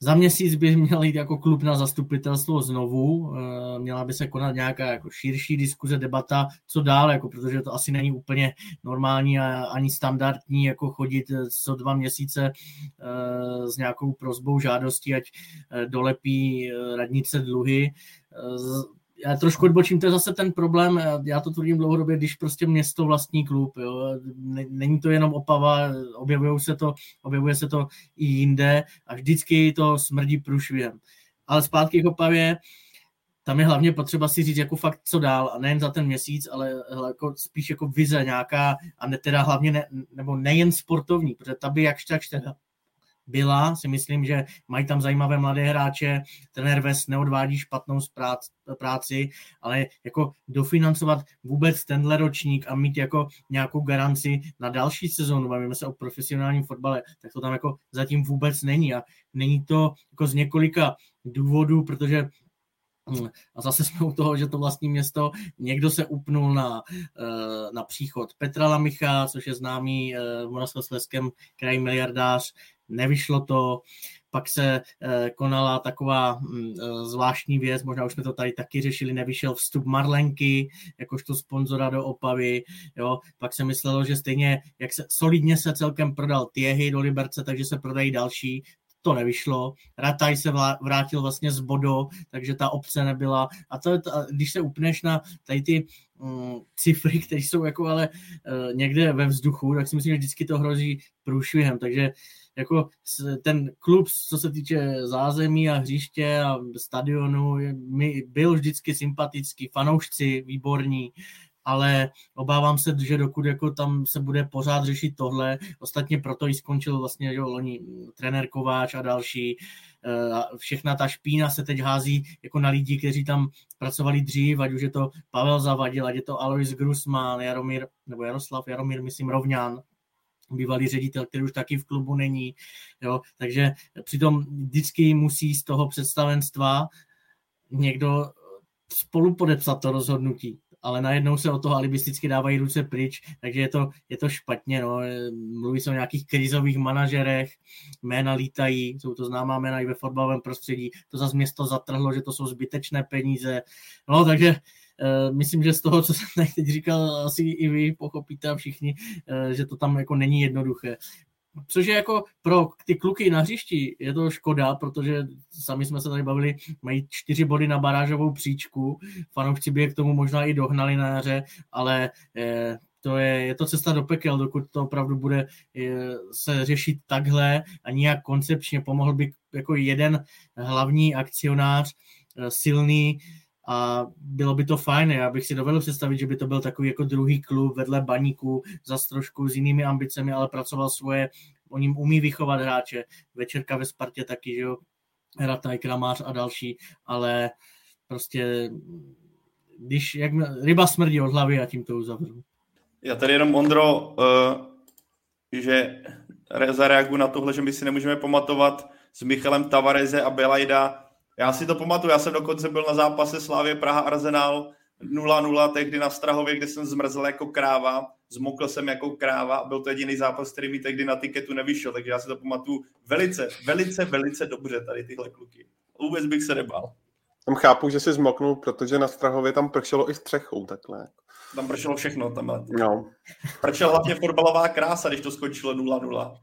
Za měsíc by měl jít jako klub na zastupitelstvo znovu, eh, měla by se konat nějaká jako širší diskuze, debata, co dál, jako, protože to asi není úplně normální a ani standardní jako chodit eh, co dva měsíce eh, s nějakou prozbou žádostí, ať dolepí radnice dluhy já trošku odbočím, to je zase ten problém, já to tvrdím dlouhodobě, když prostě město vlastní klub, jo. Není to jenom Opava, objevuje se to, objevuje se to i jinde a vždycky to smrdí průšvihem. Ale zpátky k Opavě, tam je hlavně potřeba si říct jako fakt co dál a nejen za ten měsíc, ale jako spíš jako vize nějaká a ne, teda hlavně ne, nebo nejen sportovní, protože ta by jakž tak teda byla, si myslím, že mají tam zajímavé mladé hráče, trenér Ves neodvádí špatnou práci, ale jako dofinancovat vůbec tenhle ročník a mít jako nějakou garanci na další sezónu, bavíme se o profesionálním fotbale, tak to tam jako zatím vůbec není a není to jako z několika důvodů, protože a zase jsme u toho, že to vlastní město, někdo se upnul na, eh, na příchod Petra Lamicha, což je známý eh, v Moravskoslezském kraji miliardář, nevyšlo to, pak se eh, konala taková eh, zvláštní věc, možná už jsme to tady taky řešili, nevyšel vstup Marlenky, jakožto sponzora do Opavy, jo, pak se myslelo, že stejně, jak se solidně se celkem prodal Tiehy do Liberce, takže se prodají další, to nevyšlo. Rataj se vrátil vlastně z Bodo, takže ta obce nebyla. A to, když se upneš na tady ty um, cifry, které jsou jako ale uh, někde ve vzduchu, tak si myslím, že vždycky to hrozí průšvihem. Takže jako ten klub, co se týče zázemí a hřiště a stadionu, mi byl vždycky sympatický, fanoušci výborní, ale obávám se, že dokud jako tam se bude pořád řešit tohle, ostatně proto i skončil vlastně že loni trenér Kováč a další, eh, všechna ta špína se teď hází jako na lidi, kteří tam pracovali dřív, ať už je to Pavel Zavadil, ať je to Alois Grusman, Jaromír, nebo Jaroslav Jaromír, myslím, Rovňan, bývalý ředitel, který už taky v klubu není. Jo? Takže přitom vždycky musí z toho představenstva někdo spolu podepsat to rozhodnutí ale najednou se o toho alibisticky dávají ruce pryč, takže je to, je to špatně. No. Mluví se o nějakých krizových manažerech, jména lítají, jsou to známá jména i ve fotbalovém prostředí, to zase město zatrhlo, že to jsou zbytečné peníze. No, takže myslím, že z toho, co jsem teď říkal, asi i vy pochopíte a všichni, že to tam jako není jednoduché. Což je jako pro ty kluky na hřišti je to škoda, protože sami jsme se tady bavili, mají čtyři body na barážovou příčku, fanoušci by je k tomu možná i dohnali na jaře, ale eh, to je, je to cesta do pekel, dokud to opravdu bude eh, se řešit takhle a nijak koncepčně. Pomohl by jako jeden hlavní akcionář eh, silný, a bylo by to fajn. Já bych si dovedl představit, že by to byl takový jako druhý klub vedle baníku, za trošku s jinými ambicemi, ale pracoval svoje, o ním umí vychovat hráče. Večerka ve Spartě taky, že jo, Rataj, Kramář a další, ale prostě když, jak ryba smrdí od hlavy a tím to uzavřu. Já tady jenom, Ondro, uh, že zareaguju na tohle, že my si nemůžeme pamatovat s Michalem Tavareze a Belajda já si to pamatuju, já jsem dokonce byl na zápase Slávě Praha Arsenal 0-0 tehdy na Strahově, kde jsem zmrzl jako kráva, zmokl jsem jako kráva a byl to jediný zápas, který mi tehdy na tiketu nevyšel, takže já si to pamatuju velice, velice, velice dobře tady tyhle kluky. Vůbec bych se nebál. Tam chápu, že si zmoknul, protože na Strahově tam pršelo i střechou takhle. Tam pršelo všechno. Tam, no. Pršela hlavně fotbalová krása, když to skončilo 0-0.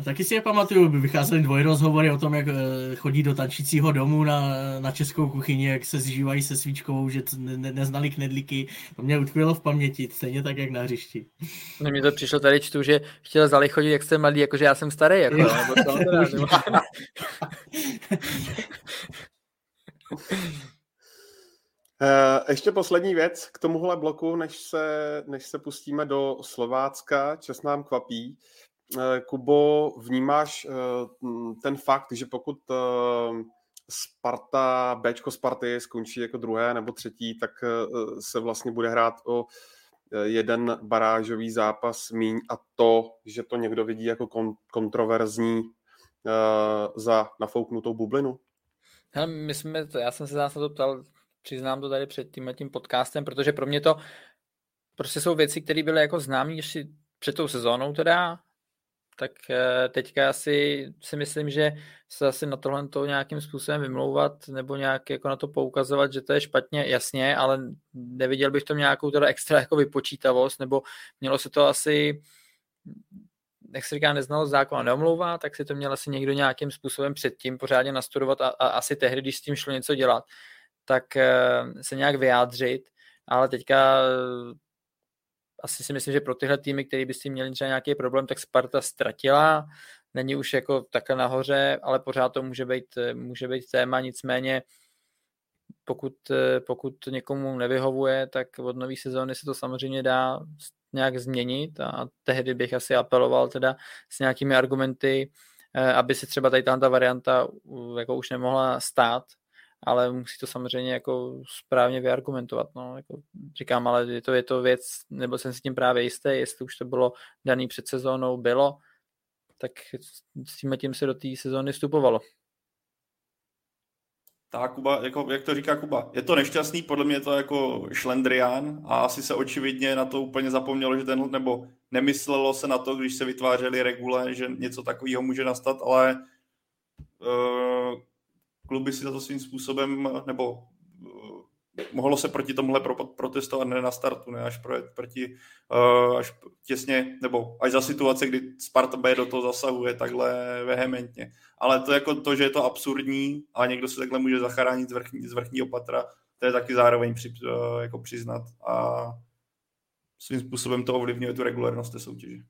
A taky si je pamatuju, by vycházely dvojrozhovory o tom, jak eh, chodí do tančícího domu na, na českou kuchyni, jak se zžívají se svíčkovou, že ne, neznali knedlíky. To mě utkvělo v paměti, stejně tak, jak na hřišti. No mi to přišlo tady čtu, že chtěl zali chodit, jak jste mladý, jakože já jsem starý. Jako, nebo to, teda, eh, Ještě poslední věc k tomuhle bloku, než se, než se pustíme do Slovácka. Čas nám kvapí. Eh, Kubo, vnímáš eh, ten fakt, že pokud eh, Sparta, Bčko Sparty skončí jako druhé nebo třetí, tak se vlastně bude hrát o jeden barážový zápas míň a to, že to někdo vidí jako kontroverzní za nafouknutou bublinu? Hele, my jsme já jsem se zase to ptal, přiznám to tady před tím tím podcastem, protože pro mě to prostě jsou věci, které byly jako známé ještě před tou sezónou teda, tak eh, teďka asi si myslím, že se asi na tohle to nějakým způsobem vymlouvat nebo nějak jako na to poukazovat, že to je špatně, jasně, ale neviděl bych to nějakou teda extra jako vypočítavost, nebo mělo se to asi jak se říká, neznalost zákona neomlouvá, tak si to měl asi někdo nějakým způsobem předtím pořádně nastudovat a, a asi tehdy, když s tím šlo něco dělat, tak eh, se nějak vyjádřit, ale teďka asi si myslím, že pro tyhle týmy, které by s tím měli třeba nějaký problém, tak Sparta ztratila, není už jako takhle nahoře, ale pořád to může být, může být téma, nicméně pokud, pokud někomu nevyhovuje, tak od nové sezóny se to samozřejmě dá nějak změnit. A tehdy bych asi apeloval teda s nějakými argumenty, eh, aby se třeba tady ta varianta jako už nemohla stát, ale musí to samozřejmě jako správně vyargumentovat. No. Jako říkám, ale je to, je to věc, nebo jsem si tím právě jistý, jestli už to bylo daný před sezónou, bylo, tak s tím tím se do té sezóny vstupovalo. Tak, Kuba, jako, jak to říká Kuba, je to nešťastný, podle mě je to jako šlendrián a asi se očividně na to úplně zapomnělo, že ten, nebo nemyslelo se na to, když se vytvářely regule, že něco takového může nastat, ale uh, kluby si to svým způsobem, nebo uh, mohlo se proti tomuhle pro, protestovat ne na startu, ne až pro, proti, uh, až těsně, nebo až za situace, kdy Sparta B do toho zasahuje takhle vehementně. Ale to jako to, že je to absurdní a někdo se takhle může zachránit z, vrchní, z vrchního patra, to je taky zároveň při, uh, jako přiznat a svým způsobem to ovlivňuje tu regulárnost té soutěže.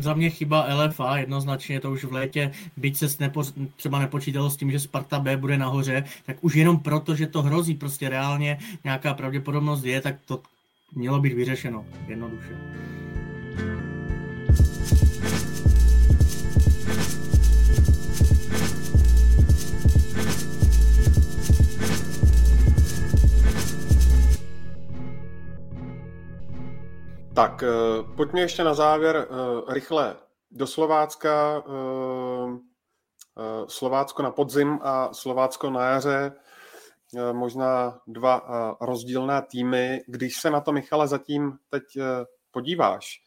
Za mě chyba LFA, jednoznačně to už v létě, byť se nepo, třeba nepočítalo s tím, že Sparta B bude nahoře, tak už jenom proto, že to hrozí, prostě reálně nějaká pravděpodobnost je, tak to mělo být vyřešeno jednoduše. Tak, uh, pojďme ještě na závěr uh, rychle do Slovácka. Uh, Slovácko na podzim a Slovácko na jaře. Možná dva rozdílné týmy. Když se na to, Michale, zatím teď podíváš,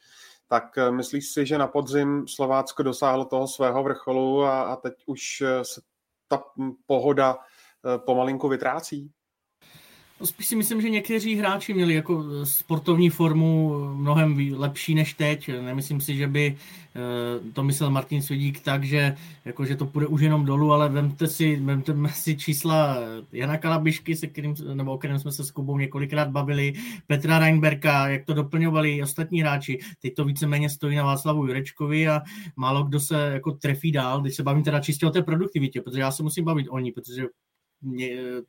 tak myslíš si, že na podzim Slovácko dosáhlo toho svého vrcholu a, a teď už se ta pohoda pomalinku vytrácí? Spíš si myslím, že někteří hráči měli jako sportovní formu mnohem lepší než teď. Nemyslím si, že by eh, to myslel Martin Svědík tak, že, jako, že to půjde už jenom dolů, ale vemte si, vemte si čísla Jana Kalabišky, se kterým, nebo o kterém jsme se s Kubou několikrát bavili, Petra Reinberka, jak to doplňovali ostatní hráči. Teď to víceméně stojí na Václavu Jurečkovi a málo kdo se jako trefí dál, když se bavím teda čistě o té produktivitě, protože já se musím bavit o ní, protože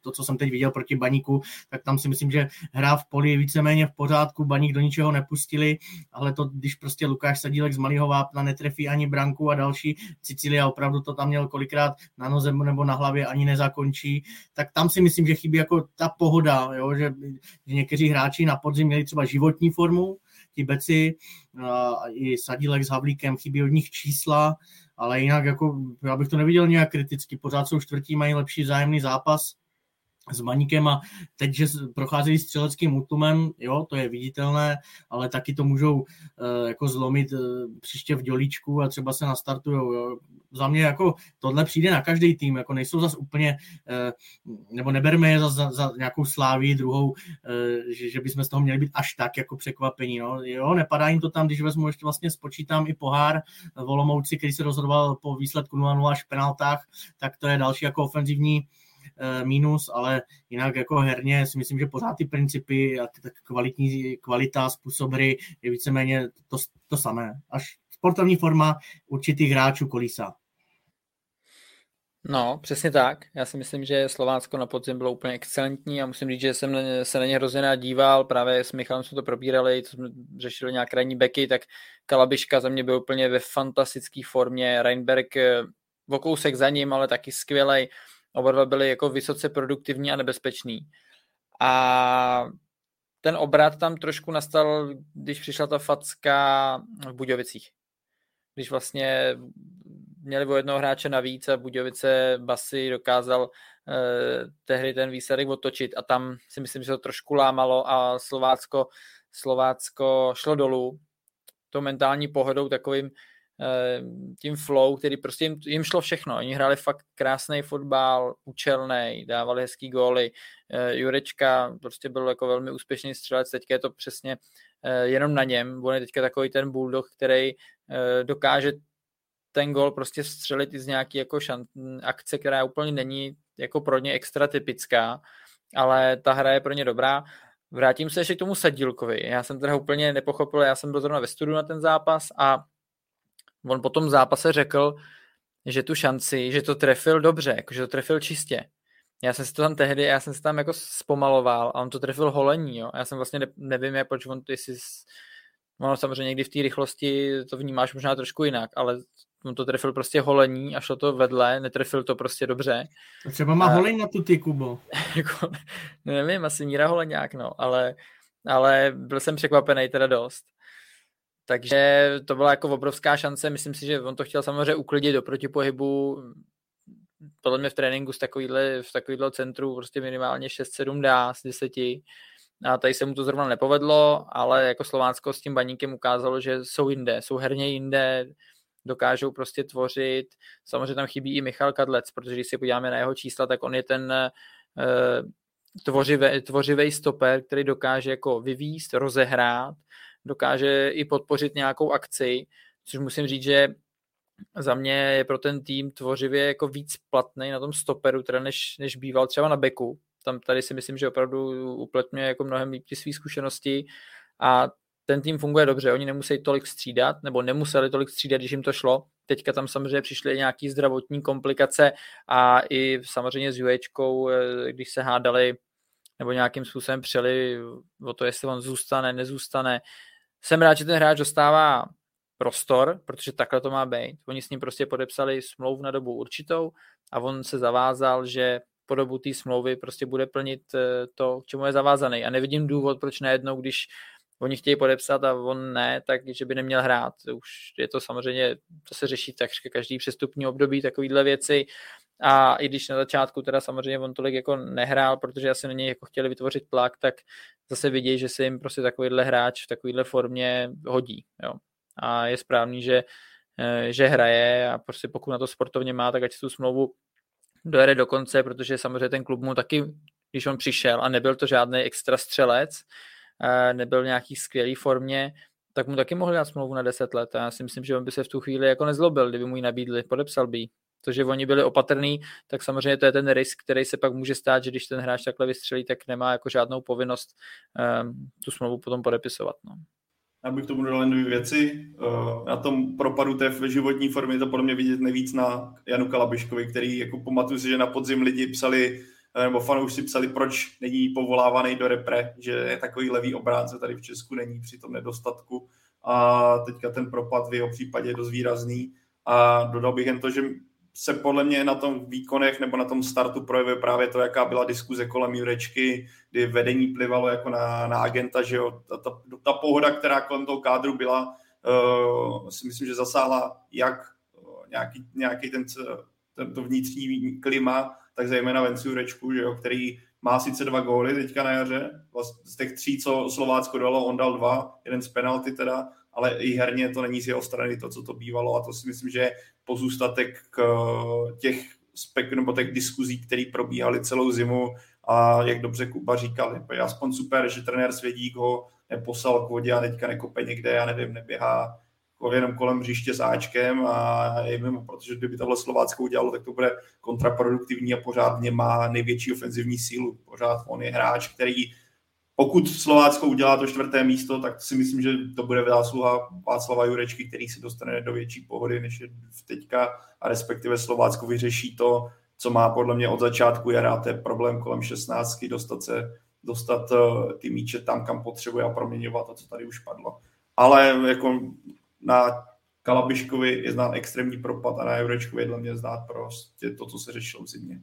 to, co jsem teď viděl proti Baníku, tak tam si myslím, že hra v poli je víceméně v pořádku, Baník do ničeho nepustili, ale to, když prostě Lukáš Sadílek z malého vápna netrefí ani branku a další, Cicilia opravdu to tam měl kolikrát na noze nebo na hlavě ani nezakončí, tak tam si myslím, že chybí jako ta pohoda, jo, že, že někteří hráči na podzim měli třeba životní formu, ti beci, i Sadílek s Havlíkem, chybí od nich čísla, ale jinak jako, já bych to neviděl nějak kriticky, pořád jsou čtvrtí, mají lepší vzájemný zápas, s Baníkem a teď, že procházejí střeleckým útlumem, jo, to je viditelné, ale taky to můžou uh, jako zlomit uh, příště v dělíčku a třeba se nastartují. Za mě jako tohle přijde na každý tým, jako nejsou zas úplně, uh, nebo neberme je za, za, za nějakou sláví druhou, uh, že, že bychom z toho měli být až tak jako překvapení. No. Jo, nepadá jim to tam, když vezmu ještě vlastně spočítám i pohár Volomouci, který se rozhodoval po výsledku 0-0 až v penaltách, tak to je další jako ofenzivní mínus, ale jinak jako herně si myslím, že pořád ty principy a tak kvalitní, kvalita, způsob hry je víceméně to, to samé. Až sportovní forma určitých hráčů kolísa. No, přesně tak. Já si myslím, že Slovácko na podzim bylo úplně excelentní a musím říct, že jsem se na ně hrozně díval. Právě s Michalem jsme to probírali, co jsme řešili nějak krajní beky, tak Kalabiška za mě byl úplně ve fantastické formě. Reinberg eh, v kousek za ním, ale taky skvělej. Oba dva byli jako vysoce produktivní a nebezpeční. A ten obrat tam trošku nastal, když přišla ta facka v Budějovicích. Když vlastně měli o jednoho hráče navíc a Budějovice Basy dokázal eh, tehdy ten výsledek otočit a tam si myslím, že to trošku lámalo a Slovácko, Slovácko šlo dolů to mentální pohodou takovým tím flow, který prostě jim, jim šlo všechno. Oni hráli fakt krásný fotbal, účelný, dávali hezký góly. Eh, Jurečka prostě byl jako velmi úspěšný střelec, teďka je to přesně eh, jenom na něm. On je teďka takový ten bulldog, který dokáže ten gol prostě střelit i z nějaký jako šant, akce, která úplně není jako pro ně extra typická, ale ta hra je pro ně dobrá. Vrátím se ještě k tomu Sadílkovi. Já jsem teda úplně nepochopil, já jsem byl zrovna ve studiu na ten zápas a on po tom zápase řekl, že tu šanci, že to trefil dobře, jako, že to trefil čistě. Já jsem si to tam tehdy, já jsem si tam jako zpomaloval a on to trefil holení, jo. Já jsem vlastně ne, nevím, jak, proč on to, jestli, ono samozřejmě někdy v té rychlosti to vnímáš možná trošku jinak, ale on to trefil prostě holení a šlo to vedle, netrefil to prostě dobře. A třeba má a, holení na tu ty, Kubo. jako, nevím, asi Míra Holeňák, no, ale, ale byl jsem překvapený teda dost. Takže to byla jako obrovská šance. Myslím si, že on to chtěl samozřejmě uklidit do protipohybu. Podle mě v tréninku z takovýhle, v takovýhle centru prostě minimálně 6-7 dá z 10. A tady se mu to zrovna nepovedlo, ale jako Slovácko s tím baníkem ukázalo, že jsou jinde, jsou herně jinde, dokážou prostě tvořit. Samozřejmě tam chybí i Michal Kadlec, protože když si podíváme na jeho čísla, tak on je ten tvořivý, tvořivý stoper, který dokáže jako vyvíst, rozehrát, dokáže i podpořit nějakou akci, což musím říct, že za mě je pro ten tým tvořivě jako víc platný na tom stoperu, teda než, než býval třeba na beku. Tam tady si myslím, že opravdu upletňuje jako mnohem líp ty své zkušenosti a ten tým funguje dobře, oni nemusí tolik střídat, nebo nemuseli tolik střídat, když jim to šlo. Teďka tam samozřejmě přišly nějaké zdravotní komplikace a i samozřejmě s Juečkou, eh, když se hádali nebo nějakým způsobem přeli o to, jestli on zůstane, nezůstane, jsem rád, že ten hráč dostává prostor, protože takhle to má být. Oni s ním prostě podepsali smlouvu na dobu určitou a on se zavázal, že po dobu té smlouvy prostě bude plnit eh, to, k čemu je zavázaný. A nevidím důvod, proč najednou, když oni chtějí podepsat a on ne, tak že by neměl hrát. Už je to samozřejmě, to se řeší takřka každý přestupní období, takovýhle věci. A i když na začátku teda samozřejmě on tolik jako nehrál, protože asi na něj jako chtěli vytvořit tlak, tak zase vidějí, že se jim prostě takovýhle hráč v takovýhle formě hodí. Jo. A je správný, že, eh, že hraje a prostě pokud na to sportovně má, tak ať tu smlouvu dojede do konce, protože samozřejmě ten klub mu taky když on přišel a nebyl to žádný extra střelec, nebyl v nějaký skvělý formě, tak mu taky mohli dát smlouvu na 10 let. A já si myslím, že on by se v tu chvíli jako nezlobil, kdyby mu ji nabídli, podepsal by to, že oni byli opatrní, tak samozřejmě to je ten risk, který se pak může stát, že když ten hráč takhle vystřelí, tak nemá jako žádnou povinnost um, tu smlouvu potom podepisovat. No. Já bych tomu dodal dvě věci. Uh, na tom propadu té životní formy to podle mě vidět nejvíc na Janu Kalabiškovi, který jako pamatuju si, že na podzim lidi psali, eh, nebo fanoušci psali, proč není povolávaný do repre, že je takový levý obránce tady v Česku není při tom nedostatku a teďka ten propad v jeho případě je dost výrazný a dodal bych jen to, že se podle mě na tom výkonech nebo na tom startu projevuje právě to, jaká byla diskuze kolem Jurečky, kdy vedení plivalo jako na, na agenta, že jo, ta, ta, ta pohoda, která kolem toho kádru byla, uh, si myslím, že zasáhla jak uh, nějaký, nějaký ten, ten, to vnitřní klima, tak zejména Venci Jurečku, že jo, který má sice dva góly teďka na jaře, vlastně z těch tří, co Slovácko dalo, on dal dva, jeden z penalty teda, ale i herně to není z jeho strany to, co to bývalo a to si myslím, že je pozůstatek těch spek, nebo těch diskuzí, které probíhaly celou zimu a jak dobře Kuba říkal, je aspoň super, že trenér Svědík ho neposlal k vodě a teďka nekope někde, já nevím, neběhá jenom kolem hřiště s Ačkem a jim, protože kdyby tohle Slovácko udělalo, tak to bude kontraproduktivní a pořád má největší ofenzivní sílu. Pořád on je hráč, který pokud Slovácko udělá to čtvrté místo, tak si myslím, že to bude zásluha Václava Jurečky, který se dostane do větší pohody, než je teďka a respektive Slovácko vyřeší to, co má podle mě od začátku jara, to je problém kolem 16, dostat se, dostat uh, ty míče tam, kam potřebuje a proměňovat to, co tady už padlo. Ale jako na Kalabiškovi je znát extrémní propad a na Jurečkovi je dle mě znát prostě to, co se řešilo v zimě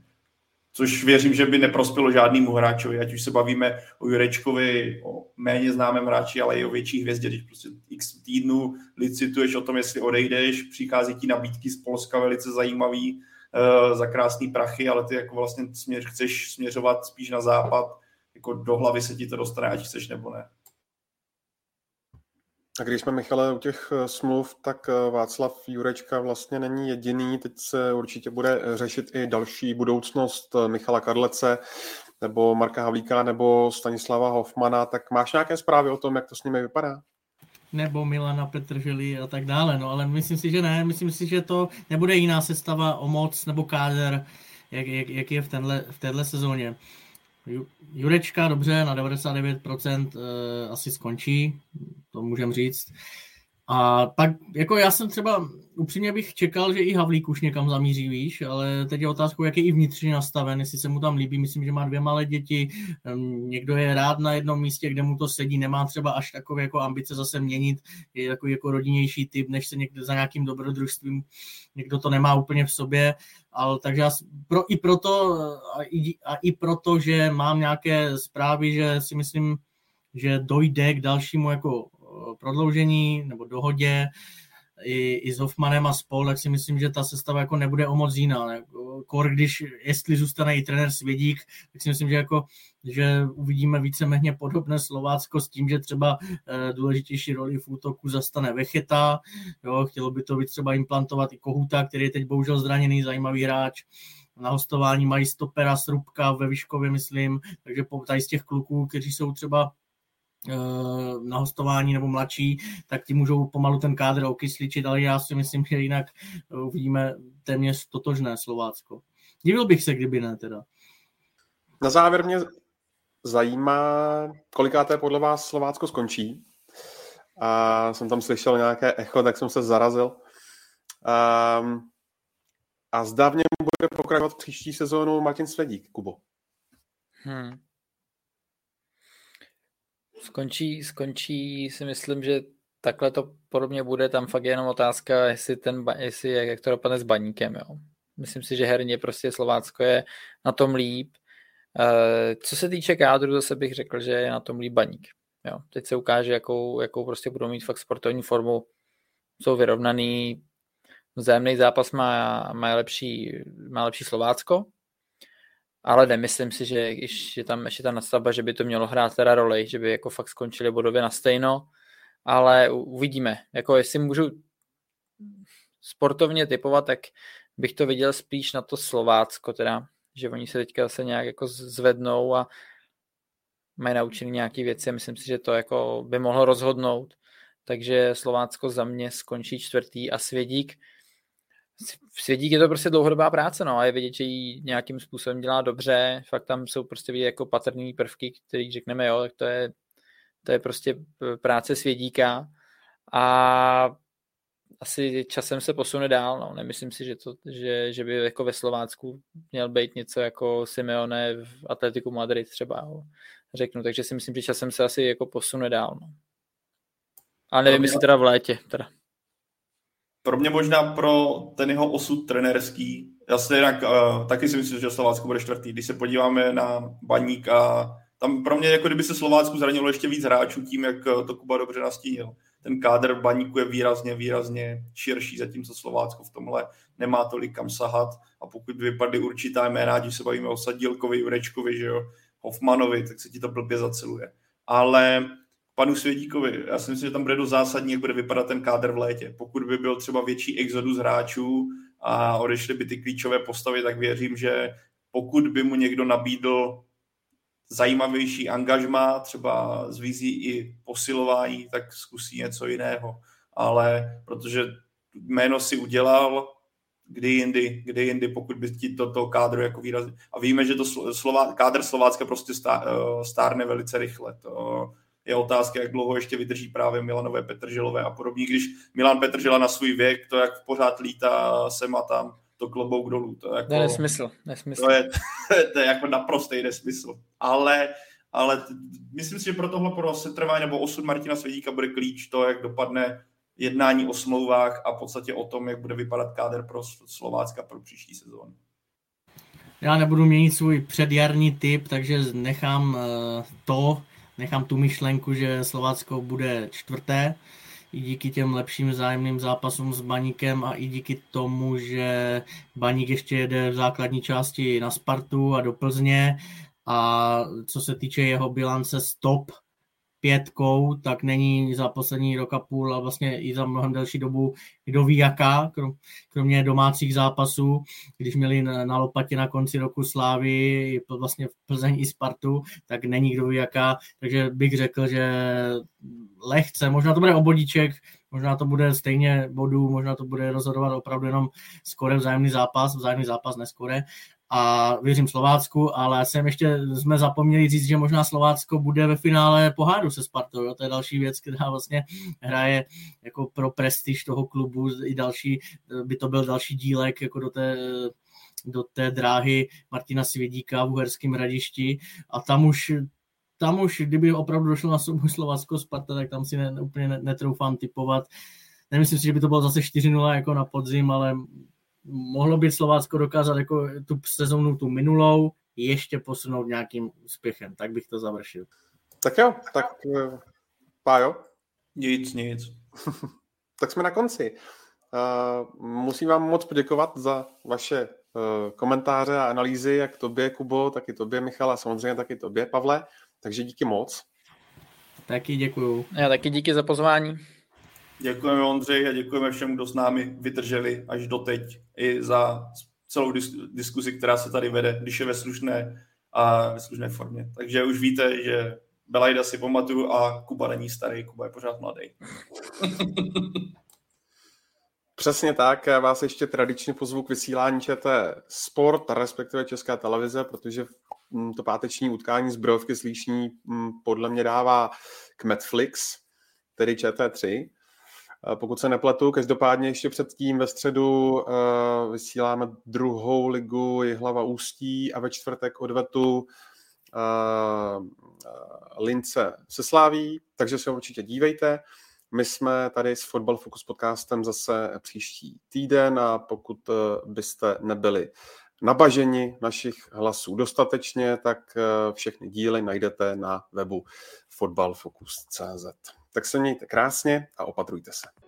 což věřím, že by neprospělo žádnému hráčovi, ať už se bavíme o Jurečkovi, o méně známém hráči, ale i o větší hvězdě, když prostě x týdnů licituješ o tom, jestli odejdeš, přichází ti nabídky z Polska velice zajímavý uh, za krásný prachy, ale ty jako vlastně směř, chceš směřovat spíš na západ, jako do hlavy se ti to dostane, ať chceš nebo ne. A když jsme, Michale, u těch eh, smluv, tak eh, Václav Jurečka vlastně není jediný. Teď se určitě bude řešit i další budoucnost eh, Michala Karlece nebo Marka Havlíka nebo Stanislava Hofmana. Tak máš nějaké zprávy o tom, jak to s nimi vypadá? nebo Milana Petrželi a tak dále, no ale myslím si, že ne, myslím si, že to nebude jiná sestava o moc nebo káder, jak, jak, jak je v, tenhle, v téhle sezóně. Jurečka dobře, na 99% eh, asi skončí, to můžem říct. A pak, jako já jsem třeba, upřímně bych čekal, že i Havlík už někam zamíří, víš, ale teď je otázkou, jak je i vnitřně nastaven, jestli se mu tam líbí, myslím, že má dvě malé děti, někdo je rád na jednom místě, kde mu to sedí, nemá třeba až takové jako ambice zase měnit, je takový jako rodinnější typ, než se někde za nějakým dobrodružstvím, někdo to nemá úplně v sobě, ale takže já, pro, i proto, a i, a i proto, že mám nějaké zprávy, že si myslím, že dojde k dalšímu jako prodloužení nebo dohodě i, i s Hoffmanem a spol, tak si myslím, že ta sestava jako nebude o moc jiná. Kor, když, jestli zůstane i trenér Svědík, tak si myslím, že, jako, že uvidíme víceméně podobné Slovácko s tím, že třeba e, důležitější roli v útoku zastane Vecheta, jo, chtělo by to být třeba implantovat i Kohuta, který je teď bohužel zraněný, zajímavý hráč, na hostování mají stopera Srubka ve Vyškově, myslím, takže tady z těch kluků, kteří jsou třeba Eh, na hostování nebo mladší, tak ti můžou pomalu ten kádr okysličit, ale já si myslím, že jinak eh, uvidíme téměř totožné Slovácko. Divil bych se, kdyby ne teda. Na závěr mě zajímá, kolikáté podle vás Slovácko skončí. A jsem tam slyšel nějaké echo, tak jsem se zarazil. Um, a zda v něm bude pokračovat příští sezónu Martin Svedík, Kubo. Hmm. Skončí, skončí si myslím, že takhle to podobně bude, tam fakt je jenom otázka, jestli, ten, jestli jak to dopadne s baníkem. Jo. Myslím si, že herně prostě Slovácko je na tom líp. Eh, co se týče kádru, zase bych řekl, že je na tom líp baník. Jo. Teď se ukáže, jakou, jakou prostě budou mít fakt sportovní formu. Jsou vyrovnaný, vzájemný zápas má, má, lepší, má lepší Slovácko, ale nemyslím si, že když je tam ještě ta nastavba, že by to mělo hrát teda roli, že by jako fakt skončili bodově na stejno, ale uvidíme. Jako jestli můžu sportovně typovat, tak bych to viděl spíš na to Slovácko teda, že oni se teďka se nějak jako zvednou a mají naučený nějaké věci myslím si, že to jako by mohlo rozhodnout. Takže Slovácko za mě skončí čtvrtý a Svědík Svědík je to prostě dlouhodobá práce, no, a je vidět, že ji nějakým způsobem dělá dobře, fakt tam jsou prostě vidět jako patrný prvky, který řekneme, jo, tak to je, to je prostě práce Svědíka a asi časem se posune dál, no. nemyslím si, že, to, že, že by jako ve Slovácku měl být něco jako Simeone v Atletiku Madrid třeba, jo. řeknu, takže si myslím, že časem se asi jako posune dál, no. A nevím, jestli teda v létě, teda. Pro mě možná pro ten jeho osud trenerský, já se jinak uh, taky si myslím, že Slovácko bude čtvrtý. Když se podíváme na Baník a tam pro mě, jako kdyby se Slovácku zranilo ještě víc hráčů tím, jak eh, to Kuba dobře nastínil. Ten kádr Baníku je výrazně, výrazně širší, zatímco Slovácko v tomhle nemá tolik kam sahat a pokud vypadly určitá jména, když se bavíme o Sadílkovi, Jurečkovi, že jo, Hoffmanovi, tak se ti to blbě zaceluje. Ale panu Svědíkovi. Já si myslím, že tam bude do zásadní, jak bude vypadat ten kádr v létě. Pokud by byl třeba větší exodus hráčů a odešly by ty klíčové postavy, tak věřím, že pokud by mu někdo nabídl zajímavější angažma, třeba z vizí i posilování, tak zkusí něco jiného. Ale protože jméno si udělal, kdy jindy, kdy jindy, pokud by ti toto kádru jako výrazně... A víme, že to Slová, kádr Slovácka prostě stá, eh, stárne velice rychle. To, je otázka, jak dlouho ještě vydrží právě Milanové Petržilové a podobně. Když Milan Petržila na svůj věk, to jak pořád lítá sem a tam, to klobouk dolů. To, jako, to je nesmysl. nesmysl. To, je, to je jako naprostý nesmysl. Ale, ale myslím si, že pro tohle pro setrvání nebo osud Martina Svědíka bude klíč to, jak dopadne jednání o smlouvách a v podstatě o tom, jak bude vypadat káder pro Slovácka pro příští sezónu. Já nebudu měnit svůj předjarní typ, takže nechám uh, to, nechám tu myšlenku, že Slovácko bude čtvrté, i díky těm lepším zájemným zápasům s Baníkem a i díky tomu, že Baník ještě jede v základní části na Spartu a do Plzně. A co se týče jeho bilance stop pětkou, tak není za poslední rok a půl a vlastně i za mnohem delší dobu kdo ví jaká, kromě domácích zápasů, když měli na lopatě na konci roku Slávy vlastně v Plzeň i Spartu, tak není kdo ví jaká, takže bych řekl, že lehce, možná to bude obodíček, možná to bude stejně bodů, možná to bude rozhodovat opravdu jenom skore vzájemný zápas, vzájemný zápas neskore, a věřím Slovácku, ale jsem ještě, jsme zapomněli říct, že možná Slovácko bude ve finále pohádu se Spartou, jo? to je další věc, která vlastně hraje jako pro prestiž toho klubu i další, by to byl další dílek jako do té do té dráhy Martina Svědíka v Uherském radišti a tam už tam už, kdyby opravdu došlo na souboj Slovácko Sparta, tak tam si ne, úplně netroufám typovat. Nemyslím si, že by to bylo zase 4-0 jako na podzim, ale mohlo by Slovácko dokázat jako tu sezónu tu minulou ještě posunout nějakým úspěchem. Tak bych to završil. Tak jo, tak eh, Pájo? Nic, nic. tak jsme na konci. Uh, musím vám moc poděkovat za vaše uh, komentáře a analýzy, jak tobě, Kubo, tak i tobě, Michal, a samozřejmě taky tobě, Pavle. Takže díky moc. Taky děkuju. Já taky díky za pozvání. Děkujeme Ondřej a děkujeme všem, kdo s námi vydrželi až doteď i za celou diskuzi, která se tady vede, když je ve slušné a ve slušné formě. Takže už víte, že Belajda si pamatuju a Kuba není starý, Kuba je pořád mladý. Přesně tak, vás ještě tradičně pozvu k vysílání ČT Sport, respektive Česká televize, protože to páteční utkání zbrojovky slíšní podle mě dává k Netflix, tedy ČT3. Pokud se nepletu, každopádně ještě předtím ve středu uh, vysíláme druhou ligu Jihlava Ústí a ve čtvrtek odvetu uh, Lince se sláví, takže se určitě dívejte. My jsme tady s Football Focus podcastem zase příští týden a pokud byste nebyli nabaženi našich hlasů dostatečně, tak všechny díly najdete na webu footballfocus.cz. Tak se mějte krásně a opatrujte se.